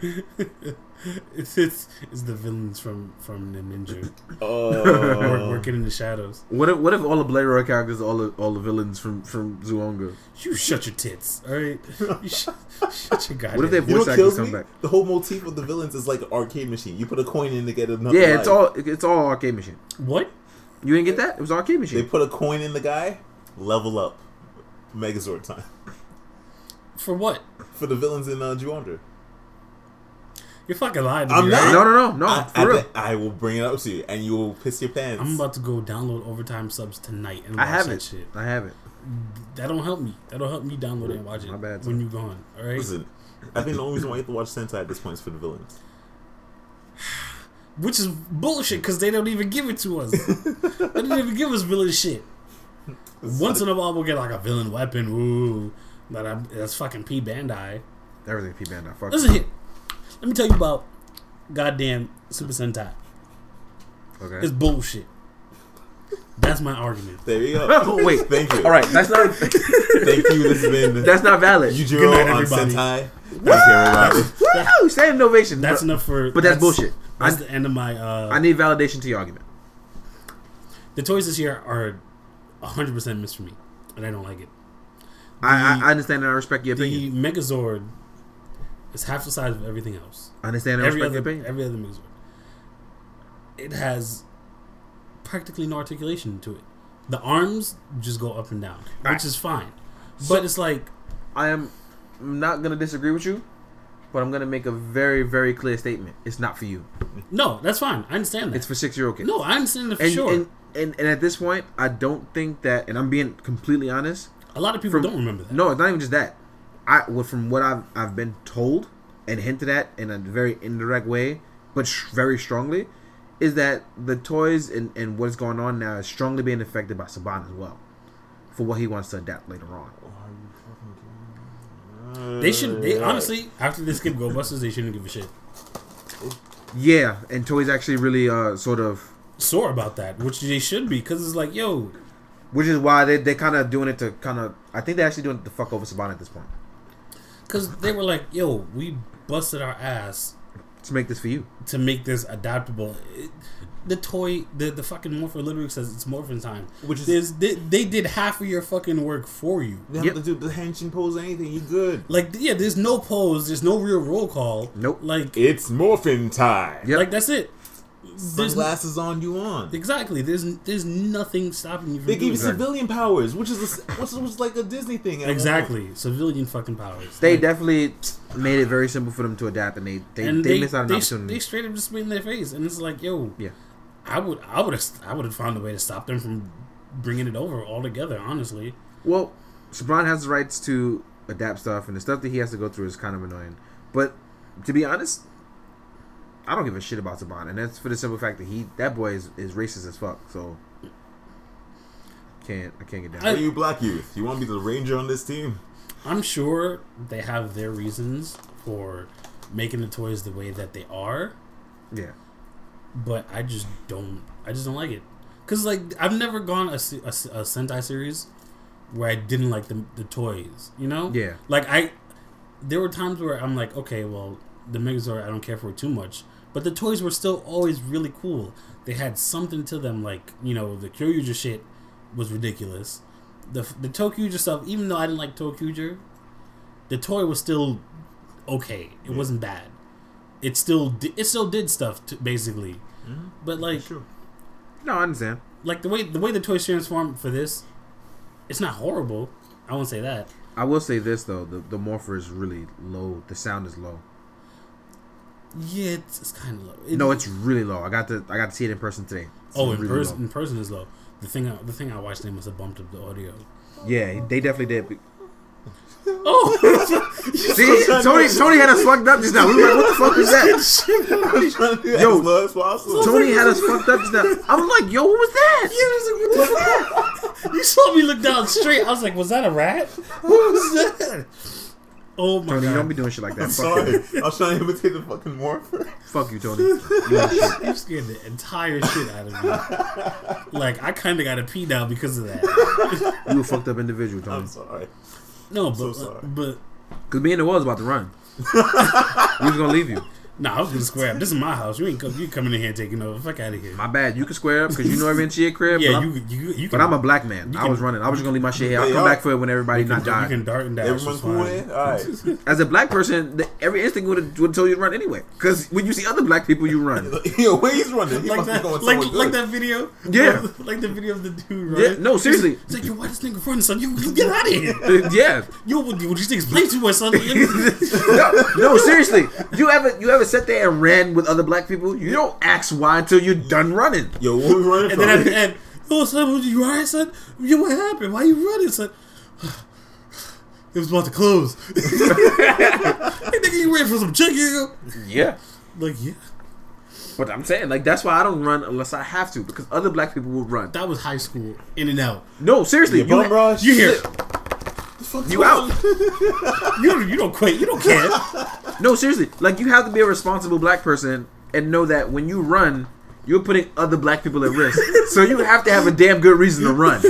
[LAUGHS] [LAUGHS] It's it's, it's the villains from from the ninja Work, [LAUGHS] Oh, [LAUGHS] working in the shadows. What if what if all the Blade Runner characters, are all the all the villains from from Zyuohger? You shut your tits, all right? You sh- shut your goddamn. What if they- you know Voice what actors come me? back. The whole motif of the villains is like an arcade machine. You put a coin in to get another. Yeah, it's all it's all arcade machine. what? You didn't get that? It was arcade machine. They put a coin in the guy, level up, Megazord time For what? for the villains in uh, Juandra. You're fucking lying to I'm me, not. right? No, no, no, no. I, for I, real. bet I will bring it up to you, and you will piss your pants. I'm about to go download overtime subs tonight and I watch have that it. shit. I have it. That don't help me. That don't help me download it and watch it My bad, when you're gone. All right. Listen, I think the only reason why you have to watch Sentai at this point is for the villains. Which is bullshit because they don't even give it to us. [LAUGHS] they don't even give us villain shit. Once in a while we'll get like a villain weapon. Ooh, but I'm, that's fucking P Bandai. Everything P Bandai. Fuck. Listen here. Let me tell you about goddamn Super Sentai. Okay. It's bullshit. That's my argument. There you go. Oh, [LAUGHS] wait. Thank you. All right, that's not Thank you. This has been [LAUGHS] that's not valid. Yujiro Good night, on everybody. Sentai. Thank you. Woo! Standing ovation. That's but, enough for. but that's bullshit. That's I- the end of my. Uh, I need validation to your argument. the toys this year are 100 percent missed for me, and I don't like it. I, The- I, I understand and I respect your The opinion. The Megazord is half the size of everything else. I understand and every other your opinion. every other Megazord. It has practically no articulation to it. The arms just go up and down, which is fine. So- but it's like I am not gonna disagree with you, but I'm gonna make a very very clear statement. It's not for you. no, that's fine. I understand that. It's for six year old kids. no, I understand that for and, sure. and, and and at this point, I don't think that. And I'm being completely honest. a lot of people from- don't remember that. No, it's not even just that. I well, from what I've I've been told and hinted at in a very indirect way, but sh- very strongly, is that the toys and, and what's going on now is strongly being affected by Saban as well, for what he wants to adapt later on. They should. They honestly, after they skip Go Busters, they shouldn't give a shit. Yeah, and toys actually really uh sort of, Sore about that, which they should be, because it's like, yo, which is why they they kind of doing it to kind of. I think they're actually doing it to fuck over Saban at this point because they were like, yo, we busted our ass to make this for you. to make this adaptable. It, the toy, the the fucking Morpher literally says it's Morphin time. Which is- they, they did half of your fucking work for you. You don't Yep. have to do the henshin pose or anything. You good. Like, yeah, there's no pose, there's no real roll call. Nope. Like, It's morphin time. Yep. like that's it. There's Sunglasses on, you on. exactly. There's there's nothing stopping you from They give you doing that. civilian powers, which is a, which was like a Disney thing. at one Exactly, civilian fucking powers. They Like, definitely made it very simple for them to adapt, and they they, and they, they missed out on they, opportunity. they straight up just spit in their face, and it's like, yo, Yeah. I would I would have I would have found a way to stop them from bringing it over altogether. Honestly, Well, Saban has the rights to adapt stuff, and the stuff that he has to go through is kind of annoying. But to be honest, I don't give a shit about Saban, and that's for the simple fact that he that boy is, is racist as fuck. So can't I can't get down. I- Are you black youth? You want to be the ranger on this team? I'm sure they have their reasons for making the toys the way that they are, yeah, but I just don't I just don't like it. Cause like I've never gone a, se- a, a Sentai series where I didn't like the the toys. You know? Yeah. Like I, there were times where I'm like, okay, well, the Megazord I don't care for it too much, but the toys were still always really cool. They had something to them, like you know, the Kyoryuger shit was ridiculous. The the Tokyuger stuff, even though I didn't like Tokyuger, the toy was still okay. It Yeah. wasn't bad. It still di- it still did stuff to, basically, mm-hmm. but like Sure. no, I understand. like the way the way the toys transform for this, it's not horrible. I won't say that. I will say this though: the the morpher is really low. The sound is low. Yeah, it's, it's kind of low. It- No, it's really low. I got to I got to see it in person today. It's Oh, in really person, low. in person is low. The thing, I, the thing I watched, they must have bumped up the audio. Yeah, they definitely did. [LAUGHS] Oh, [LAUGHS] See, Tony Tony had us fucked up just now. We were like, what the fuck [LAUGHS] was that? trying to do Yo, as low as possible. Tony had us fucked up just now. I was like, yo, what was that? Yeah, was like, what the fuck? You saw me look down straight. I was like, was that a rat? What was that? Oh my god. Tony, you don't be doing shit like that. I'm Fuck sorry. you. I was trying to imitate the fucking morpher. Fuck you, Tony. You ain't shit. [LAUGHS] You scared the entire shit out of me. Like I kind of got to pee now because of that. [LAUGHS] You a fucked up individual, Tony. I'm sorry. No, but so sorry. but Because me and the was about to run. [LAUGHS] we was gonna leave you. Nah, I was gonna square up. This is my house. You ain't come, you coming in here taking over. Fuck out of here. My bad. You can square up because you know every inch of your crib. yeah, but you I'm, you you but can. I'm a black man. you I was can- running. I was just gonna leave my shit here. I'll come y'all- back for it when everybody you can, not you can dart and dash. Everyone it's cool fine. Alright. [LAUGHS] As a black person, the, every instinct would have would told you to run anyway. Because when you see other black people, you run. [LAUGHS] Yo, where he's running? He like that, going like, like that video. Yeah. [LAUGHS] like the video of the dude. Yeah, no, seriously. It's like, yo, why this nigga running, son? You, you get out of here. yeah. Yo, what, what you think is play too much, son? no, no, seriously. You ever you ever sat there and ran with other black people? You don't ask why until you're done running. Yo, where we running and from? then at the end, oh, son, was you alright, son? Yo, what happened? Why you running, son? [SIGHS] It was about to close. [LAUGHS] hey, nigga, you ran for some chicken? Yeah. Like, yeah. But I'm saying, like, that's why I don't run unless I have to, because other black people will run. That was high school, in and out. No, seriously, Your you, bum rush? You hear? You out. [LAUGHS] You don't, you don't quit. You don't care. No, seriously, like you have to be a responsible black person and know that when you run, you're putting other black people at risk. so you have to have a damn good reason to run.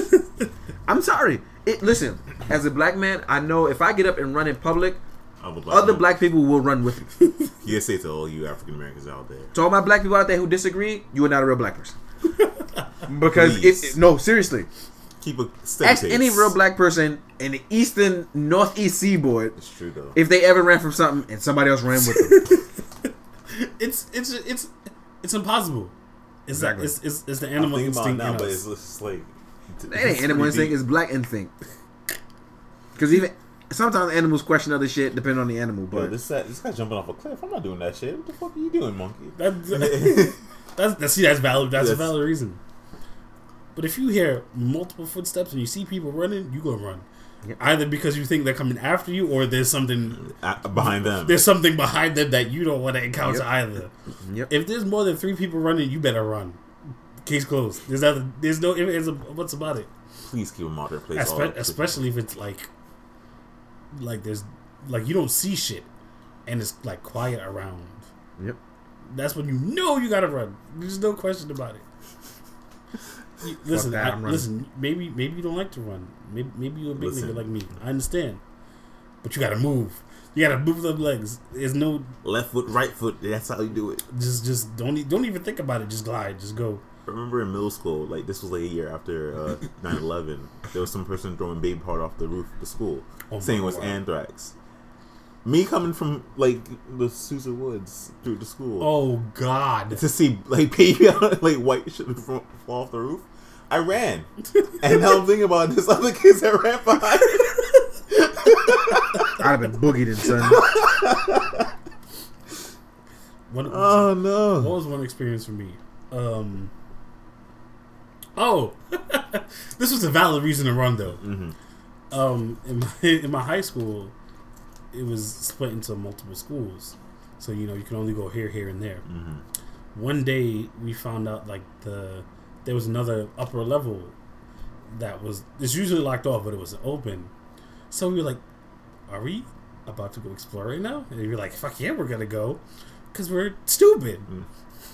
I'm sorry. It, listen, as a black man, I know if I get up and run in public, Other black other men. black people will run with me. [LAUGHS] You say to all you African Americans out there. To all my black people out there who disagree, you are not a real black person. [LAUGHS] because Please. it, no, seriously. Keep a steady Ask pace. any real black person in the eastern northeast seaboard It's true though. if they ever ran from something and somebody else ran with them. [LAUGHS] It's it's it's it's impossible. It's Exactly. it's, it's, it's the I'm animal thinking about instinct now, but us. it's just like That ain't animal instinct, it's black instinct. Because even sometimes animals question other shit depending on the animal, Bro, but this guy, this guy jumping off a cliff. I'm not doing that shit. What the fuck are you doing, monkey? That, [LAUGHS] [LAUGHS] that's, that's see that's valid. That's a valid reason. But if you hear multiple footsteps and you see people running, you gonna run. Yep. Either because you think they're coming after you, or there's something Uh, behind them. there's something behind them that you don't want to encounter Yep. either. yep. If there's more than three people running, you better run. Case closed. There's nothing. There's no. It's a, what's about it? Please keep a moderate place. all Espe- especially if it's like, like there's, like you don't see shit, and it's like quiet around. Yep. That's when you know you gotta run. There's no question about it. You- listen, that, I- listen. Maybe, maybe you don't like to run. Maybe, maybe you're a big Listen. nigga like me. I understand, but you gotta move. You gotta move them legs. There's no left foot, right foot. That's how you do it. just, just don't, don't even think about it. Just glide. Just go. I remember in middle school, like this was like a year after uh, [LAUGHS] 9/11. There was some person throwing baby part off the roof of the school, Oh saying it was God. anthrax. Me coming from like the Sousa Woods through the school Oh God. to see like baby [LAUGHS] like white shit fall off the roof, I ran, and now I'm thinking about this other kids that ran behind. I'd have been boogied in son. One, Oh What no! was one experience for me? Um. Oh, [LAUGHS] this was a valid reason to run though. hmm Um, in my in my high school, it was split into multiple schools, so you know you can only go here, here, and there. hmm One day we found out like the there was another upper level that was it's usually locked off, but it was open. So we were like, "Are we about to go explore right now?" And we're like, "Fuck yeah, we're gonna go," because we're stupid. Mm,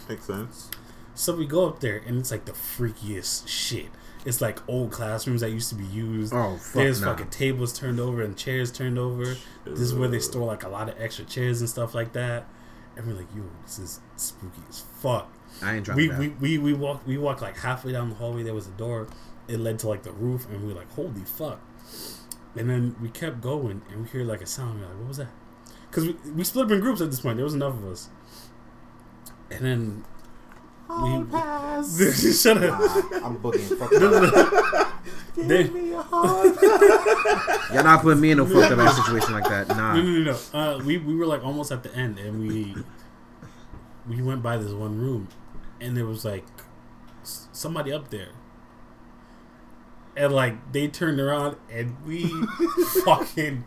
makes sense. So we go up there, and it's like the freakiest shit. It's like old classrooms that used to be used. Oh, fuck There's nah. fucking tables turned over and chairs turned over. This is where they store like a lot of extra chairs and stuff like that. And we're like, yo, this is spooky as fuck. I ain't trying We, to we, we, we walked we walked like halfway down the hallway. There was a door. It led to like the roof, and we were like, holy fuck. And then we kept going, and we hear like a sound. We're like, what was that? Because we, we split up in groups at this point. There was enough of us. And then Hall We- pass. [LAUGHS] shut up. I'm booking. Fuck [LAUGHS] that. They- Give me a hall pass. [LAUGHS] Y'all not putting me in no fucked up situation like that. Nah. No, no, no, no. Uh, we we were like almost at the end, and we we went by this one room, and there was like somebody up there, and like they turned around, and we [LAUGHS] fucking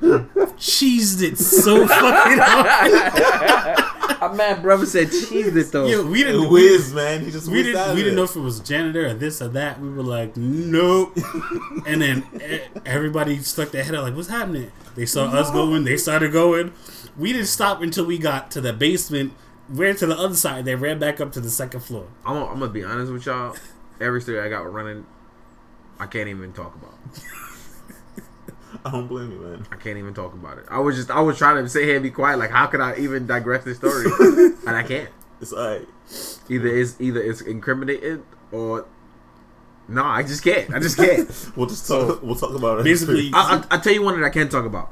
cheesed it so fucking hard. [LAUGHS] My man brother said cheesed it though. Yo, we didn't. Whiz, man. He just We didn't. out of We didn't know if it was janitor or this or that. We were like, nope. [LAUGHS] and then e- everybody stuck their head out like, what's happening? They saw us going. They started going. We didn't stop until we got to the basement. Ran to the other side. They ran back up to the second floor. I'm, gonna- I'm gonna be honest with y'all. Every story I got running, I can't even talk about. I don't blame you, man. I can't even talk about it. I was just I was trying to sit here and be quiet. Like how could I even digress this story? [LAUGHS] and I can't. It's alright. Either it's either it's incriminated or no. I just can't. I just can't. [LAUGHS] We'll just talk. we'll talk about it. Basically- I, I, I tell you one that I can't talk about.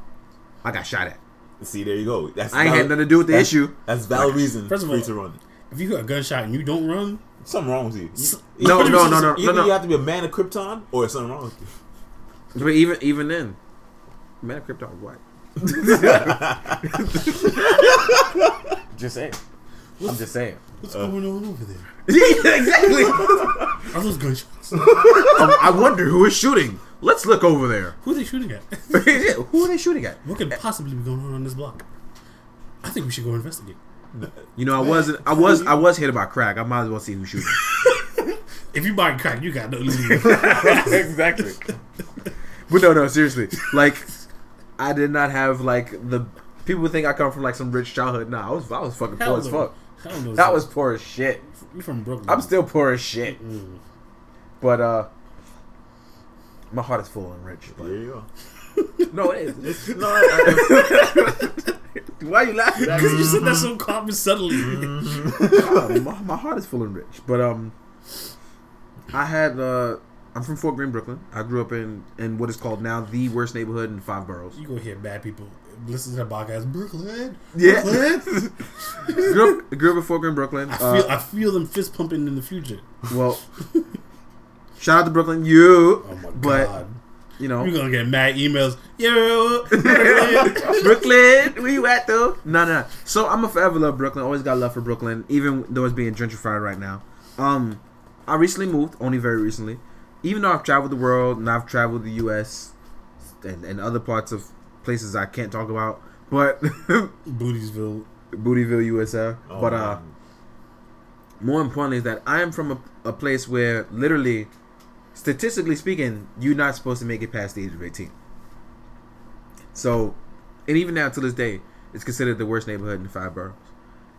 I got shot at. See, there you go. That's I ain't had nothing to do with the that's- issue. That's valid reason First of for you to run. If you hear a gunshot and you don't run, Something wrong with you. You- No, either no, no, no, Either no, no. you have to be a man of Krypton, or something wrong with you. But even even then, man, of Krypton was [LAUGHS] white. just saying. I'm just saying. what's Uh. going on over there? [LAUGHS] yeah, exactly. Are those gunshots? [LAUGHS] Um, I wonder who is shooting. Let's look over there. Who are they shooting at? [LAUGHS] [LAUGHS] who are they shooting at? What could possibly be going on on this block? I think we should go investigate. You know, I wasn't. I was. I was hit about crack. I might as well see who's shooting. [LAUGHS] If you buy crack, you got no leave. exactly. But no, no, seriously. Like, I did not have like the people think I come from like some rich childhood. Nah, I was. I was fucking poor Hell as fuck. Hell no. That was poor as shit. you from Brooklyn. I'm still poor as shit. Mm. But uh, my heart is full and rich. There you go. [LAUGHS] no, it is. It's, [LAUGHS] no, I, [LAUGHS] Why are you laughing at Because me? you said that so calm and subtly. Uh, my, my heart is full and rich. But um, I had uh, I'm from Fort Greene, Brooklyn. I grew up in in what is called now the worst neighborhood in five boroughs. you go hear bad people listen to the podcast. Brooklyn. Yeah. Brooklyn. grew up grew up in Fort Greene, Brooklyn. I feel Uh, I feel them fist pumping in the future. well, shout out to Brooklyn, you. Oh my but god. you know, You're gonna get mad emails. Yo, Brooklyn. Brooklyn, [LAUGHS] where you at though? No, no. So I'm a forever love Brooklyn. Always got love for Brooklyn, even though it's being gentrified right now. Um, I recently moved, only very recently. Even though I've traveled the world and I've traveled the U.S. and, and other parts of places I can't talk about, but [LAUGHS] Bootiesville. Bootyville, USA. oh, but uh, man. more importantly, is that I am from a, a place where literally, statistically speaking, you're not supposed to make it past the age of 18. So, and even now to this day, it's considered the worst neighborhood in the five boroughs.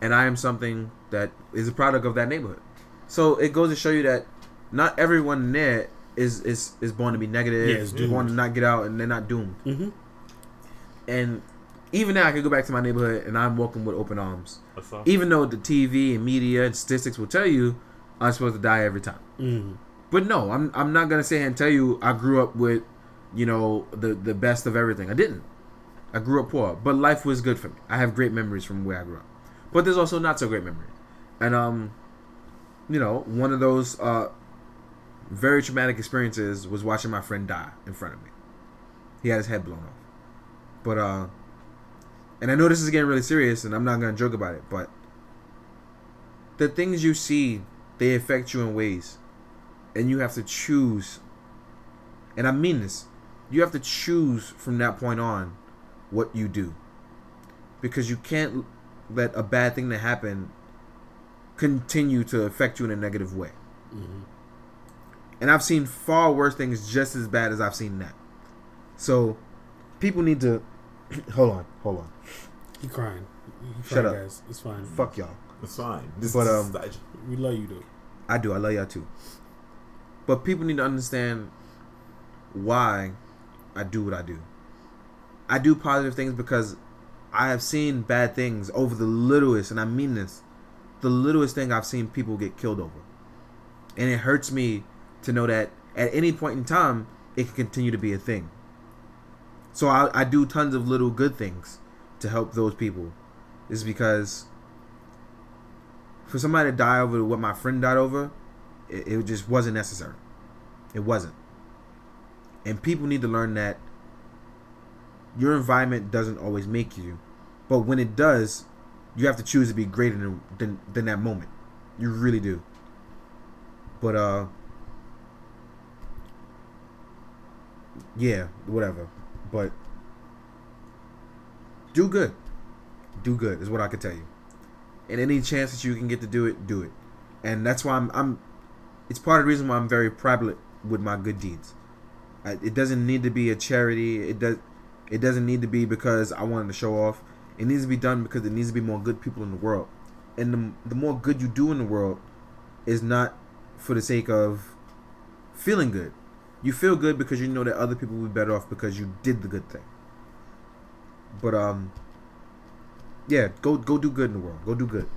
And I am something that is a product of that neighborhood. So it goes to show you that not everyone there is is, is born to be negative, Yeah, is born to not get out, and they're not doomed. Mm-hmm. And even now, I can go back to my neighborhood and I'm welcome with open arms. All. Even though the TV and media and statistics will tell you I'm supposed to die every time. Mm. But no, I'm I'm not gonna here and tell you I grew up with, you know, the the best of everything. I didn't. I grew up poor, but life was good for me. I have great memories from where I grew up. But there's also not so great memories. And um, you know, one of those uh very traumatic experiences was watching my friend die in front of me. He had his head blown off. But uh and I know this is getting really serious and I'm not gonna joke about it, but the things you see, they affect you in ways and you have to choose and i mean this you have to choose from that point on what you do because you can't let a bad thing that happen continue to affect you in a negative way Mm-hmm. and i've seen far worse things just as bad as i've seen that so people need to [CLEARS THROAT] hold on hold on He crying. He Shut crying, up. guys. It's fine. fuck y'all It's fine. This, But, um, is- We love you though. I do. I love y'all too. But people need to understand why I do what I do. I do positive things because I have seen bad things over the littlest, and I mean this, the littlest thing I've seen people get killed over. And it hurts me to know that at any point in time, it can continue to be a thing. So I, I do tons of little good things to help those people. Is because for somebody to die over what my friend died over, it, it just wasn't necessary. It wasn't. And people need to learn that your environment doesn't always make you, but when it does, you have to choose to be greater than than, than that moment. You really do. But uh, yeah, whatever. But do good. Do good is what I could tell you and any chance that you can get to do it, do it. And that's why I'm. I'm it's part of the reason why I'm very prevalent with my good deeds. It doesn't need to be a charity. It does. It doesn't need to be because I wanted to show off. It needs to be done because there needs to be more good people in the world. And the, the more good you do in the world is not for the sake of feeling good. You feel good because you know that other people will be better off because you did the good thing. But um, yeah, go go do good in the world. Go do good.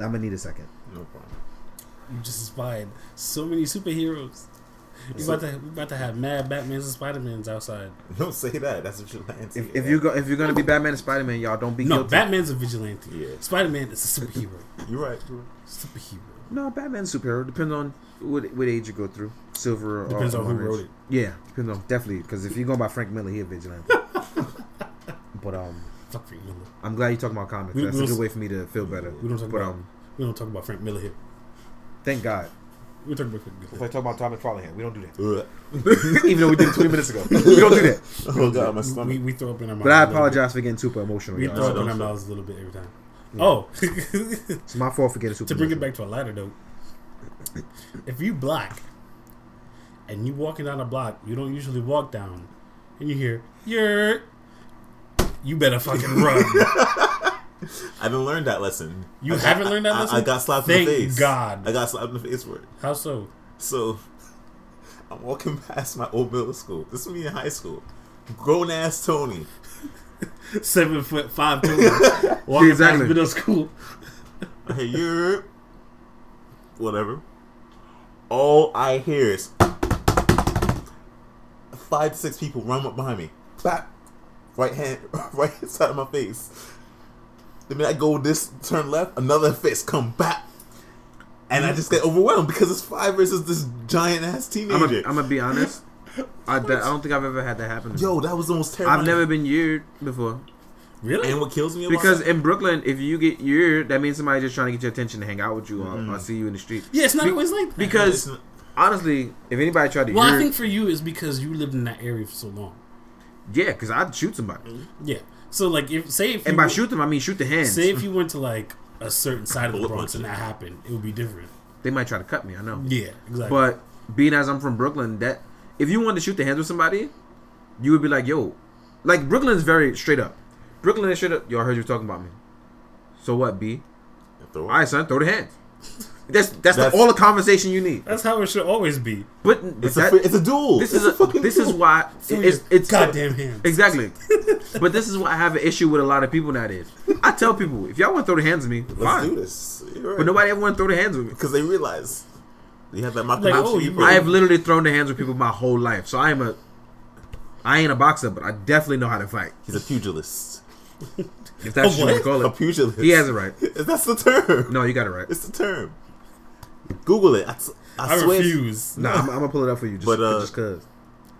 I'm gonna need a second. no problem. You just inspired so many superheroes. We about to we about to have mad Batmans and Spider Mans outside. Don't say that. That's a vigilante. If, if you go if you're gonna be Batman and Spider Man, y'all don't be No, guilty. Batman's a vigilante. Yeah. Spider Man is a superhero. [LAUGHS] you're right. You're right. superhero. no, Batman's superhero. Depends on what what age you go through. Silver or Depends on who wrote it. Yeah, depends on definitely because if you go by Frank Miller, he a vigilante. [LAUGHS] but um, Fuck Frank Miller. I'm glad you're talking about comics. We- That's we a good way for me to feel better. We don't talk But about um, we don't talk about Frank Miller here. Thank God. We talk about Frank If Miller. I talk about Thomas Farley, we don't do that. Even though we did it 20 minutes ago, [LAUGHS] we don't do that. [LAUGHS] oh god, my stomach. we, we throw up in our mouths. But I a little apologize for getting super emotional. bit. We y'all. throw up in our mouths a little bit every time. Oh, [LAUGHS] It's my fault for getting super. to bring it back to a lighter note, if you black and you walking down a block you don't usually walk down, and you hear you're, you better fucking run. [LAUGHS] I didn't learn that lesson. You I got- haven't learned that lesson? I, got slapped Thank in the face. God. I got slapped in the face for it. How so? So [LAUGHS] I'm walking past my old middle school. This is me in high school. Grown ass Tony. [LAUGHS] Seven foot five two. Walking Exactly. past middle school. Hey, you're whatever. All I hear is five to six people run up behind me. Bap. Right hand, right side of my face. The minute I go this turn left, another fist come back. And I just get overwhelmed because it's five versus this giant ass teenager. I'm teenager. gonna be honest. [LAUGHS] I, that, I don't think I've ever had that happen. Yo, that was the most terrifying. I've never been yeared before. Really? And what kills me about Because that, in Brooklyn, if you get yeared, that means somebody's just trying to get your attention to hang out with you or, or mm. see you in the street. yeah, it's not Be- always like that. Because It's not- honestly, if anybody tried to well, year, I think for you is because you lived in that area for so long. yeah, because I'd shoot somebody. Yeah. So like, if say if And by went- shoot them, I mean shoot the hands. say if you went to like a certain side of the Bullet Bronx and that happened, it would be different. They might try to cut me. I know. Yeah, exactly. But being as I'm from Brooklyn, that if you wanted to shoot the hands with somebody, you would be like, yo, like Brooklyn is very straight up. Brooklyn is straight up. Yo, I heard you talking about me. So what, B? throw All right, son, throw the hands. That's that's, That's- the, all the conversation you need. that's how it should always be. But It's, that- a, it's a duel. this It's is a, fucking this is why So it's it's goddamn hands. exactly. [LAUGHS] but this is why I have an issue with a lot of people nowadays. I tell people if y'all want to throw the hands at me, Let's fine. do this. You're right. But nobody ever want to throw the hands with me. because they realize you have that Malcolm Like, oh, you bro. I have literally thrown the hands with people my whole life, so I am a. I ain't a boxer, but I definitely know how to fight. He's a pugilist. If that's what you what? want to call A it, pugilist. he has it right. [LAUGHS] That's the term. No, you got it right. It's the term. Google it. I, I, I swear. refuse. No, I'm, I'm gonna pull it up for you, just, But, uh, just cause.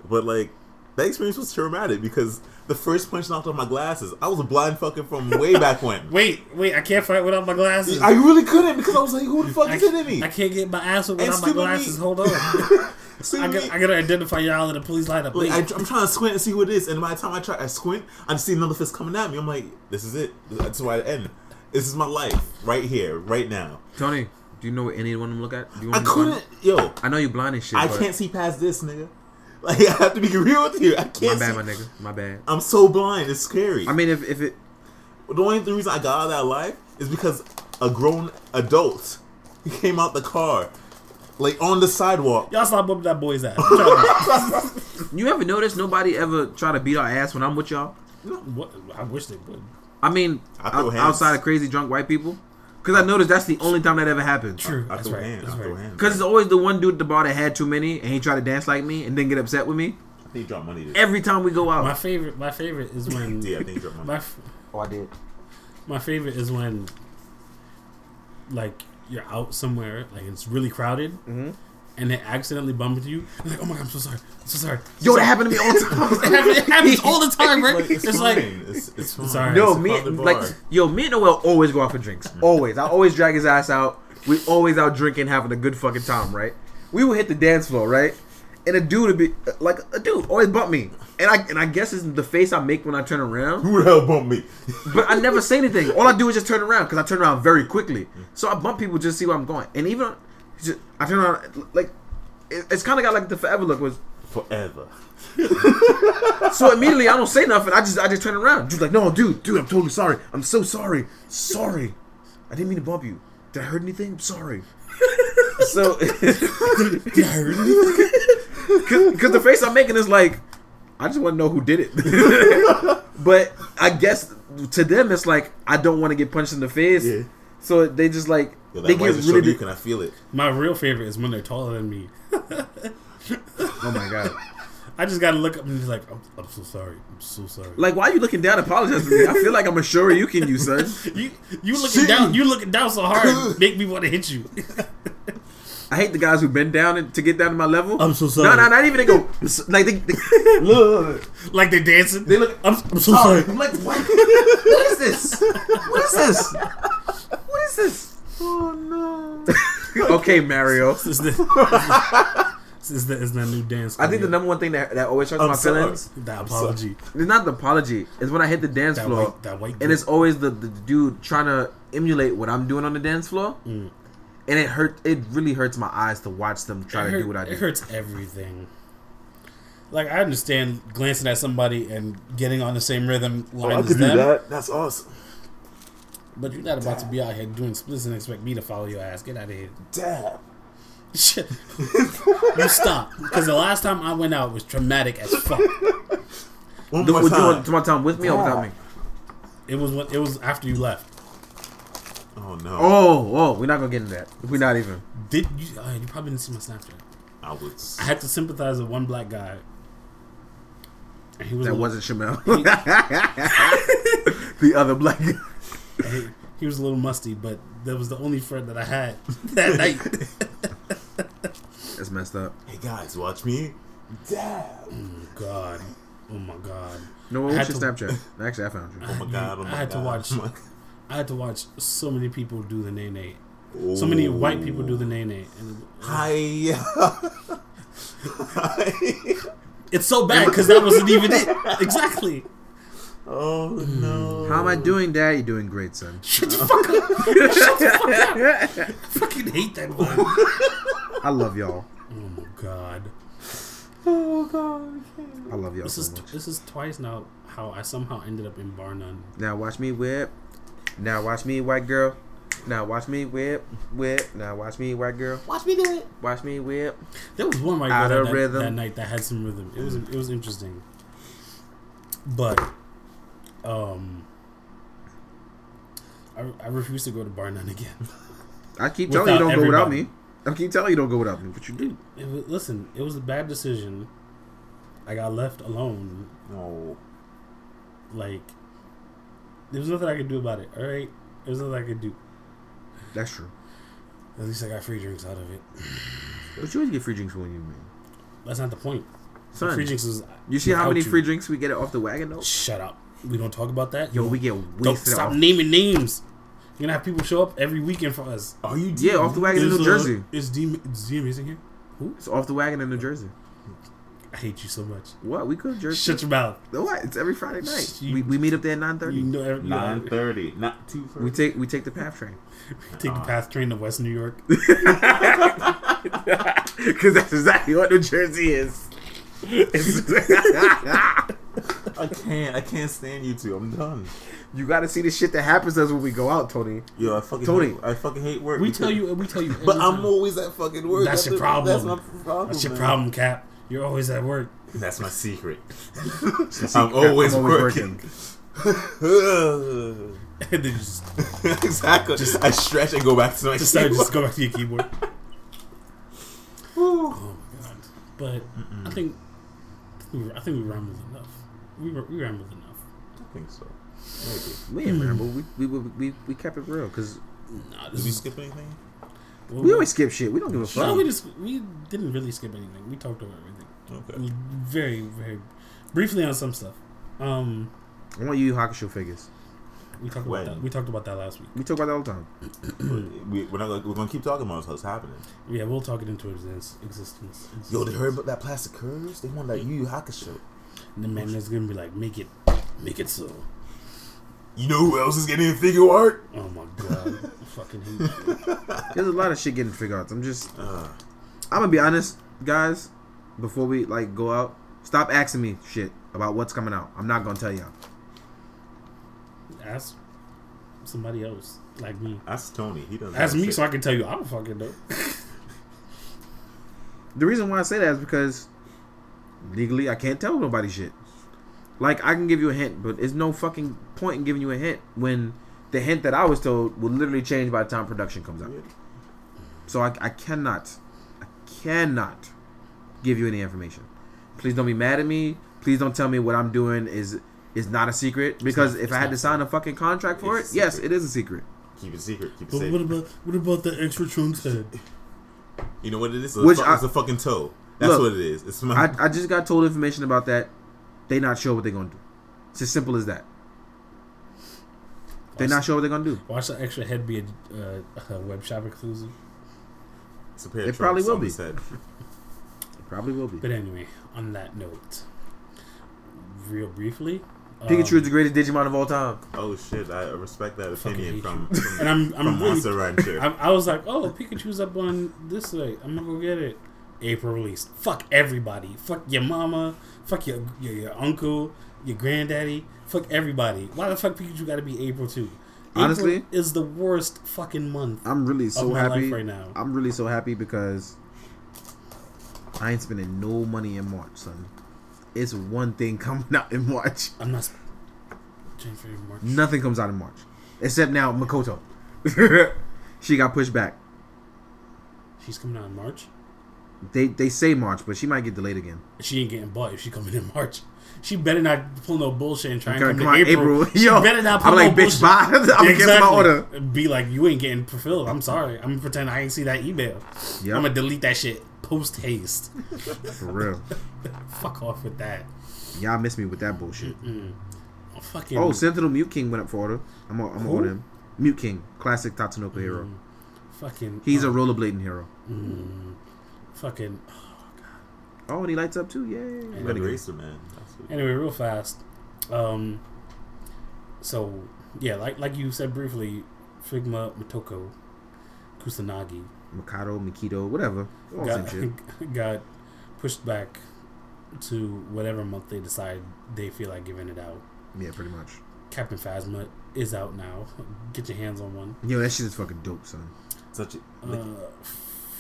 But like, that experience was traumatic because the first punch knocked off my glasses. I was a blind fucking from way [LAUGHS] back when. Wait, wait, I can't fight without my glasses. I really couldn't because I was like, who the fuck I, is hitting me? I can't get my ass up And without my stupid me. glasses. Hold on. [LAUGHS] I, got, I gotta identify y'all in the police lineup. Like, I, I'm trying to squint and see who it is, and by the time I try, I squint, I just see another fist coming at me. I'm like, this is it. That's why it end. This is my life right here, right now. Tony, do you know what any one of them look at? Do you I want me to find couldn't, yo. I know you're blind and shit. I can't see past this, nigga. [LAUGHS] Like I have to be real with you. I My can't. bad, see. my nigga. My bad. I'm so blind. It's scary. I mean, if if it, the only reason I got out of that life is because a grown adult he came out the car, like on the sidewalk. Y'all stop whooping that boy's ass. I'm trying to- you ever notice nobody ever try to beat our ass when I'm with y'all? what, I wish they would. I mean, I throw out- hands. outside of crazy drunk white people, because I noticed that's the only time that ever happens. True. I that's throw right. hands. That's I throw right. hands. Because it's always the one dude at the bar that had too many and he tried to dance like me and then get upset with me. I think you dropped money. This. Every time we go out. My favorite, my favorite is when [LAUGHS] Yeah, I think you dropped money. my f- oh, I did. my favorite is when like you're out somewhere, like it's really crowded, Mm-hmm. And they accidentally bump into you. You're like, oh my god, I'm so sorry, I'm so sorry. I'm Yo, so that happened to me all the It [LAUGHS] time. happens, it happens [LAUGHS] all the time, right? Like, it's, it's fine. like it's, it's fine. Sorry. No, It's me crowded like yo, me and Noel always go out for drinks. Mm-hmm. Always. I always drag his ass out. We always out drinking, having a good fucking time, right? We would hit the dance floor, right? And a dude would be like a dude always bump me. And I and I guess it's the face I make when I turn around. Who the hell bumped me? But I never [LAUGHS] say anything. All I do is just turn around because I turn around very quickly. So I bump people just to see where I'm going. And even just, I turn around like it, it's kind of got like the forever look was. Forever. [LAUGHS] So immediately I don't say nothing. I just I just turn around. Dude's like, no, dude, dude, I'm totally sorry. I'm so sorry. Sorry. I didn't mean to bump you. Did I hurt anything? I'm sorry. [LAUGHS] so, [LAUGHS] did I hurt you? because the face I'm making is like, I just want to know who did it. but I guess to them it's like I don't want to get punched in the face. Yeah. So they just like Yo, they that get white really. really. Can I feel it? My real favorite is when they're taller than me. oh my god! [LAUGHS] I just gotta look up and be like, I'm, I'm so sorry, I'm so sorry. Like, why are you looking down? Apologize to me. I feel like I'm a sure you can you, son. [LAUGHS] you you looking down, you looking down so hard, [LAUGHS] make me want to hit you. I hate the guys who bend down to get down to my level. I'm so sorry. no, no, not even they go like they, they look. like they're dancing. They look. I'm, I'm so sorry. I'm like, what? what is this? What is this? What is this? Oh no. [LAUGHS] okay, Mario. This is the, this is the, is the new dance. I think the number one thing that, that always hurts I'm my sorry. feelings that apology, It's not the apology. It's when I hit the dance that floor white, that white. and it's always the, the dude trying to emulate what I'm doing on the dance floor. Mm. And it hurt. It really hurts my eyes to watch them try it, to hurt- do what I do. it hurts everything. Like I understand glancing at somebody and getting on the same rhythm line Oh, I as could do them. that. That's awesome. But you're not about to be out here doing splits and expect me to follow your ass. Get out of here. Dab. Shit. you stop. Because the last time I went out was traumatic as fuck. One Do, more would you time. want, do you want time with me or without me? It was when, it was after you left. Oh no. Oh, oh, we're not gonna get into that. We're not even. Did you? Uh, you probably didn't see my Snapchat. I was. I had to sympathize with one black guy. And he was That a, wasn't Shamel. [LAUGHS] [LAUGHS] the other black guy. He, [LAUGHS] he was a little musty, but that was the only friend that I had [LAUGHS] that night. That's messed up. Hey guys, watch me. Damn. oh God. Oh my God. No, I what's your to- Snapchat? Actually, I found you. Oh my god. Oh I my had to watch- Oh [LAUGHS] I had to watch so many people do the nay nay. So many white people do the nay nay. And Hi. Hi. it's so bad because that wasn't even it. Exactly. Oh no. Hmm. How am I doing, Dad? You're doing great, son. Shut the fuck up. [LAUGHS] Shut the fuck up. I fucking hate that one. I love y'all. Oh my God. Oh god. I love y'all This so is much. this is twice now how I somehow ended up in bar none. Now watch me whip. Now watch me, white girl. Now watch me whip, whip. Now watch me, white girl. Watch me do it. Watch me whip. There was one white girl that, that night that had some rhythm. It was it was interesting, but um, I, I refuse to go to bar none again. I keep [LAUGHS] telling you don't go without me. I keep telling you don't go without me, but you do. It was, listen, it was a bad decision. I got left alone. No. Like there was nothing I could do about it. All right, there was nothing I could do. That's true. At least I got free drinks out of it. But you always get free drinks when you man. That's not the point. Son, free drinks is you see how many you. free drinks we get off the wagon though? Shut up. We don't talk about that. Yo, we get wasted. Don't stop off. naming names. You're gonna have people show up every weekend for us. Are you? Yeah, off the wagon in Is, New uh, Jersey. Is D is D amazing here? Who? It's off the wagon in New Jersey. I hate you so much. What? We could Jersey. Shut your mouth. What? It's every Friday night. You- We, we meet up there at nine You thirty. know, every, you know, Nine thirty, not two thirty. We take we take the PATH train [LAUGHS] we take the path train to West New York. [LAUGHS] [LAUGHS] because that's exactly what New Jersey is. It's- [LAUGHS] I can't. I can't stand you two. I'm done. you got to see the shit that happens to us when we go out, Tony. Yo, I fucking Tony. Hate, I fucking hate work. We because- tell you. We tell you. every But I'm always at fucking work. That's your the- problem. That's my problem. That's your man. problem, Cap. You're always at work. That's my secret. [LAUGHS] [LAUGHS] secret. I'm always, I'm always working. and then just, exactly. I stretch and go back to my just, keyboard. just go back to your keyboard. Oh my god! But I think I think we, I think we rambled enough. We were- we rambled enough. I think so. Maybe. We ain't ramble. We, we, we, we, we kept it real because Nah, Did we skip anything? well, we always skip shit. We don't give a fuck. No, we just we didn't really skip anything. We talked about everything. Okay. Very very briefly on some stuff. Um, I want you Hakusho figures. we talked When? about that. We talked about that last week. We talk about that all the time. [CLEARS THROAT] we, we're not. Gonna, we're gonna keep talking about what's happening. Yeah, we'll talk it into exist- existence. Yo, they heard about that plastic curves? They want that Yu Yu Hakusho. And the man is gonna be like, make it, make it so. You know who else is getting Figuarts? Oh my god, [LAUGHS] I fucking hate you. There's a lot of shit getting figured out. I'm just, Uh, I'm gonna be honest, guys. Before we like go out, stop asking me shit about what's coming out. I'm not gonna tell y'all. Ask somebody else like me. ask Tony. He doesn't. Ask me shit. so I can tell you. I don't fucking know. The reason why I say that is because legally I can't tell nobody shit. Like I can give you a hint, but there's no fucking point in giving you a hint when the hint that I was told will literally change by the time production comes out. So I, I cannot, I cannot give you any information. Please don't be mad at me. Please don't tell me what I'm doing is is not a secret because not- if I had to sign a fucking contract for it, yes, it is a secret. Keep it secret. Keep it But safe. what about what about the extra trunks head? You know what it is? It's, Which a, fu- I- it's a fucking toe. That's Look, what it is. It's my. I, I just got told information about that. They not sure what they're gonna do. It's as simple as that. They're not sure what they're gonna do. Watch the extra head be a, uh, a web shop exclusive. it's a pair It of probably will be. Said. it [LAUGHS] Probably will be. But anyway, on that note, real briefly, Pikachu um, is the greatest Digimon of all time. Oh shit! I respect that opinion from, from [LAUGHS] and I'm I'm from really, Monster Rancher. I, I was like, oh, Pikachu's up on this way. I'm gonna go get it. April release. Fuck everybody. Fuck your mama. Fuck your your, your uncle. Your granddaddy. Fuck everybody. Why the fuck Pikachu got to be April too? Honestly? April is the worst fucking month I'm really of so my happy life right now. I'm really so happy because I ain't spending no money in March, son. It's one thing [LAUGHS] coming out in March. I'm not. sp- January, March. Nothing comes out in March except now Makoto. [LAUGHS] she got pushed back. She's coming out in March. They they say March, but she might get delayed again. She ain't getting bought if she coming in March. She better not pull no bullshit and try and come, come to April. April. She Yo, better not pull I'm no bitch, bullshit. bye. [LAUGHS] I'm gonna cancel my order. Be like, you ain't getting fulfilled. I'm sorry. I'm gonna pretend I ain't see that email. Yep. I'm gonna delete that shit post haste. [LAUGHS] For real. [LAUGHS] Fuck off with that. Y'all miss me with that bullshit. Oh, fucking. Oh, Sentinel Mute King went up for order. I'm gonna I'm order him. Mute King, classic Tatsunoko hero. Mm-hmm. fucking. He's oh, a uh, rollerblading hero. Mm-hmm. Fucking. Oh, God. oh, and he lights up too. Yay! And We're Red gonna get- Racer, man. Anyway, real fast. Um. So yeah, like like you said briefly, Figma Motoko Kusanagi Mikado, Mikito, whatever. Got, [LAUGHS] got pushed back to whatever month they decide they feel like giving it out. Yeah, pretty much. Captain Phasma is out now. [LAUGHS] Get your hands on one. Yo, that shit is fucking dope, son. Such a Uh,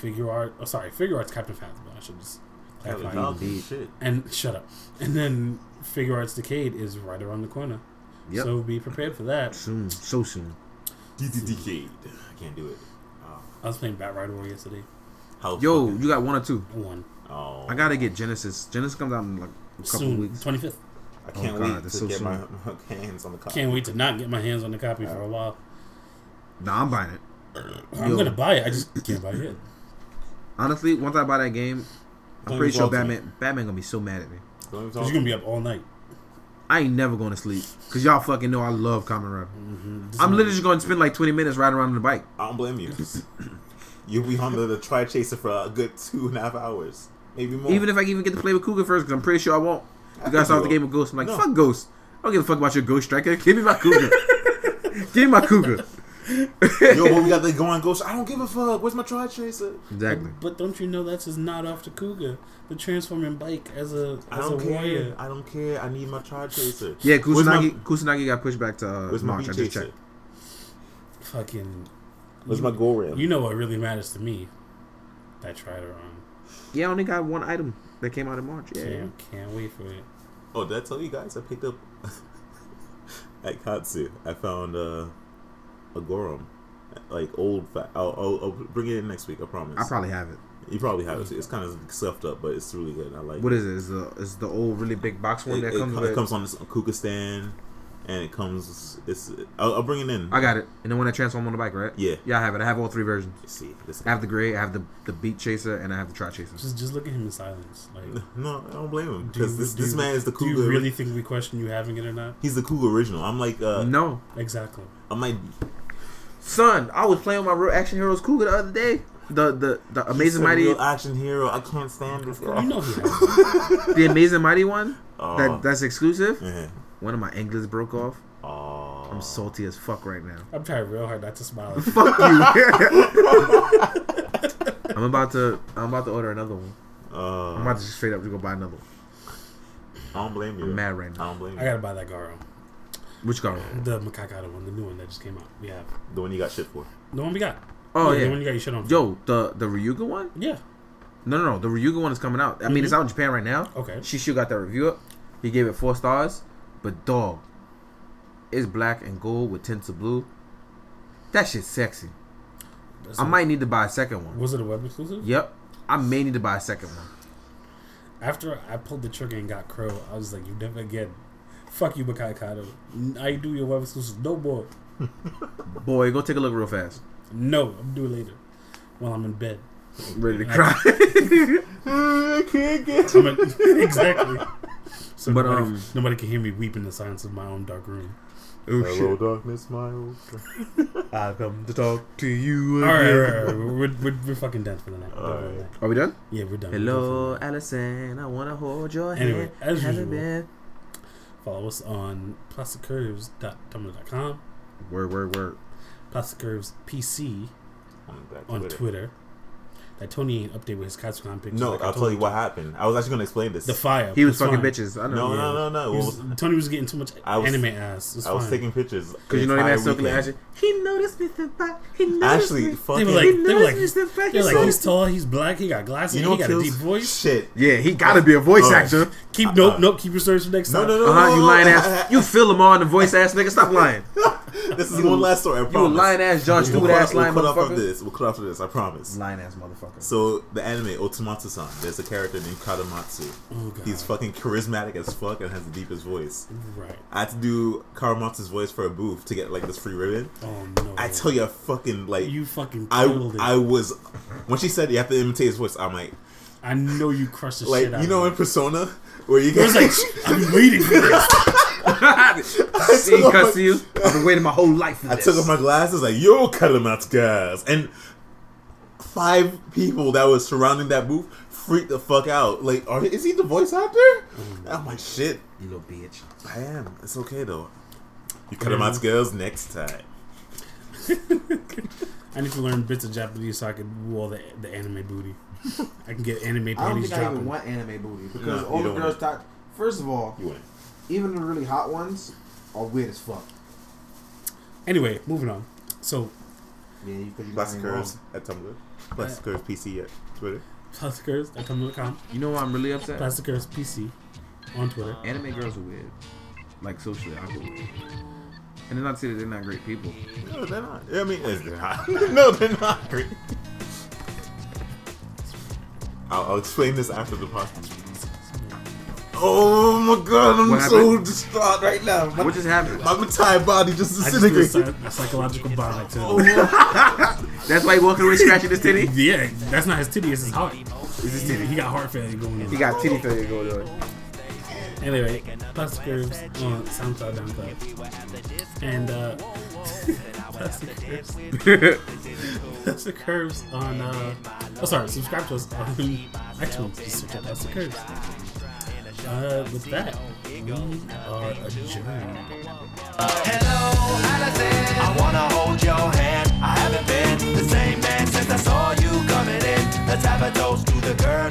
Figuarts. Oh, sorry, Figuarts Captain Phasma. I should just Captain clarify. Falcon shit. And shut up. And then Figuarts Decade is right around the corner. Yep. So be prepared for that. soon, so soon. DDDK. I can't do it. Oh, I was playing Battride War yesterday. how Yo, you got one or two. One Oh, I gotta get Genesis. Genesis comes out in like a couple soon, weeks. twenty fifth. I oh, can't Oh, God, wait to so get soon. my, [LAUGHS] my hands on the copy. Can't wait to not get my hands on the copy for a while. Nah, I'm buying it. I'm Yo. gonna buy it. I just can't buy it. Honestly, once I buy that game, I'm Don't pretty sure talk to. Batman Batman gonna be so mad at me. Don't Cause you're gonna be up all night. I ain't never going to sleep because y'all fucking know I love Kamen Rider. Mm-hmm. I'm literally just going to spend like 20 minutes riding around on the bike. I don't blame you. [LAUGHS] You'll be on the, the TryChaser for a good two and a half hours, maybe more. Even if I even get to play with Kuuga first, because I'm pretty sure I won't. You gotta think the game with Ghost. I'm like, No. fuck Ghost. I don't give a fuck about your Ghost Striker. Give me my Kuuga. [LAUGHS] Give me my Kuuga. Yo, but we got the going ghost. I don't give a fuck. Where's my TryChaser? Exactly. But don't you know that's his nod off to Kuuga, the transforming bike as a I as a don't care. warrior. I don't care. I need my TryChaser. Yeah, Where's my- Kusanagi, Kusanagi got pushed back to uh, Where's my March. I beat just checked. Fucking. Where's you, my Gouram? You know what really matters to me? That Tridoron. Yeah, I only got one item that came out in March. Yeah. Can't can't wait for it. Oh, did I tell you guys I picked up [LAUGHS] at Katsu? I found uh, a Gouram, like old. Fa- I'll, I'll, I'll bring it in next week. I promise. I probably have it. you probably have it. It's kind of stuffed up, but it's really good. I like. What it. is it? Is the is the old really big box one It, that it comes co- with? it comes on this Kuka stand, and it comes. It's. I'll, I'll bring it in. I got it. And then when I transform on the bike, right? Yeah. Yeah, I have it. I have all three versions. Let's see. This I have the gray, I have the the BeatChaser, and I have the TryChaser. Just just look at him in silence. Like, [LAUGHS] no, I don't blame him because this this man is the Do you really think we question you having it or not? He's the Kuuga original. I'm like. uh No, Exactly. I'm like. Son, I was playing with my real action heroes Kuuga the other day. The the the he's amazing mighty, real action hero. I can't stand this guy. You know he [LAUGHS] the amazing mighty one Oh. that that's exclusive. Yeah. One of my anglers broke off. Oh. I'm salty as fuck right now. I'm trying real hard not to smile. [LAUGHS] Fuck you. [LAUGHS] I'm about to I'm about to order another one. Uh, I'm about to just straight up to go buy another one. I don't blame you. I'm mad right now. I don't blame you. I gotta buy that Garo. Which car? The Makakata one, the new one that just came out. We have The one you got shit for. the one we got. Oh the yeah. The one you got your shit on. Yo, the the Ryuga one? Yeah. No, no, no. The Ryuga one is coming out. I mean, it's Mhm. out in Japan right now. Okay. Shishu got that review up. He gave it four stars. But dog, it's black and gold with tints of blue. That shit's sexy. That's I a- might need to buy a second one. Was it a web exclusive? Yep. I may need to buy a second one. After I pulled the trigger and got Crow, I was like, "You never again." Fuck you, Makai Kato. I do your web exclusive no more. [LAUGHS] Boy, go take a look real fast. No, I'm doing it later while I'm in bed. Ready to I- cry. [LAUGHS] I can't get. [LAUGHS] I'm in, exactly. So But, nobody, um, nobody can hear me weep in the silence of my own dark room. oh Hello, darkness, my old friend. I come to talk to you All right, again. all right, all right. We're, we're, we're fucking done for the night. We're done for the Alright. Are we done? Yeah, we're done. We're Hello, done for the night. Allison. I wanna hold your Anyway, hand. as Haven't usual. been- Follow us on plasticcurves.tumblr.com, Word, word, word. Plastic Curves PC on Twitter. Twitter. that Tony ain't updated with his Katsucon pictures. No, like I I'll told tell you what to. happened. I was actually gonna explain this. The fire. He was fucking fine. bitches. I know. no, yeah. no, no, no. He Well, was- Tony was getting too much I was- anime ass. It's I was fine. taking pictures. Because you know the they had entire Silky weekend. Ashley. He noticed me the back. He noticed Ashley, me. fucking. They were like, He they were like, noticed he's, me they were like, So- he's tall, he's black, he got glasses, you he know, got a deep voice. Shit. Yeah, he gotta be a voice Oh. actor. Keep nope, nope, keep your stories for next No, time. no, no, Uh huh. no. You lying ass. You feel him on the voice ass nigga. Stop [LAUGHS] lying. This is one last story. I You lying ass John We'll Stewart cut- ass lying we'll cut off of this. We'll cut off of this. I promise. Lying ass motherfucker. So the anime Osomatsu-san, there's a character named Karamatsu. Oh, God. He's fucking charismatic as fuck and has the deepest voice. Right. I had to do Karamatsu's voice for a booth to get like this free ribbon. Oh no. I tell you, I fucking like you fucking I it. I was when she said you have to imitate his voice. I'm like I know you crushed the like shit out you know of in Persona where you it. was get like I've been waiting for this. [LAUGHS] See, took off cuss my- to you. I've been waiting my whole life for I this. took off my glasses like yo Karamatsu guys and five people that was surrounding that booth freaked the fuck out. Like, are, is he the voice actor? Mm. I'm like shit. You little bitch. I am. It's okay though. You Karamatsu mm. girls next time. [LAUGHS] I need to learn bits of Japanese so I can woo all the the anime booty. I can get anime I don't panties think I even want anime booty because No, all the girls talk. First of all, even the really hot ones are weird as fuck. Anyway, moving on. So Yeah, because you Plastic got me Curves at Tumblr. Plastic Curves PC at Twitter. Plasticers at tumblr.com. You know why I'm really upset? Plasticers PC on Twitter. Anime girls are weird, like socially awkward. And they're not to say that they're not great people. No, they're not. I mean, it's- they're not. [LAUGHS] no, they're not. Great. I'll, I'll explain this after the podcast. Oh my god, I'm so distraught right now. My, What just happened? my entire body just I just do a, disintegrated. a psychological bond to Oh. [LAUGHS] That's why he walking away scratching his titty. Yeah, that's not his titty, it's his heart. It's his titty. He got heart failure going on. He got titty failure going on. Anyway, Plastic Curves on SoundCloud, SoundCloud. And, uh, [LAUGHS] Plastic Curves. [LAUGHS] Plastic Curves on, uh, oh, sorry, subscribe to us on iTunes. Just search out Plastic Curves. Uh, with that, we are adjourned. Hello, Allison. I wanna hold your hand. I haven't been the same man since I saw you coming in. Let's have a toast to the girl